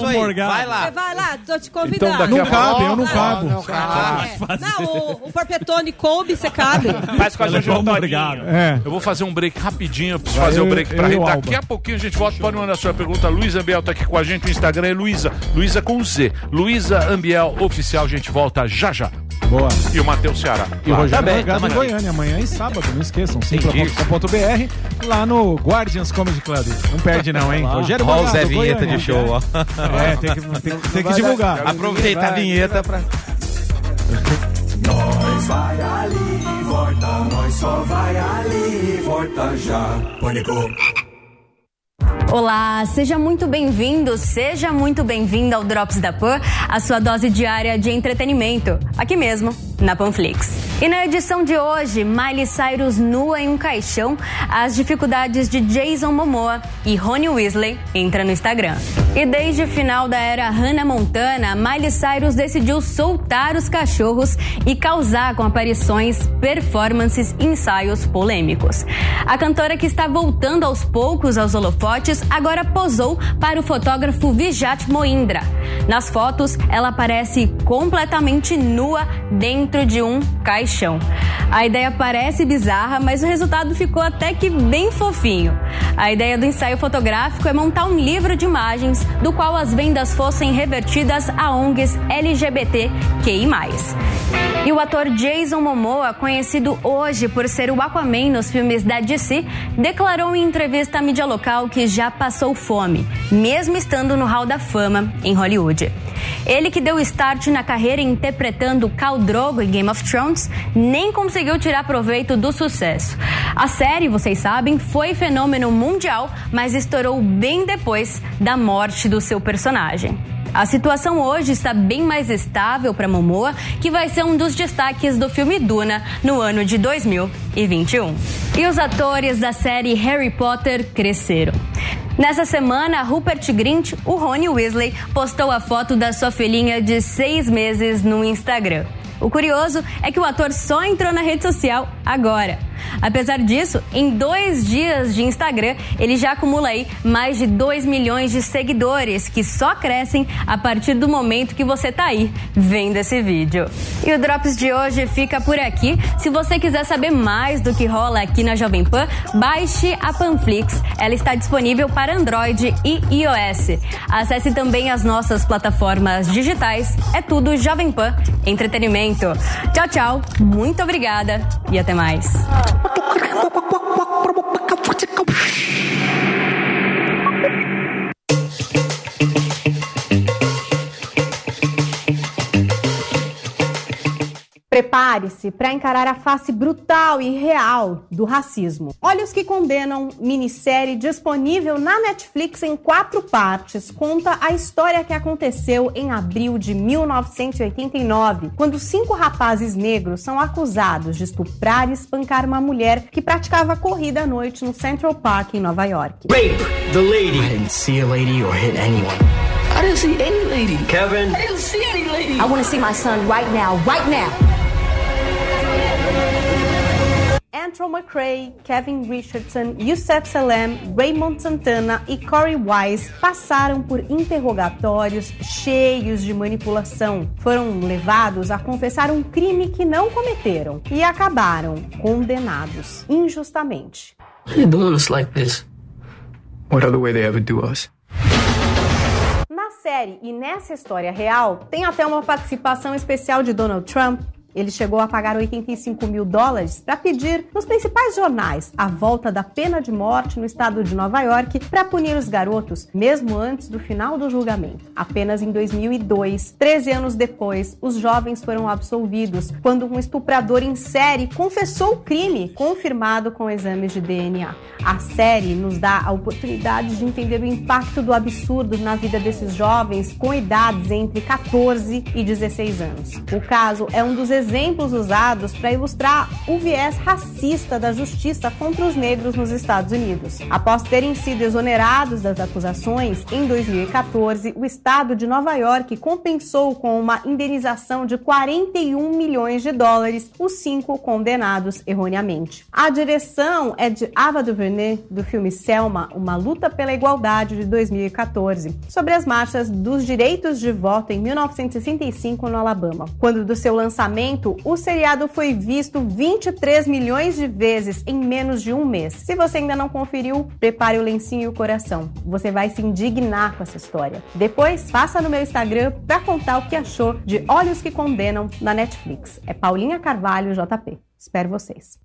vai lá. Você vai lá, tô te Então, convidando. daqui Não cabe, eu não cabo. É. Não, o, o Porpetone coube, você cabe. Faz com a. É. Eu vou fazer um break rapidinho, eu preciso Vai, fazer o break pra gente. o Daqui a pouquinho a gente volta. Pode mandar sua pergunta. Luísa Ambiel tá aqui com a gente. O Instagram é Luísa. Luísa com Z. Luísa Ambiel Oficial. A gente volta já já. Boa. E o Matheus Ceará. E o Rogério Tá bem, Morgado tamo em. Goiânia, amanhã e sábado, não esqueçam, simpla.com.br, lá no Guardians Comedy Club. Não perde não, hein? Rogério Ó o Morgado, Zé Vinheta Goiânia. de show, ó. É, tem que, tem, tem que divulgar. Aproveita a vinheta pra. Nós vai ali e volta, nós só vai ali e volta já. Pânico. Olá, seja muito bem-vindo, seja muito bem-vinda ao Drops da Pan, a sua dose diária de entretenimento, aqui mesmo, na Panflix. E na edição de hoje, Miley Cyrus nua em um caixão, as dificuldades de Jason Momoa e Rony Weasley entra no Instagram. E desde o final da era Hannah Montana, Miley Cyrus decidiu soltar os cachorros e causar com aparições, performances e ensaios polêmicos. A cantora que está voltando aos poucos aos holofotes agora posou para o fotógrafo Vijat Moindra. Nas fotos, ela aparece completamente nua dentro de um caixão. A ideia parece bizarra, mas o resultado ficou até que bem fofinho. A ideia do ensaio fotográfico é montar um livro de imagens do qual as vendas fossem revertidas a ONGs LGBTQI+. E o ator Jason Momoa, conhecido hoje por ser o Aquaman nos filmes da DC, declarou em entrevista à mídia local que já passou fome, mesmo estando no Hall da Fama em Hollywood. Ele que deu start na carreira interpretando Khal Drogo em Game of Thrones, nem conseguiu tirar proveito do sucesso. A série, vocês sabem, foi fenômeno mundial, mas estourou bem depois da morte do seu personagem. A situação hoje está bem mais estável para Momoa, que vai ser um dos destaques do filme Duna no ano de 2021. E os atores da série Harry Potter cresceram. Nessa semana, Rupert Grint, o Rony Weasley, postou a foto da sua filhinha de seis meses no Instagram. O curioso é que o ator só entrou na rede social agora. Apesar disso, em dois dias de Instagram, ele já acumula aí mais de 2 milhões de seguidores, que só crescem a partir do momento que você tá aí vendo esse vídeo. E o Drops de hoje fica por aqui. Se você quiser saber mais do que rola aqui na Jovem Pan, baixe a Panflix. Ela está disponível para Android e iOS. Acesse também as nossas plataformas digitais. É tudo Jovem Pan Entretenimento. Tchau, tchau. Muito obrigada e até mais. Yeah. Prepare-se para encarar a face brutal e real do racismo. Olhos que Condenam, minissérie disponível na Netflix em quatro partes, conta a história que aconteceu em abril de 1989, quando cinco rapazes negros são acusados de estuprar e espancar uma mulher que praticava corrida à noite no Central Park, em Nova York. Rape the lady. I didn't see a lady or hit anyone. I didn't see any lady. Kevin. I didn't see any lady. I want to see my son right now, right now. Antron McCray, Kevin Richardson, Youssef Salem, Raymond Santana e Corey Wise passaram por interrogatórios cheios de manipulação. Foram levados a confessar um crime que não cometeram e acabaram condenados injustamente. They're doing us like this. What other way they ever do us? Na série e nessa história real, tem até uma participação especial de Donald Trump. Ele chegou a pagar 85 mil dólares para pedir nos principais jornais a volta da pena de morte no estado de Nova York para punir os garotos, mesmo antes do final do julgamento. Apenas em 2002, 13 anos depois, os jovens foram absolvidos quando um estuprador em série confessou o crime, confirmado com exames de DNA. A série nos dá a oportunidade de entender o impacto do absurdo na vida desses jovens com idades entre 14 e 16 anos. O caso é um dos exemplos usados para ilustrar o viés racista da justiça contra os negros nos Estados Unidos. Após terem sido exonerados das acusações, em 2014, o estado de Nova York compensou com uma indenização de 41 milhões de dólares os cinco condenados erroneamente. A direção é de Ava DuVernay, do filme Selma, Uma Luta pela Igualdade de 2014, sobre as marchas dos direitos de voto em 1965 no Alabama. Quando do seu lançamento, o seriado foi visto 23 milhões de vezes em menos de um mês. Se você ainda não conferiu, prepare o lencinho e o coração. Você vai se indignar com essa história. Depois, passa no meu Instagram para contar o que achou de Olhos que Condenam na Netflix. É Paulinha Carvalho JP. Espero vocês.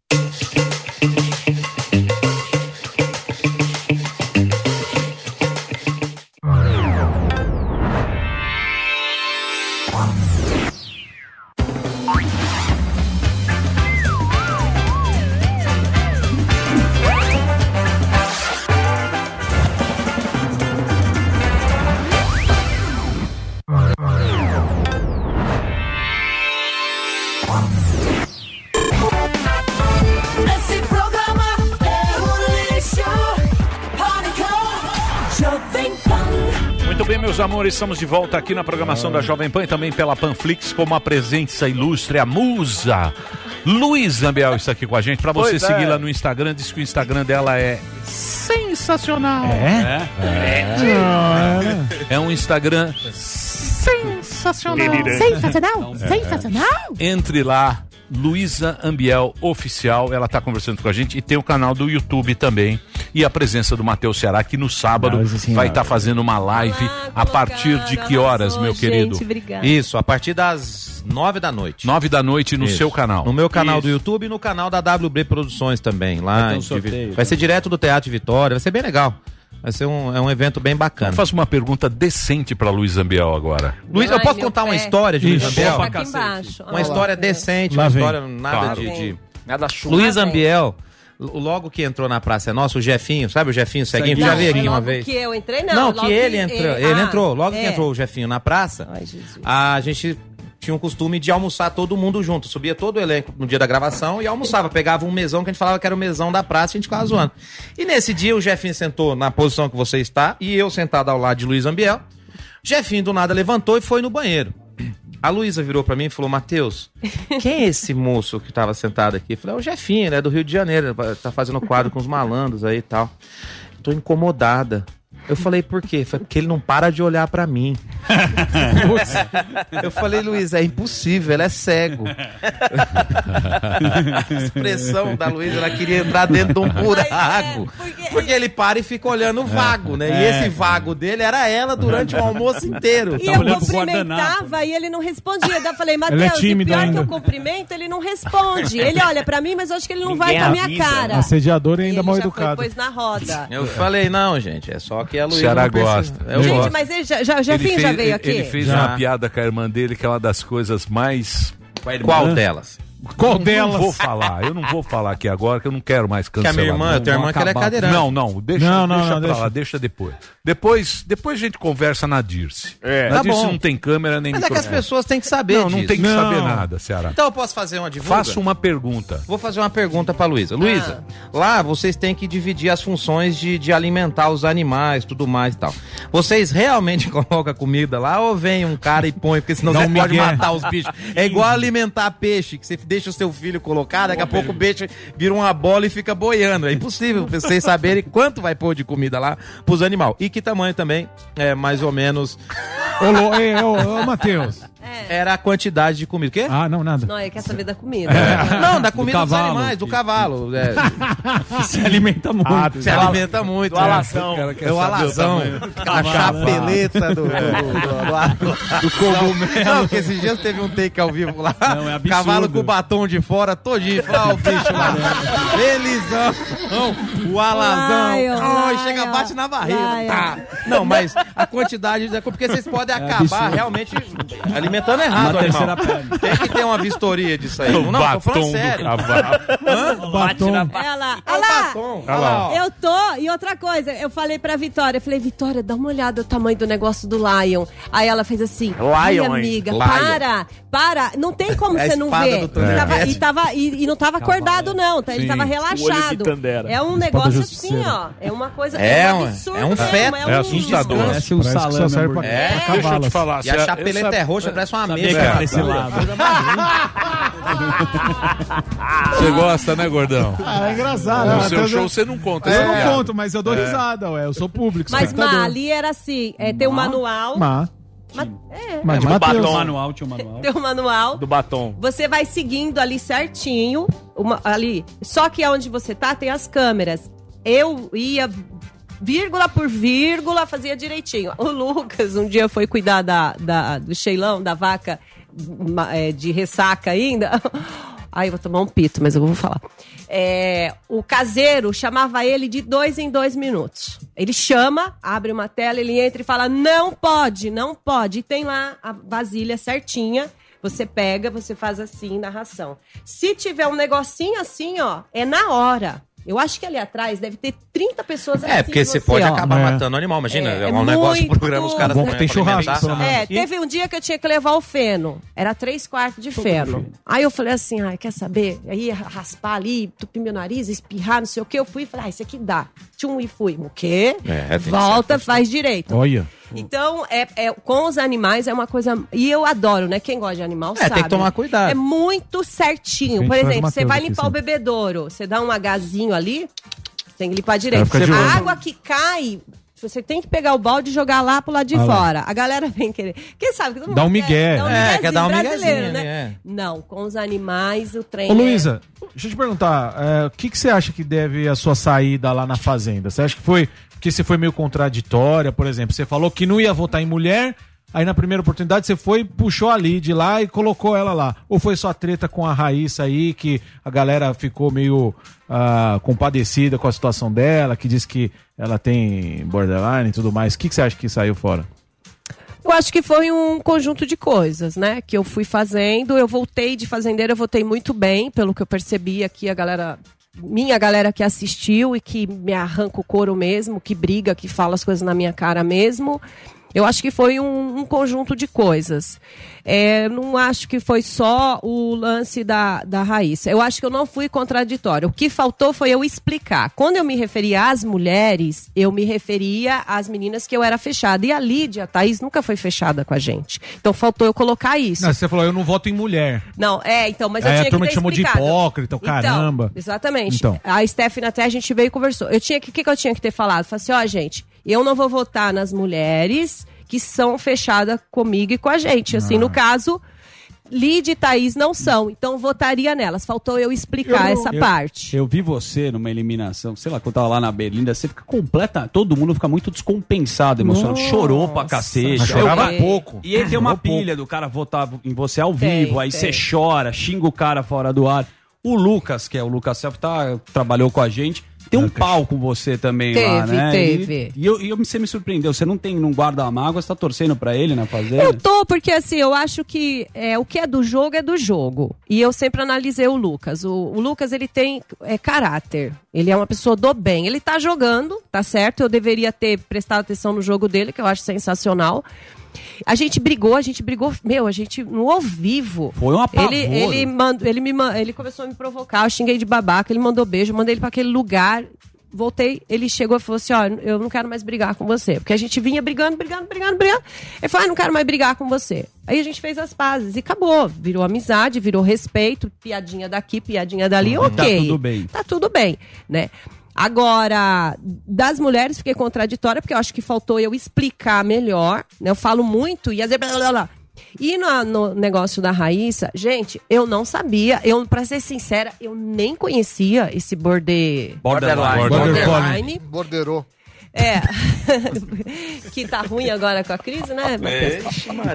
Amores, estamos de volta aqui na programação da Jovem Pan e também pela Panflix com uma presença ilustre, a musa. Luiz Ambiel está aqui com a gente. Para você é. seguir lá no Instagram, diz que o Instagram dela é sensacional. É? É, é um Instagram sensacional. Sensacional, É. sensacional. Entre lá, Luísa Ambiel Oficial, ela está conversando com a gente e tem o canal do YouTube também. E a presença do Matheus Ceará, que no sábado vai estar fazendo uma live a partir de que horas, meu querido? Isso, a partir das nove da noite. Nove da noite no Isso. seu canal. No meu canal Isso. do YouTube e no canal da WB Produções também. Lá Vai um sorteio, vai ser direto do Teatro Vitória, vai ser bem legal. Vai ser um, é um evento bem bacana. Faça uma pergunta decente para Luiz Ambiel agora. Luiz, eu posso contar uma história de Luiz Ambiel? cacete. Uma história decente, Lá uma vem. história nada Claro. de, de... Nada chuva. Luiz vem. Ambiel, logo que entrou na Praça é Nossa, o Jefinho, sabe o Jefinho Ceguinho? Já vi aqui uma vez. que eu entrei, não. Não, que ele entrou. é, Ele ah, entrou. Logo que é. entrou o Jefinho na praça, a gente tinha um costume de almoçar todo mundo junto. Subia todo o elenco no dia da gravação e almoçava. Pegava um mesão que a gente falava que era o mesão da praça e a gente ficava zoando. E nesse dia o Jefinho sentou na posição que você está e eu sentado ao lado de Luiz Ambiel. Jefinho do nada levantou e foi no banheiro. A Luísa virou pra mim e falou: Matheus, quem é esse moço que tava sentado aqui? Eu falei: é o Jefinho, ele é do Rio de Janeiro, tá fazendo quadro com os malandros aí e tal. Tô incomodada. Eu falei, por quê? Foi porque ele não para de olhar pra mim. Eu falei, Luiz, é impossível, ele é cego. A expressão da Luísa, ela queria entrar dentro de um buraco. Porque ele para e fica olhando vago, né? E É. esse vago dele era ela durante o almoço inteiro. E eu cumprimentava e ele não respondia. Daí eu falei, é Matheus, o tímido pior é que ainda. eu cumprimento, ele não responde. Ele olha pra mim, mas eu acho que ele não vai com a minha cara. Assediador e ainda mal já foi, educado. pôs na roda. Eu falei, não, gente, é só que a Luísa Ceará gosta. Eu Gente, gosto. mas ele já, já, já, Ele Fim, fez, já veio ele- aqui? Ele fez Já. uma piada com a irmã dele, que é uma das coisas mais Qual delas? Qual Eu delas? Não vou falar, eu não vou falar aqui agora, que eu não quero mais Que a cancelar. minha irmã, Não, tua irmã que ela é cadeirante. Não, não, deixa, Não, não, deixa não, pra deixa. lá, deixa depois. Depois, depois a gente conversa na Dirce. É. Na Tá Dirce bom. não tem câmera nem Mas é que as pessoas têm que saber Não, não disso. tem que Não. saber nada, Ceará. Então eu posso fazer uma divulga? Faça uma pergunta. Vou fazer uma pergunta pra Luísa. Luísa, lá vocês têm que dividir as funções de, de alimentar os animais, tudo mais e tal. Vocês realmente colocam comida lá ou vem um cara e põe, porque senão Dá você pode matar os bichos. É igual alimentar peixe, que você deixa o seu filho colocar, daqui a pouco o peixe vira uma bola e fica boiando. É impossível vocês saberem quanto vai pôr de comida lá pros animais. E que tamanho também, é mais ou menos... Ô, ei, ô, ô, Matheus. Era a quantidade de comida. O quê? Ah, não, nada. Não, ele quer saber da comida. Não, da comida dos cavalo. animais, do cavalo. É. Se alimenta muito. Ah, se alimenta muito. do é. alação. O cara quer É o saber tamanho. A chapeleta do, do, do, do cogumelo. Não, porque esses dias teve um take ao vivo lá. Não, é absurdo. Cavalo com o batom de fora, todinho. Falei, ó, o bicho lá. Felizão. O alazão. Ai, chega, bate na barriga. Tá. Não, mas a quantidade... de- Porque vocês podem acabar absurdo. realmente alimentando errado Uma o terceira animal. perna. Tem que ter uma vistoria disso aí. O Não, tô falando batom do sério. cavalo. Hã? Batom. Olha lá, É olha lá. batom. Olha lá. Eu tô, e outra coisa, eu falei pra Vitória, eu falei, Vitória, dá uma olhada no tamanho do negócio do Lion. Aí ela fez assim, Lion, amiga, Lion. para, para, não tem como É a você não ver. E tava, e, tava- e- e não tava acordado não, tá? ele tava relaxado. É um negócio assim, ó, é uma coisa, É, é um ué, absurdo é um feto, é, é um assustador. descanso. Parece um Parece que só salame. serve pra hambúrguer. É, Deixa eu te falar. E a chapeleta é roxa, parece uma Sabia mesa. que É. pra esse lado. Você gosta, né, gordão? Ah, é engraçado. No né? seu show você não conta Eu essa não piada. conto, mas eu dou risada, ué. Eu sou público, Mas ali era assim, é, tem o manual, Má. ma- é, mas Matheus. batom. Manual, tinha um manual. tem o manual, Do batom. Você vai seguindo ali certinho, uma- ali. Só que onde você tá tem as câmeras. Eu ia vírgula por vírgula, fazia direitinho. O Lucas um dia foi cuidar da, da- do cheilão, da vaca é, de ressaca ainda. Aí eu vou tomar um pito, mas eu vou falar. É, o caseiro chamava ele de dois em dois minutos. Ele chama, abre uma tela, ele entra e fala: não pode, não pode. E tem lá a vasilha certinha. Você pega, você faz assim na ração. Se tiver um negocinho assim, ó, é na hora. Eu acho que ali atrás deve ter 30 pessoas É, assim porque você pode ó. acabar É. matando o animal. Imagina, É, é, é um negócio muito- programa os caras Bom que tem churrasco, menos. É, teve um dia que eu tinha que levar o feno. Era três quartos de feno. Aí eu falei assim, ai, quer saber? Aí raspar ali, tupir meu nariz, espirrar, não sei o que. Eu fui e falei, ah, isso aqui dá. Tchum, e fui. O quê? É, Volta, faz direito. Olha. Então, é, é- com os animais é uma coisa. E eu adoro, né? Quem gosta de animal É, sabe. tem que tomar cuidado. É muito certinho. Por exemplo, você vai aqui, limpar sim. o bebedouro, você dá um agazinho ali, você tem que limpar direito. A olho. água que cai. Você tem que pegar o balde e jogar lá pro lado de Ah lá. fora. A galera vem querer. Quem sabe? que todo Dá um mundo migué. Dá um É, quer dar um miguezinho, né? né? Não, com os animais o trem. Ô, é- Luísa, deixa eu te perguntar, é, o que, que você acha que deve a sua saída lá na Fazenda? Você acha que foi porque você foi meio contraditória, por exemplo? Você falou que não ia votar em mulher, aí na primeira oportunidade você foi, puxou a Lid lá e colocou ela lá. Ou foi só treta com a Raíssa aí, que a galera ficou meio ah, compadecida com a situação dela, que diz que ela tem borderline e tudo mais. O que, que você acha que saiu fora? Eu acho que foi um conjunto de coisas, né? Que eu fui fazendo. Eu voltei de fazendeira, eu voltei muito bem, pelo que eu percebi aqui, a galera. Minha galera que assistiu e que me arranca o couro mesmo, que briga, que fala as coisas na minha cara mesmo. Eu acho que foi um, um conjunto de coisas. É, não acho que foi só o lance da, da Raíssa. Eu acho que eu não fui contraditória. O que faltou foi eu explicar. Quando eu me referia às mulheres, eu me referia às meninas que eu era fechada. E a Lídia, a Thaís, nunca foi fechada com a gente. Então faltou eu colocar isso. Não, você falou, eu não voto em mulher. Não, é, então, mas eu a tinha turma que te chamou de hipócrita, o caramba. exatamente. Então. A Stephanie até a gente veio e conversou. Eu tinha que, o que, que eu tinha que ter falado? Falei assim, ó, gente, eu não vou votar nas mulheres que são fechadas comigo e com a gente. Assim, Ah. no caso, Lid e Thaís não são, então votaria nelas. Faltou eu explicar essa Eu- parte. Eu vi você numa eliminação, sei lá, quando eu tava lá na Berlinda, você fica completa. Todo mundo fica muito descompensado, emocionado. Nossa. Chorou pra cacete. Mas chorava pouco. E aí tem uma Chorou pouco. pilha do cara votar em você ao Tem, vivo, aí tem. você chora, xinga o cara fora do ar. O Lucas, que é o Lucas Self, tá, trabalhou com a gente. Tem um pau com você também lá, Teve, né? teve. E, e eu, e eu- você me surpreendeu. Você não tem, não guarda a mágoa, você tá torcendo pra ele na fazenda? Eu tô, porque assim, eu acho que é, o que é do jogo é do jogo. E eu sempre analisei o Lucas. O, o Lucas, ele tem é, caráter. Ele é uma pessoa do bem. Ele tá jogando, tá certo? Eu deveria ter prestado atenção no jogo dele, que eu acho sensacional. A gente brigou, a gente brigou, meu, a gente no ao vivo. Foi um apavoro. Ele, ele, mandou, ele, me, ele começou a me provocar, eu xinguei de babaca, ele mandou beijo, mandei ele pra aquele lugar. Voltei, ele chegou e falou assim: Ó, eu não quero mais brigar com você. Porque a gente vinha brigando, brigando, brigando, brigando. Ele falou: ah, não quero mais brigar com você. Aí a gente fez as pazes e acabou. Virou amizade, virou respeito, piadinha daqui, piadinha dali. Tá ok. tudo bem. Tá tudo bem, né? Agora, das mulheres fiquei contraditória, porque eu acho que faltou eu explicar melhor. Né? Eu falo muito e às vezes. Blá, blá, blá. E no, no negócio da Raíssa, gente, eu não sabia. Eu, pra ser sincera, eu nem conhecia esse borde... Borderline. Borderline. Borderou. É. que tá ruim agora com a crise, né, Maria.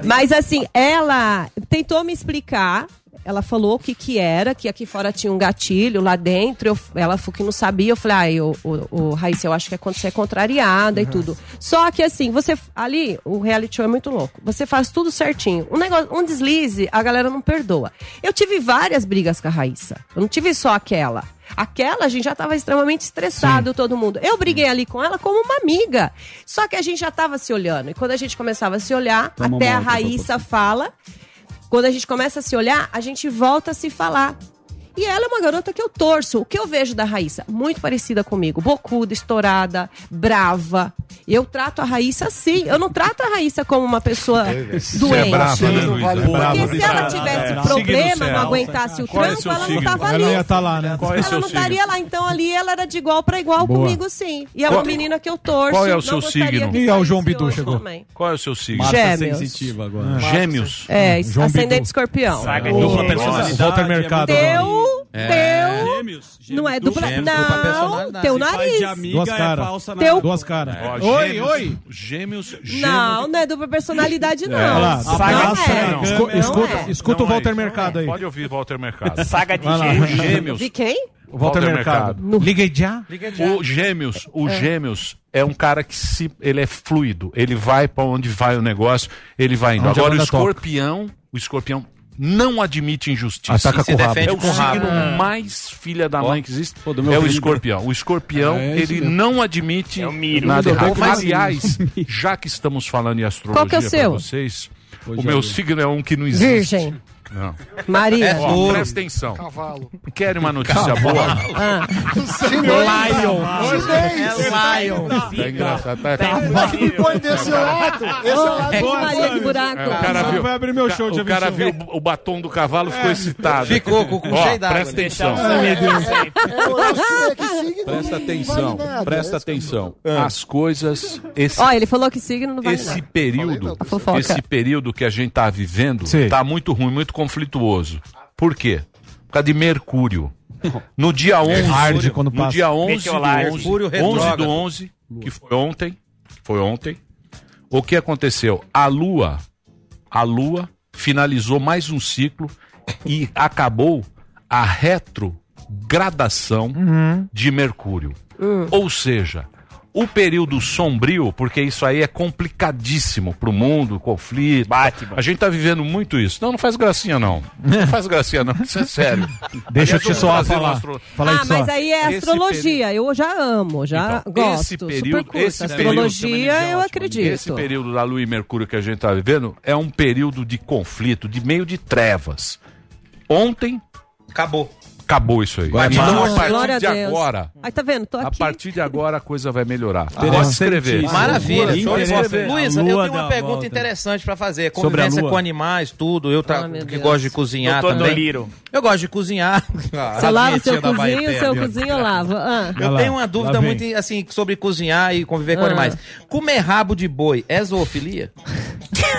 Mas assim, ela tentou me explicar. Ela falou o que que era, que aqui fora tinha um gatilho lá dentro. Eu- ela falou que não sabia. Eu falei, ah, eu, o, o Raíssa, eu acho que é quando você é contrariada e tudo. Só que assim, você ali, o reality show é muito louco. Você faz tudo certinho. Um negócio, um deslize, a galera não perdoa. Eu tive várias brigas com a Raíssa. Eu não tive só aquela. Aquela a gente já estava extremamente estressado, todo mundo. Eu briguei ali com ela como uma amiga. Só que a gente já estava se olhando. E quando a gente começava a se olhar, Toma até a Raíssa fala. Quando a gente começa a se olhar, a gente volta a se falar. E ela é uma garota que eu torço. O que eu vejo da Raíssa? Muito parecida comigo. Bocuda, estourada, brava. Eu trato a Raíssa assim. Eu não trato a Raíssa como uma pessoa Você doente. é brava, né, Luísa? É brava, Porque se ela tivesse É. problema, não aguentasse o Qual é tranco, seu ela não tava Ela ali. não ia estar lá, né? Qual é Ela não signo? estaria lá. Então ali ela era de igual pra igual Boa. comigo, sim. E é Qual- uma menina que eu torço. Qual é o seu signo? Ih, ó, o João Bidu chegou. também. Qual é o seu signo? Marta Gêmeos. sensitiva agora. Gêmeos? É, João ascendente Bidu. escorpião. Saga de Dupla personalidade. Walter Mercado. Teu, É. teu. Gêmeos. Não é dupla. Gêmeos, dupla Não, personalidade. teu nariz. de amiga, Duas é caras. falsa na- Teu- Duas caras. Ó, Oi, gêmeos, oi. Gêmeos, gêmeos. Não, não é dupla personalidade, não. Olha lá, Não bagaça, é. não. Escu- Não escuta, é. escuta o Não é Walter isso. Mercado aí. Pode ouvir Walter Mercado. Saga de Vai lá. Os gêmeos. De quem? O Walter, Walter Mercado. Mercado. Liga já. O Gêmeos, o Gêmeos é um cara que se ele é fluido, ele vai pra onde vai o negócio, ele vai indo. Onde a Agora o banda toca. escorpião, o escorpião não admite injustiça. Ataca Se com o rabo. defende É o com rabo. signo mais filha da mãe que existe. Pô, do meu É o filho. escorpião. O escorpião, É isso ele mesmo. não admite É o Miro. nada errado. Mas, aliás, já que estamos falando em astrologia é o pra seu? vocês, Hoje o é meu dia. signo é um que não existe. Virgem. Não. Maria. Ó, presta atenção. Cavalo. Querem uma notícia boa? Ah, É Lion. É engraçado. Tá, Não põe desse lado. Esse é o lado que do Maria, que buraco. É, o cara viu, vai abrir meu show o dia cara 21. viu o batom do cavalo ficou excitado. Ficou com- Ó, cheio d'água, Presta né? atenção. Ai, meu Deus. É, Presta atenção. Presta atenção. As coisas. Esse, Ó, ele falou que signo não vai esse período. Esse período que a gente tá vivendo tá muito ruim, muito conflituoso. Por quê? Por causa de Mercúrio. No dia 11, Arde quando no passa. dia 11 do Meteolar. 11, Mercúrio 11 retrógrado. do 11, que foi ontem, foi ontem, o que aconteceu? A Lua, a Lua finalizou mais um ciclo e acabou a retrogradação de Mercúrio. Ou seja, o período sombrio, porque isso aí é complicadíssimo pro mundo, conflito. Batman. A gente tá vivendo muito isso. Não, não faz gracinha não. Não faz gracinha não, isso é sério. Deixa eu te um falar. astro- Fala aí Ah, mas aí é Esse astrologia. Eu já amo, já Então, gosto. esse super período- curto. esse Astrologia, período- eu acredito. Esse período da Lua e Mercúrio que a gente está vivendo é um período de conflito, de meio de trevas. Ontem Acabou. Acabou isso aí. Vai, então, Márcio. a partir Glória a de agora, Aí tá vendo? Tô a aqui. partir de agora a coisa vai melhorar. Pode escrever. Maravilha. Luísa, A eu tenho uma a pergunta volta. interessante pra fazer. Sobre a Convivência lua. com animais, tudo. Eu tra... Ah, que gosto de cozinhar Doutor também. Doliro. Eu gosto de cozinhar. Você lava o seu cozinho, o seu cozinho eu lavo. Ah. Eu tenho uma dúvida muito assim sobre cozinhar e conviver com Ah. animais. Comer rabo de boi é zoofilia?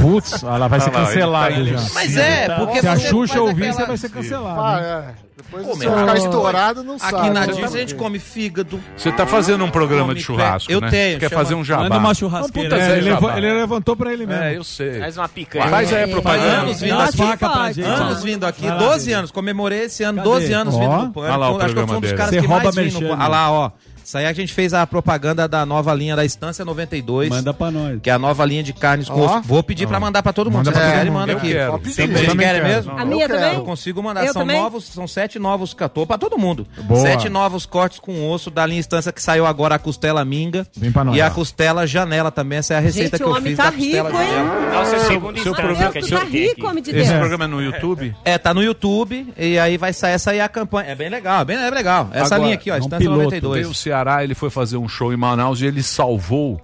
Putz, ela vai ser Ah lá, ele cancelada tá já. Mas é, porque Se a você Xuxa ouvir, aquela- você vai ser cancelado. Ah, né? é. Depois Pô, meu, ficar estourado, não sabe. Aqui na né? Diz a gente come fígado. Você tá fazendo um programa de churrasco. Eu né? tenho, Você quer chama- fazer um jabá. Manda uma churrasqueira. É, ele, Jabá. ele levantou pra ele mesmo. É, eu sei. Faz uma picanha. Faz aí a propaganda. Anos vindo aqui. faca pra gente, anos vindo aqui, Vai lá, 12 Pedro. anos. Comemorei esse ano, Cadê? 12 anos vindo no Pânico. Olha lá o Acho que eu programa fui um dos dele. caras Você que rouba Pânico. né? Olha lá, ó. Isso aí a gente fez a propaganda da nova linha da Estância 92. Manda pra nós. Que é a nova linha de carnes com osso. Vou pedir pra mandar pra todo mundo. Manda Se vocês todo manda mundo. aqui. Eu quero. Vocês querem quero. mesmo? A minha quero. também? Eu consigo mandar. Eu são também? novos, são sete novos catou pra todo mundo. Boa. Sete novos cortes com osso da linha Estância que saiu agora a costela minga Vem pra nós. e a costela janela também. Essa é a receita Gente, que eu fiz tá da costela rico, hein? janela. Nossa, segunda seu programa- tá rico, homem de Esse Deus. programa é no YouTube? É, tá no YouTube e aí vai sair essa aí a campanha. É bem legal, bem é legal. Essa linha aqui, ó, é Estância piloto. 92. Veio o Ceará, ele foi fazer um show em Manaus e ele salvou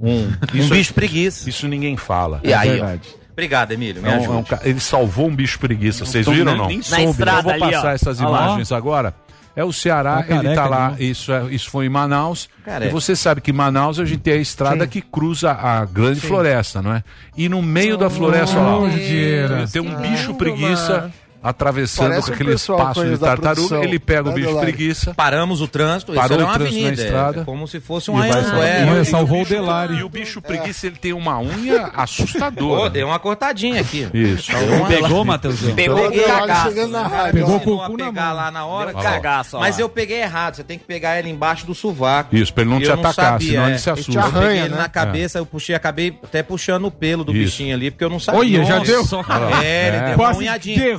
um, Um bicho preguiça. Isso ninguém fala. E aí, ó. verdade. Obrigado, Emílio. Me É ajuda. é um ca- ele salvou um bicho preguiça. Vocês viram ou não? nem Na soube. estrada Eu vou ali, passar ó. essas imagens agora. É o Ceará, Tá ele tá careca, lá, né? isso, é- isso foi em Manaus. Careca. E você sabe que em Manaus a gente tem a estrada que cruza a grande floresta, não é? E no meio da floresta, ó, lá, Oh, Dieira. tem um bicho preguiça mano. Atravessando Parece com um aquele espaço com de tartaruga, ele pega o Né, bicho preguiça. Paramos o trânsito, Parou isso o uma trânsito na avenida. estrada. É como se fosse um E salvou o bicho- Delari. E o bicho preguiça, ele tem uma unha assustadora. Pô, deu uma cortadinha aqui. Isso. Uma- Pegou, Matheusão? Pegou a cagaço. Pegou ensinou o cu na mão. lá na hora. Cagaço. Mas eu peguei errado. Você tem que pegar ele embaixo do sovaco. Isso, pra ele não te atacar, senão ele se é. assusta. Eu peguei ele né? na cabeça, eu puxei, acabei até puxando o pelo do bichinho ali, porque eu não sabia. Olha, já deu? É, ele É. deu uma unhadinha.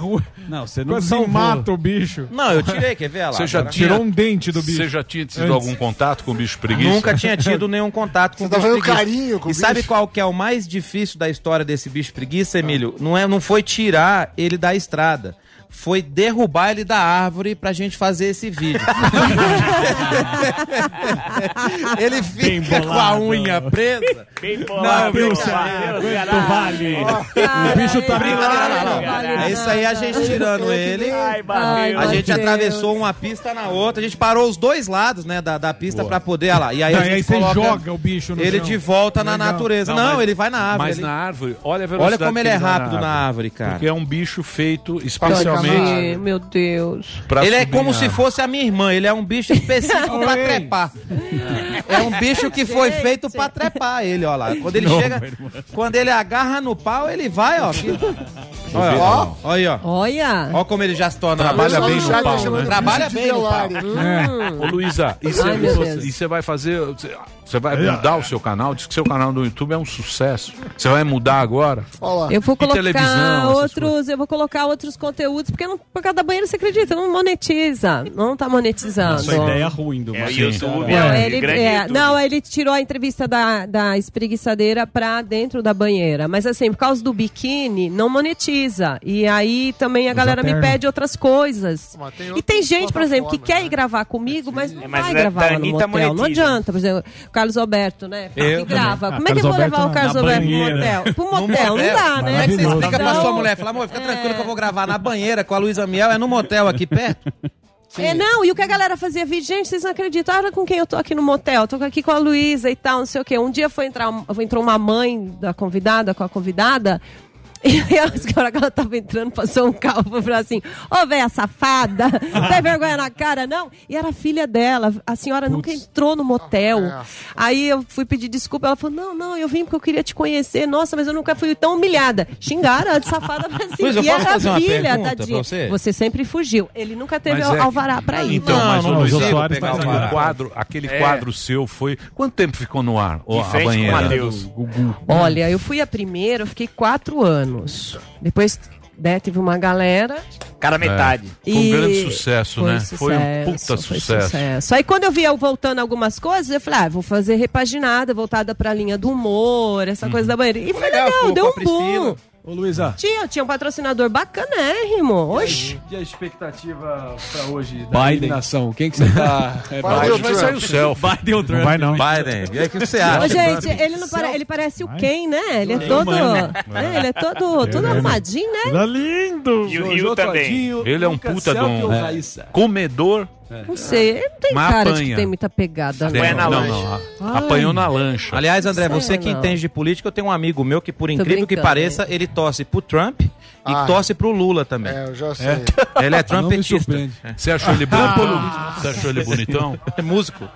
Não, você não Quase salvou. mata o bicho. Não, eu tirei, quer ver lá? Você já tinha- Tirou um dente do bicho. Você já tinha tido Antes. algum contato com o bicho preguiça? Nunca tinha tido nenhum contato com Você o tá bicho fazendo preguiça. carinho com o E sabe bicho? qual que é o mais difícil da história desse bicho preguiça, Emílio? Não, é, não foi tirar ele da estrada. Foi derrubar ele da árvore pra gente fazer esse vídeo. ele fica com a unha presa. Bem Não, bolado. brincadeira, Deus, Aguento vale. Cara, O bicho tá não, não. É isso aí a gente tirando ele. Ai, Ai, A gente Deus. atravessou uma pista na outra, a gente parou os dois lados, né, da, da pista pra poder, olha lá. E aí, Não, a e aí gente você coloca joga o bicho no ele chão. de volta na natureza. Não, mas- ele vai na árvore. Mas ele- na árvore, olha a velocidade Olha como ele é rápido na árvore, cara. Porque é um bicho feito Tadinho, especialmente Meu Deus. pra Ele é como se fosse a minha irmã, ele é um bicho específico pra trepar. É um bicho que foi feito pra trepar ele, ó lá. Quando ele Não, chega, quando ele agarra no pau, ele vai, ó. que- Olha, Ó. ó, olha aí, ó. Olha. Ó como ele já se torna. Trabalha Só bem no pau, né? Trabalha bem no pau. Ô Luísa, e Ai, e você vai fazer. Você vai mudar o seu canal? Diz que seu canal no YouTube é um sucesso. Você vai mudar agora? Olha lá. Eu vou televisão, colocar outros, eu vou colocar outros conteúdos, porque não, por causa da banheira, você acredita? Não monetiza. Não tá monetizando. Sua ideia ruim do É. YouTube, Não, é, ele, é, não, ele tirou a entrevista da, da espreguiçadeira pra dentro da banheira. Mas assim, por causa do biquíni, não monetiza. E aí também a galera me pede outras coisas. E tem gente, por exemplo, que plataformas, quer né? ir gravar comigo, mas não É, mas vai da- gravar lá no Anitta motel. Não adianta. Por exemplo, o Carlos Alberto, né? Eu que grava. também. Como Ah, é que eu vou levar o Carlos Alberto pro motel? Pro motel, não dá, né? Como é que você explica pra Então, sua mulher? Fala, amor, fica tranquilo que eu vou gravar na banheira com a Luísa Miel, é no motel aqui perto. É, não, e o que a galera fazia vídeo, gente, vocês não acreditam, olha com quem eu tô aqui no motel, tô aqui com a Luísa e tal, não sei o quê. Um dia foi entrar, entrou uma mãe da convidada com a convidada, e aí, a hora que ela tava entrando, passou um carro e falou assim: Ô, véia safada, não tem vergonha na cara, não? E era filha dela, a senhora nunca entrou no motel. Aí eu fui pedir desculpa, ela falou: Não, não, eu vim porque eu queria te conhecer. Nossa, mas eu nunca fui tão humilhada. Xingaram a de safada pra cima. Luiz, eu e era filha, pra tadinha. você? sempre fugiu. Ele nunca teve Mas é- alvará pra ir. Então, Não, mas não o Luiz Soares pegar o aquele quadro, aquele É. quadro seu foi. Quanto tempo ficou no ar? A banheira. Olha, eu fui a primeira, eu fiquei quatro anos. Depois né, teve uma galera. Cada metade. Foi um grande sucesso, né? Foi um puta foi sucesso. Aí quando eu via eu voltando algumas coisas, eu falei, ah, vou fazer repaginada, voltada pra linha do humor, essa coisa da banheira. E foi legal, legal, deu um boom. Ô, Luísa. Tinha, tinha um patrocinador bacanérrimo. Oxi. E a expectativa pra hoje da Biden. eliminação? Quem que você tá... É, Vai, Biden. Vai sair o selfie. Biden ou Trump? Não vai não. Biden, e aí o que você acha? Ô, gente, ele, não pare- ele parece o Ken, né? Ele é todo. né, Ele é todo, todo arrumadinho, né? Tá lindo. E o Rio também. Ele é um puta de um comedor Não sei, não tem Mas cara de apanha. que tem muita pegada. Tem, não. não, não, a- Apanhou na lancha. Aliás, André, você que não. entende de política, eu tenho um amigo meu que, por incrível que brincando, pareça, ele torce pro Trump e Ah. torce pro Lula também. É, eu já sei. Ele é Não me trumpetista. surpreende. Você achou ele bonito? Você achou ele bonitão? É músico.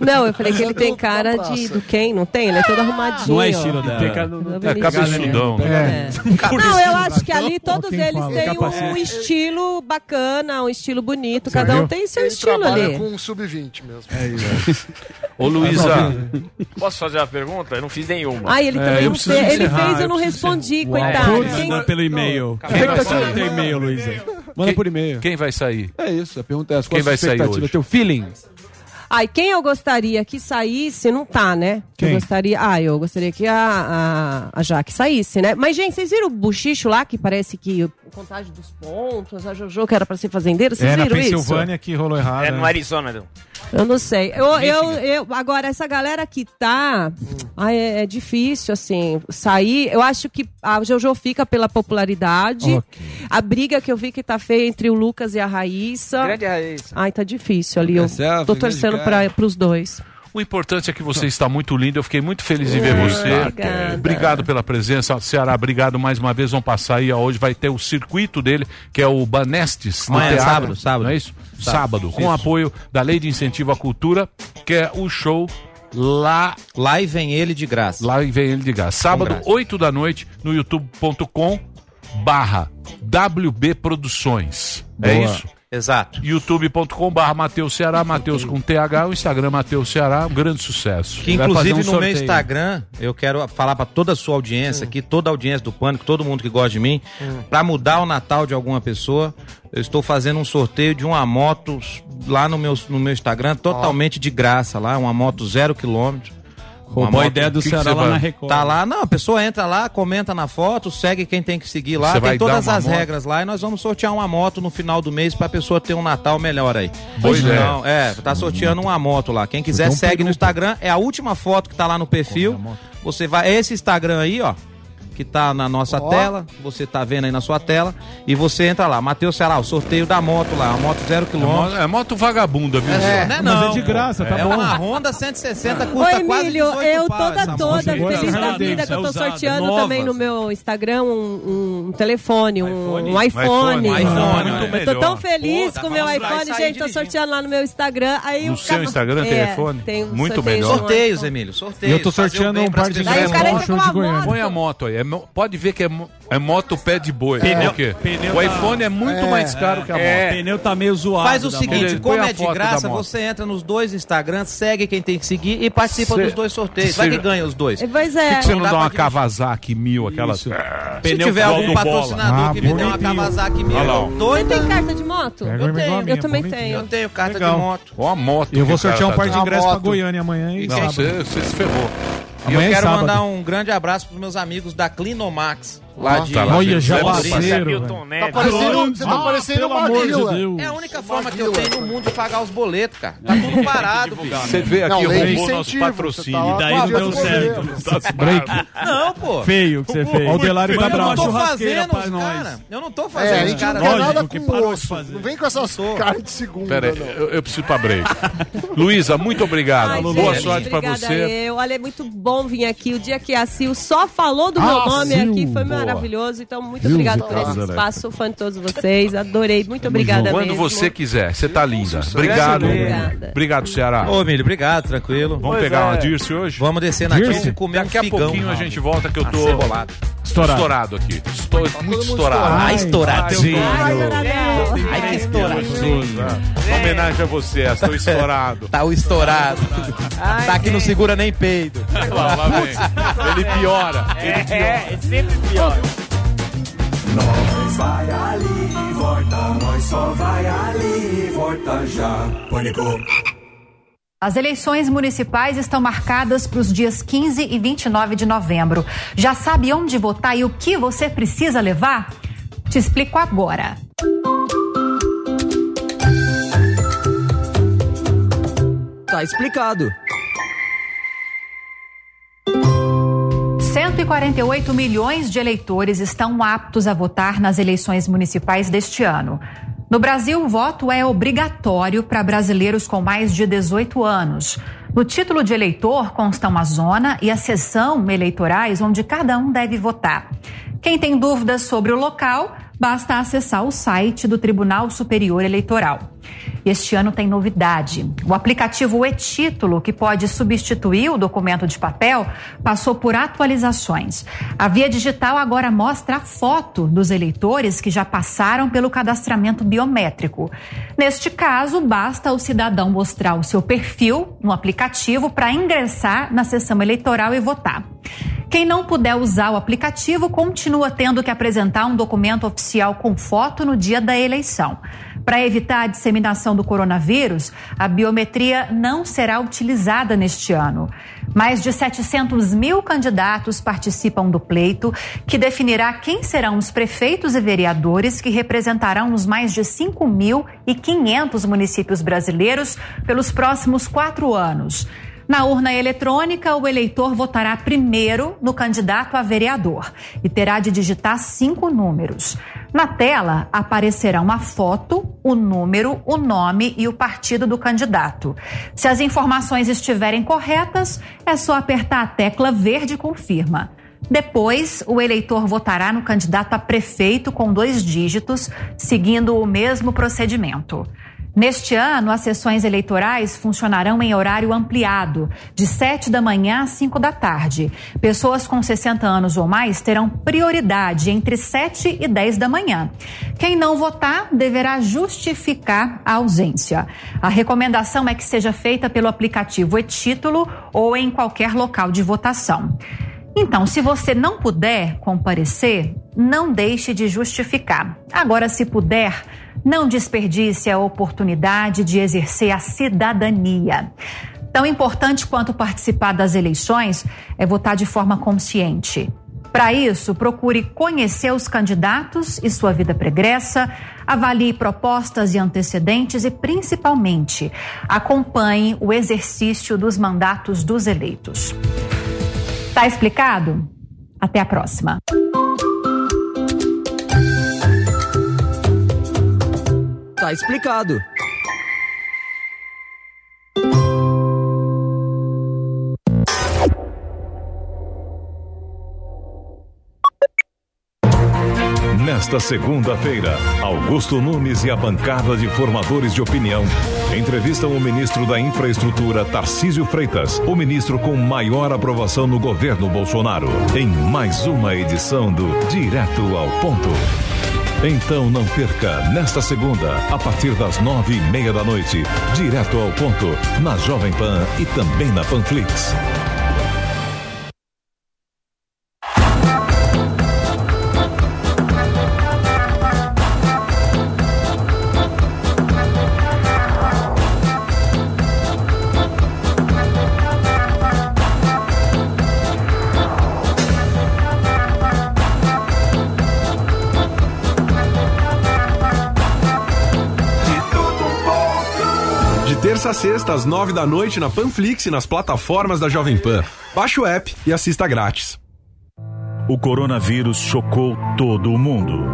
Não, eu falei que ele tem cara de do quem? Não tem? Ele é todo arrumadinho. Não é estilo dela. Tem Tem cara- É cabeçudão. É. Não, eu acho que ali todos eles têm Capacete. um estilo bacana, um estilo bonito. Você Cada um viu? tem seu Ele estilo ali. com um sub-20 mesmo. É isso. Ô, Luísa, Posso fazer uma pergunta? Eu não fiz nenhuma. Ai, ele É, também eu não fez. Ele fez, eu não respondi, coitado. Pelo e-mail. Quem vai sair? Tem e-mail, Luísa. Manda Quem- por e-mail. quem vai sair? É isso, a pergunta é essa. Quem Qual vai sair hoje? teu feeling? Ai, quem eu gostaria que saísse, não tá, né? Quem? Eu gostaria. Ah, eu gostaria que a, a, a Jaque saísse, né? Mas, gente, vocês viram o buchicho lá que parece que o contágio dos pontos, a Jojo que era pra ser fazendeira? Vocês É na viram isso? Pensilvânia que rolou errado. É né? no Arizona, não. Eu não sei. Eu, eu, eu, agora, essa galera que tá. ai, é, é difícil, assim, sair. Eu acho que a Jojo fica pela popularidade. Ok. A briga que eu vi que tá feia entre o Lucas e a Raíssa. Grande raiz. Ai, tá difícil ali. Eu é tô torcendo pra, pros dois. O importante é que você está muito lindo. Eu fiquei muito feliz em ver você. Obrigada. Obrigado pela presença. Ceará, obrigado mais uma vez. Vão passar aí. Hoje vai ter o circuito dele, que é o Banestes. no Amanhã, teatro. sábado, sábado. Não é isso? Sábado. Sábado. Com Isso. apoio da Lei de Incentivo à Cultura, que é o show lá. Lá e vem ele de graça. Lá vem ele de gás. Sábado, graça. 8 da noite, no youtube.com barra WB Produções. É Boa. isso? Exato. youtube.com barra Matheus Ceará, Matheus com TH, o Instagram Matheus Ceará, um grande sucesso. Que Vai inclusive um no meu. Instagram, eu quero falar pra toda a sua audiência aqui, toda a audiência do Pânico, todo mundo que gosta de mim, pra mudar o Natal de alguma pessoa, eu estou fazendo um sorteio de uma moto lá no meu, no meu Instagram, totalmente de graça lá, uma moto zero quilômetro. Uma Roubou a moto- ideia do que que Ceará você lá vai- na Record. Tá lá, não, a pessoa entra lá, comenta na foto, segue quem tem que seguir lá, Você tem todas uma as moto? regras lá e nós vamos sortear uma moto no final do mês pra pessoa ter um Natal melhor aí. Boa ideia. Não, é, tá sorteando uma moto lá. Quem quiser Então segue no Instagram, é a última foto que tá lá no perfil. Você vai, é esse Instagram aí, ó, que tá na nossa Ó. tela, você tá vendo aí na sua tela, e você entra lá, Matheus Ceará, o sorteio da moto lá, uma moto zero É quilômetro. moto, é moto vagabunda, viu? É, não é Mas não. é de graça, tá é bom. uma Honda 160, Ô, custa quase Emílio, 18 eu toda, toda moto. Agora feliz é da vida que eu tô é usada, sorteando novas. também no meu Instagram um, um telefone, um, um iPhone. iPhone, um iPhone, muito eu tô tão feliz Pô, com o meu iPhone, gente, tô dirigindo. sorteando lá no meu Instagram. Aí No o seu cara- Instagram tem É, iPhone? tem um Muito melhor. Sorteios, iPhone. Emílio, sorteios. eu tô sorteando um par de ingressos de a Goiânia. moto. Põe a moto aí. É pode ver que é, é moto pé de boi. Pneu- pneu o tá- iPhone é muito É, mais caro que a moto. O pneu tá meio zoado. Faz o seguinte, como é de graça, você entra nos dois Instagrams, segue quem tem que seguir e participa Cê- dos dois sorteios. Vai que ganha os dois. Pois Por que, é. que você não Não dá dá uma Kawasaki mil, aquelas... Se Pneu tiver algum patrocinador Ah, que me dê uma. Kawasaki mil, eu Você doida. tem carta de moto? Pega Eu tenho, eu também tenho. Eu tenho carta de moto. Ó a moto. Eu vou sortear um tá par de ingressos pra. Goiânia amanhã e Não, você, você se ferrou. E eu Amanhã é quero sábado. mandar um grande abraço pros meus amigos da Clinomax. Lá de tá lá, Olha. Milton Neves. Tá parecendo, você tá parecendo uma. Deus. É a única forma que eu tenho no mundo de pagar os boletos, cara. Tá tudo parado, bicho. Você vê aqui, roubou nosso incentivo, patrocínio. tá lá Daí não a deu certo. governo. Break. Não, pô. Feio que você fez. O Delário tá Eu não bravo. tô fazendo cara. Eu não tô É, a fazendo os gente não cara. quer nada com parou de osso. fazer. Não vem com essas caras de segunda, Pera aí, eu, eu preciso pra break. Luísa, muito obrigado. Ai, Boa gente, sorte pra obrigada você. Eu. Olha, é muito bom vir aqui. O dia que a Sil só falou do meu Ah, nome Sil, aqui foi boa. Maravilhoso. Então, muito obrigada Sil, por esse espaço. Sou fã de todos vocês. Adorei. Muito obrigada Quando mesmo. você quiser, você tá linda. Obrigado. Obrigada. Obrigado, Ceará. Ô, Milho, obrigado, tranquilo. Vamos Pois pegar é. uma Dirce hoje? Vamos descer na Dirce? e comer Daqui a um figão. pouquinho a gente volta que eu tô Acebolado. Estourado. estourado aqui. Estou muito mundo estourado. estourado. Ai, estouradinho. Ai. Ai, que estouradinho. Uma homenagem a você, estou estourado. Tá o estourado. Tá aqui não segura nem peido. Lá, lá vem. Ele piora. Ele piora. É, é sempre pior. Nós vai ali e volta, nós só vai ali e volta já. Pânico. As eleições municipais estão marcadas para os dias 15 e 29 de novembro. Já sabe onde votar e o que você precisa levar? Te explico agora. Tá explicado. 148 milhões de eleitores estão aptos a votar nas eleições municipais deste ano. No Brasil, o voto é obrigatório para brasileiros com mais de 18 anos. No título de eleitor constam a zona e a seção eleitorais onde cada um deve votar. Quem tem dúvidas sobre o local, basta acessar o site do Tribunal Superior Eleitoral. Este ano tem novidade. O aplicativo e-Título, que pode substituir o documento de papel, passou por atualizações. A via digital agora mostra a foto dos eleitores que já passaram pelo cadastramento biométrico. Neste caso, basta o cidadão mostrar o seu perfil no aplicativo para ingressar na sessão eleitoral e votar. Quem não puder usar o aplicativo continua tendo que apresentar um documento oficial com foto no dia da eleição. Para evitar a disseminação do coronavírus, a biometria não será utilizada neste ano. Mais de 700 mil candidatos participam do pleito, que definirá quem serão os prefeitos e vereadores que representarão os mais de 5.500 municípios brasileiros pelos próximos quatro anos. Na urna eletrônica, o eleitor votará primeiro no candidato a vereador e terá de digitar cinco números. Na tela aparecerá uma foto, o número, o nome e o partido do candidato. Se as informações estiverem corretas, é só apertar a tecla verde confirma. Depois, o eleitor votará no candidato a prefeito com dois dígitos, seguindo o mesmo procedimento. Neste ano, as sessões eleitorais funcionarão em horário ampliado, de 7 da manhã às 5 da tarde. Pessoas com 60 anos ou mais terão prioridade entre 7 e 10 da manhã. Quem não votar deverá justificar a ausência. A recomendação é que seja feita pelo aplicativo e-título ou em qualquer local de votação. Então, se você não puder comparecer, não deixe de justificar. Agora, se puder, não desperdice a oportunidade de exercer a cidadania. Tão importante quanto participar das eleições é votar de forma consciente. Para isso, procure conhecer os candidatos e sua vida pregressa, avalie propostas e antecedentes e, principalmente, acompanhe o exercício dos mandatos dos eleitos. Tá explicado? Até a próxima. Tá explicado. Nesta segunda-feira, Augusto Nunes e a bancada de formadores de opinião entrevistam o ministro da Infraestrutura, Tarcísio Freitas, o ministro com maior aprovação no governo Bolsonaro, em mais uma edição do Direto ao Ponto. Então não perca, nesta segunda, a partir das nove e meia da noite, direto ao ponto, na Jovem Pan e também na Panflix. A sexta, às nove da noite, na Panflix e nas plataformas da Jovem Pan. Baixe o app e assista grátis. O coronavírus chocou todo o mundo.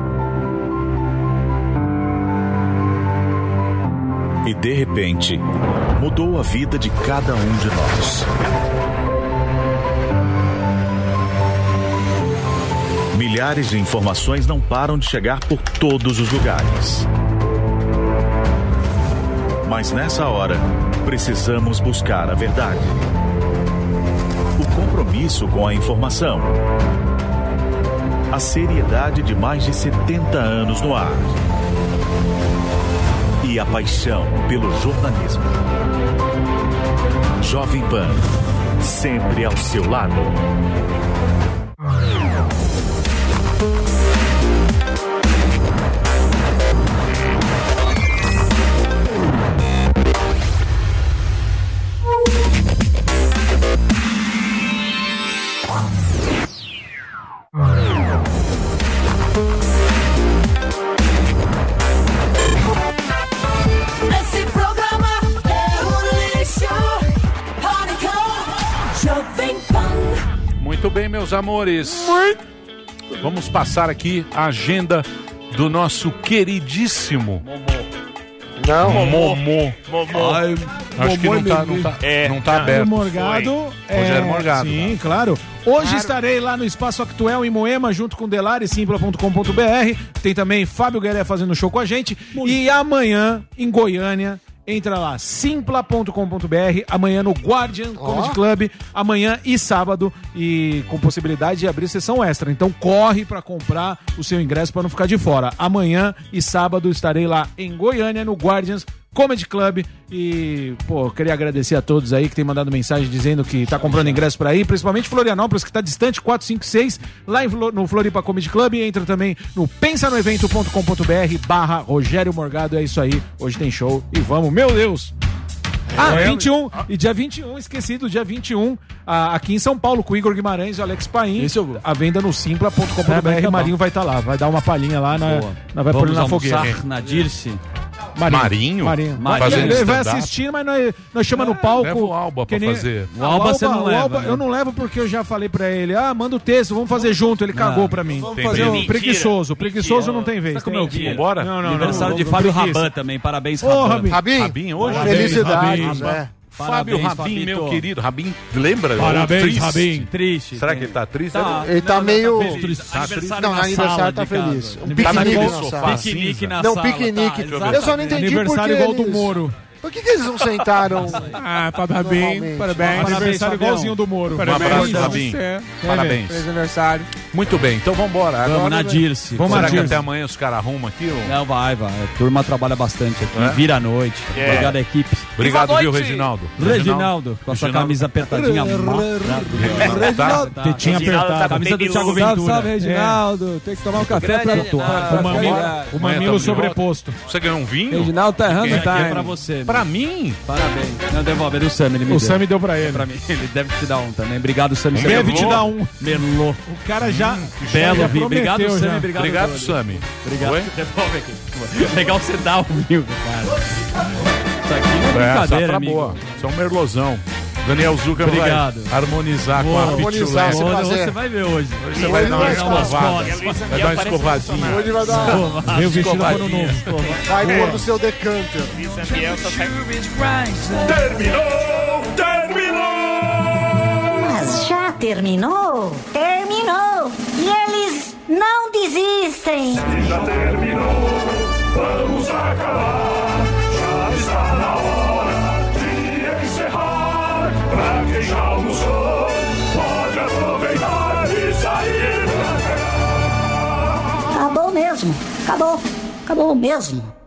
E de repente, mudou a vida de cada um de nós. Milhares de informações não param de chegar por todos os lugares. Mas nessa hora, precisamos buscar a verdade. O compromisso com a informação. A seriedade de mais de 70 anos no ar. E a paixão pelo jornalismo. Jovem Pan, sempre ao seu lado. Meus amores. Vamos passar aqui a agenda do nosso queridíssimo Não. Momô. Momô. Ai, acho que não tá, não tá, É, não tá aberto. Morgado. é, Rogério Morgado. Sim, claro. Hoje estarei lá no Espaço Actuel em Moema, junto com Delari, simpla.com.br. Tem também Fábio Gueré fazendo show com a gente. E amanhã, em Goiânia, entra lá, simpla.com.br. Amanhã no Guardian Comedy Club. Amanhã e sábado. E com possibilidade de abrir sessão extra. Então corre pra comprar o seu ingresso pra não ficar de fora. Amanhã e sábado estarei lá em Goiânia, no Guardians Comedy Club. E, pô, queria agradecer a todos aí que tem mandado mensagem dizendo que tá comprando ingresso pra ir, principalmente Florianópolis, que tá distante, 456, lá em no Floripa Comedy Club. E entra também no pensanoevento.com.br barra Rogério Morgado. É isso aí. Hoje tem show e vamos, meu Deus! Ah, É. 21. E dia 21, esqueci do dia 21, ah, aqui em São Paulo, com o Igor Guimarães e o Alex Paim. A venda no É, simpla.com.br. acabar. Marinho vai estar lá, vai dar uma palhinha lá, na, nós vai pôr na fogueira. na Dirce. Marinho? Marinho. Marinho. Fazendo ele vai assistir, mas nós, nós chama no palco. leva o Alba que pra fazer. O O Alba você não leva, Alba né? Eu não levo porque eu já falei pra ele, ah, manda o texto, vamos fazer junto. Ele cagou pra mim. Vamos fazer um preguiçoso. Preguiçoso não tem vez. Sabe como é o? Vambora? Não, não, Aniversário não, de Fábio. Raban também. Parabéns, Raban. Rabin. Rabin, hoje? Parabéns, felicidades. Fábio Rabin, meu Fabito. querido. Rabin, lembra? Parabéns, Triste. Rabin. Triste. Será que ele tá triste? Tá. Ele tá Não, não, meio. tá feliz. Tá Aniversário triste. Não, na no aniversário sala tá feliz. Um Aniversário piquenique igual na sofá. sala. Piquenique na Não, sala. piquenique. tá, Eu só não entendi por Aniversário igual do eles- Moro. Por que, que eles não sentaram? Ah, parabéns, parabéns. Parabéns, Aniversário igualzinho do Moro. Um abraço, Rabin. É, Parabéns. Feliz aniversário. Muito bem, então vambora. Vamos Agora na Dirce. Vamos Será na que até amanhã os caras arrumam aqui? ou- Não, vai, vai. A turma trabalha bastante aqui. É? Vira à noite. É. Obrigado, equipe. Obrigado, viu. Reginaldo? Reginaldo, com a sua Reginaldo. camisa apertadinha. Tá? Tá. Tetinha Reginaldo apertada. tá Camisa do Thiago. Ventura. Salve, salve, Reginaldo. Tem que tomar um café pra Reginaldo. É, o mamilo, tá sobreposto. Você ganhou um vinho? Reginaldo tá errando, tá? é pra você. Pra mim? Parabéns. Não, devolve. É do Sam, ele me O deu. Sam deu pra ele. Pra mim. Ele deve te dar um também. Obrigado, Sam. Você Deve te dar um. Merlot. O cara já. Belo já vinho. Obrigado, prometeu Sam. já. Obrigado, Obrigado. Sami. Obrigado. Oi? Devolve aqui. Legal você dar o vinho, cara. Isso aqui não é É, brincadeira, safra amigo. boa. Isso é um merlosão. Daniel Zucker Obrigado. vai harmonizar Vou com a harmonizar, pitulé. se. Você vai ver hoje. Você vai dar uma Hoje vai dar escovada. Vai dar uma escovadinha. Hoje vai dar. Ano Escovadinha. novo. Vai pôr do seu decanter. Só sai Terminou! Terminou! Mas já terminou? Terminou! E eles não desistem! Já terminou! Vamos acabar! Pra quem já almoçou, pode aproveitar e sair pra cá! Acabou mesmo! Acabou! Acabou mesmo!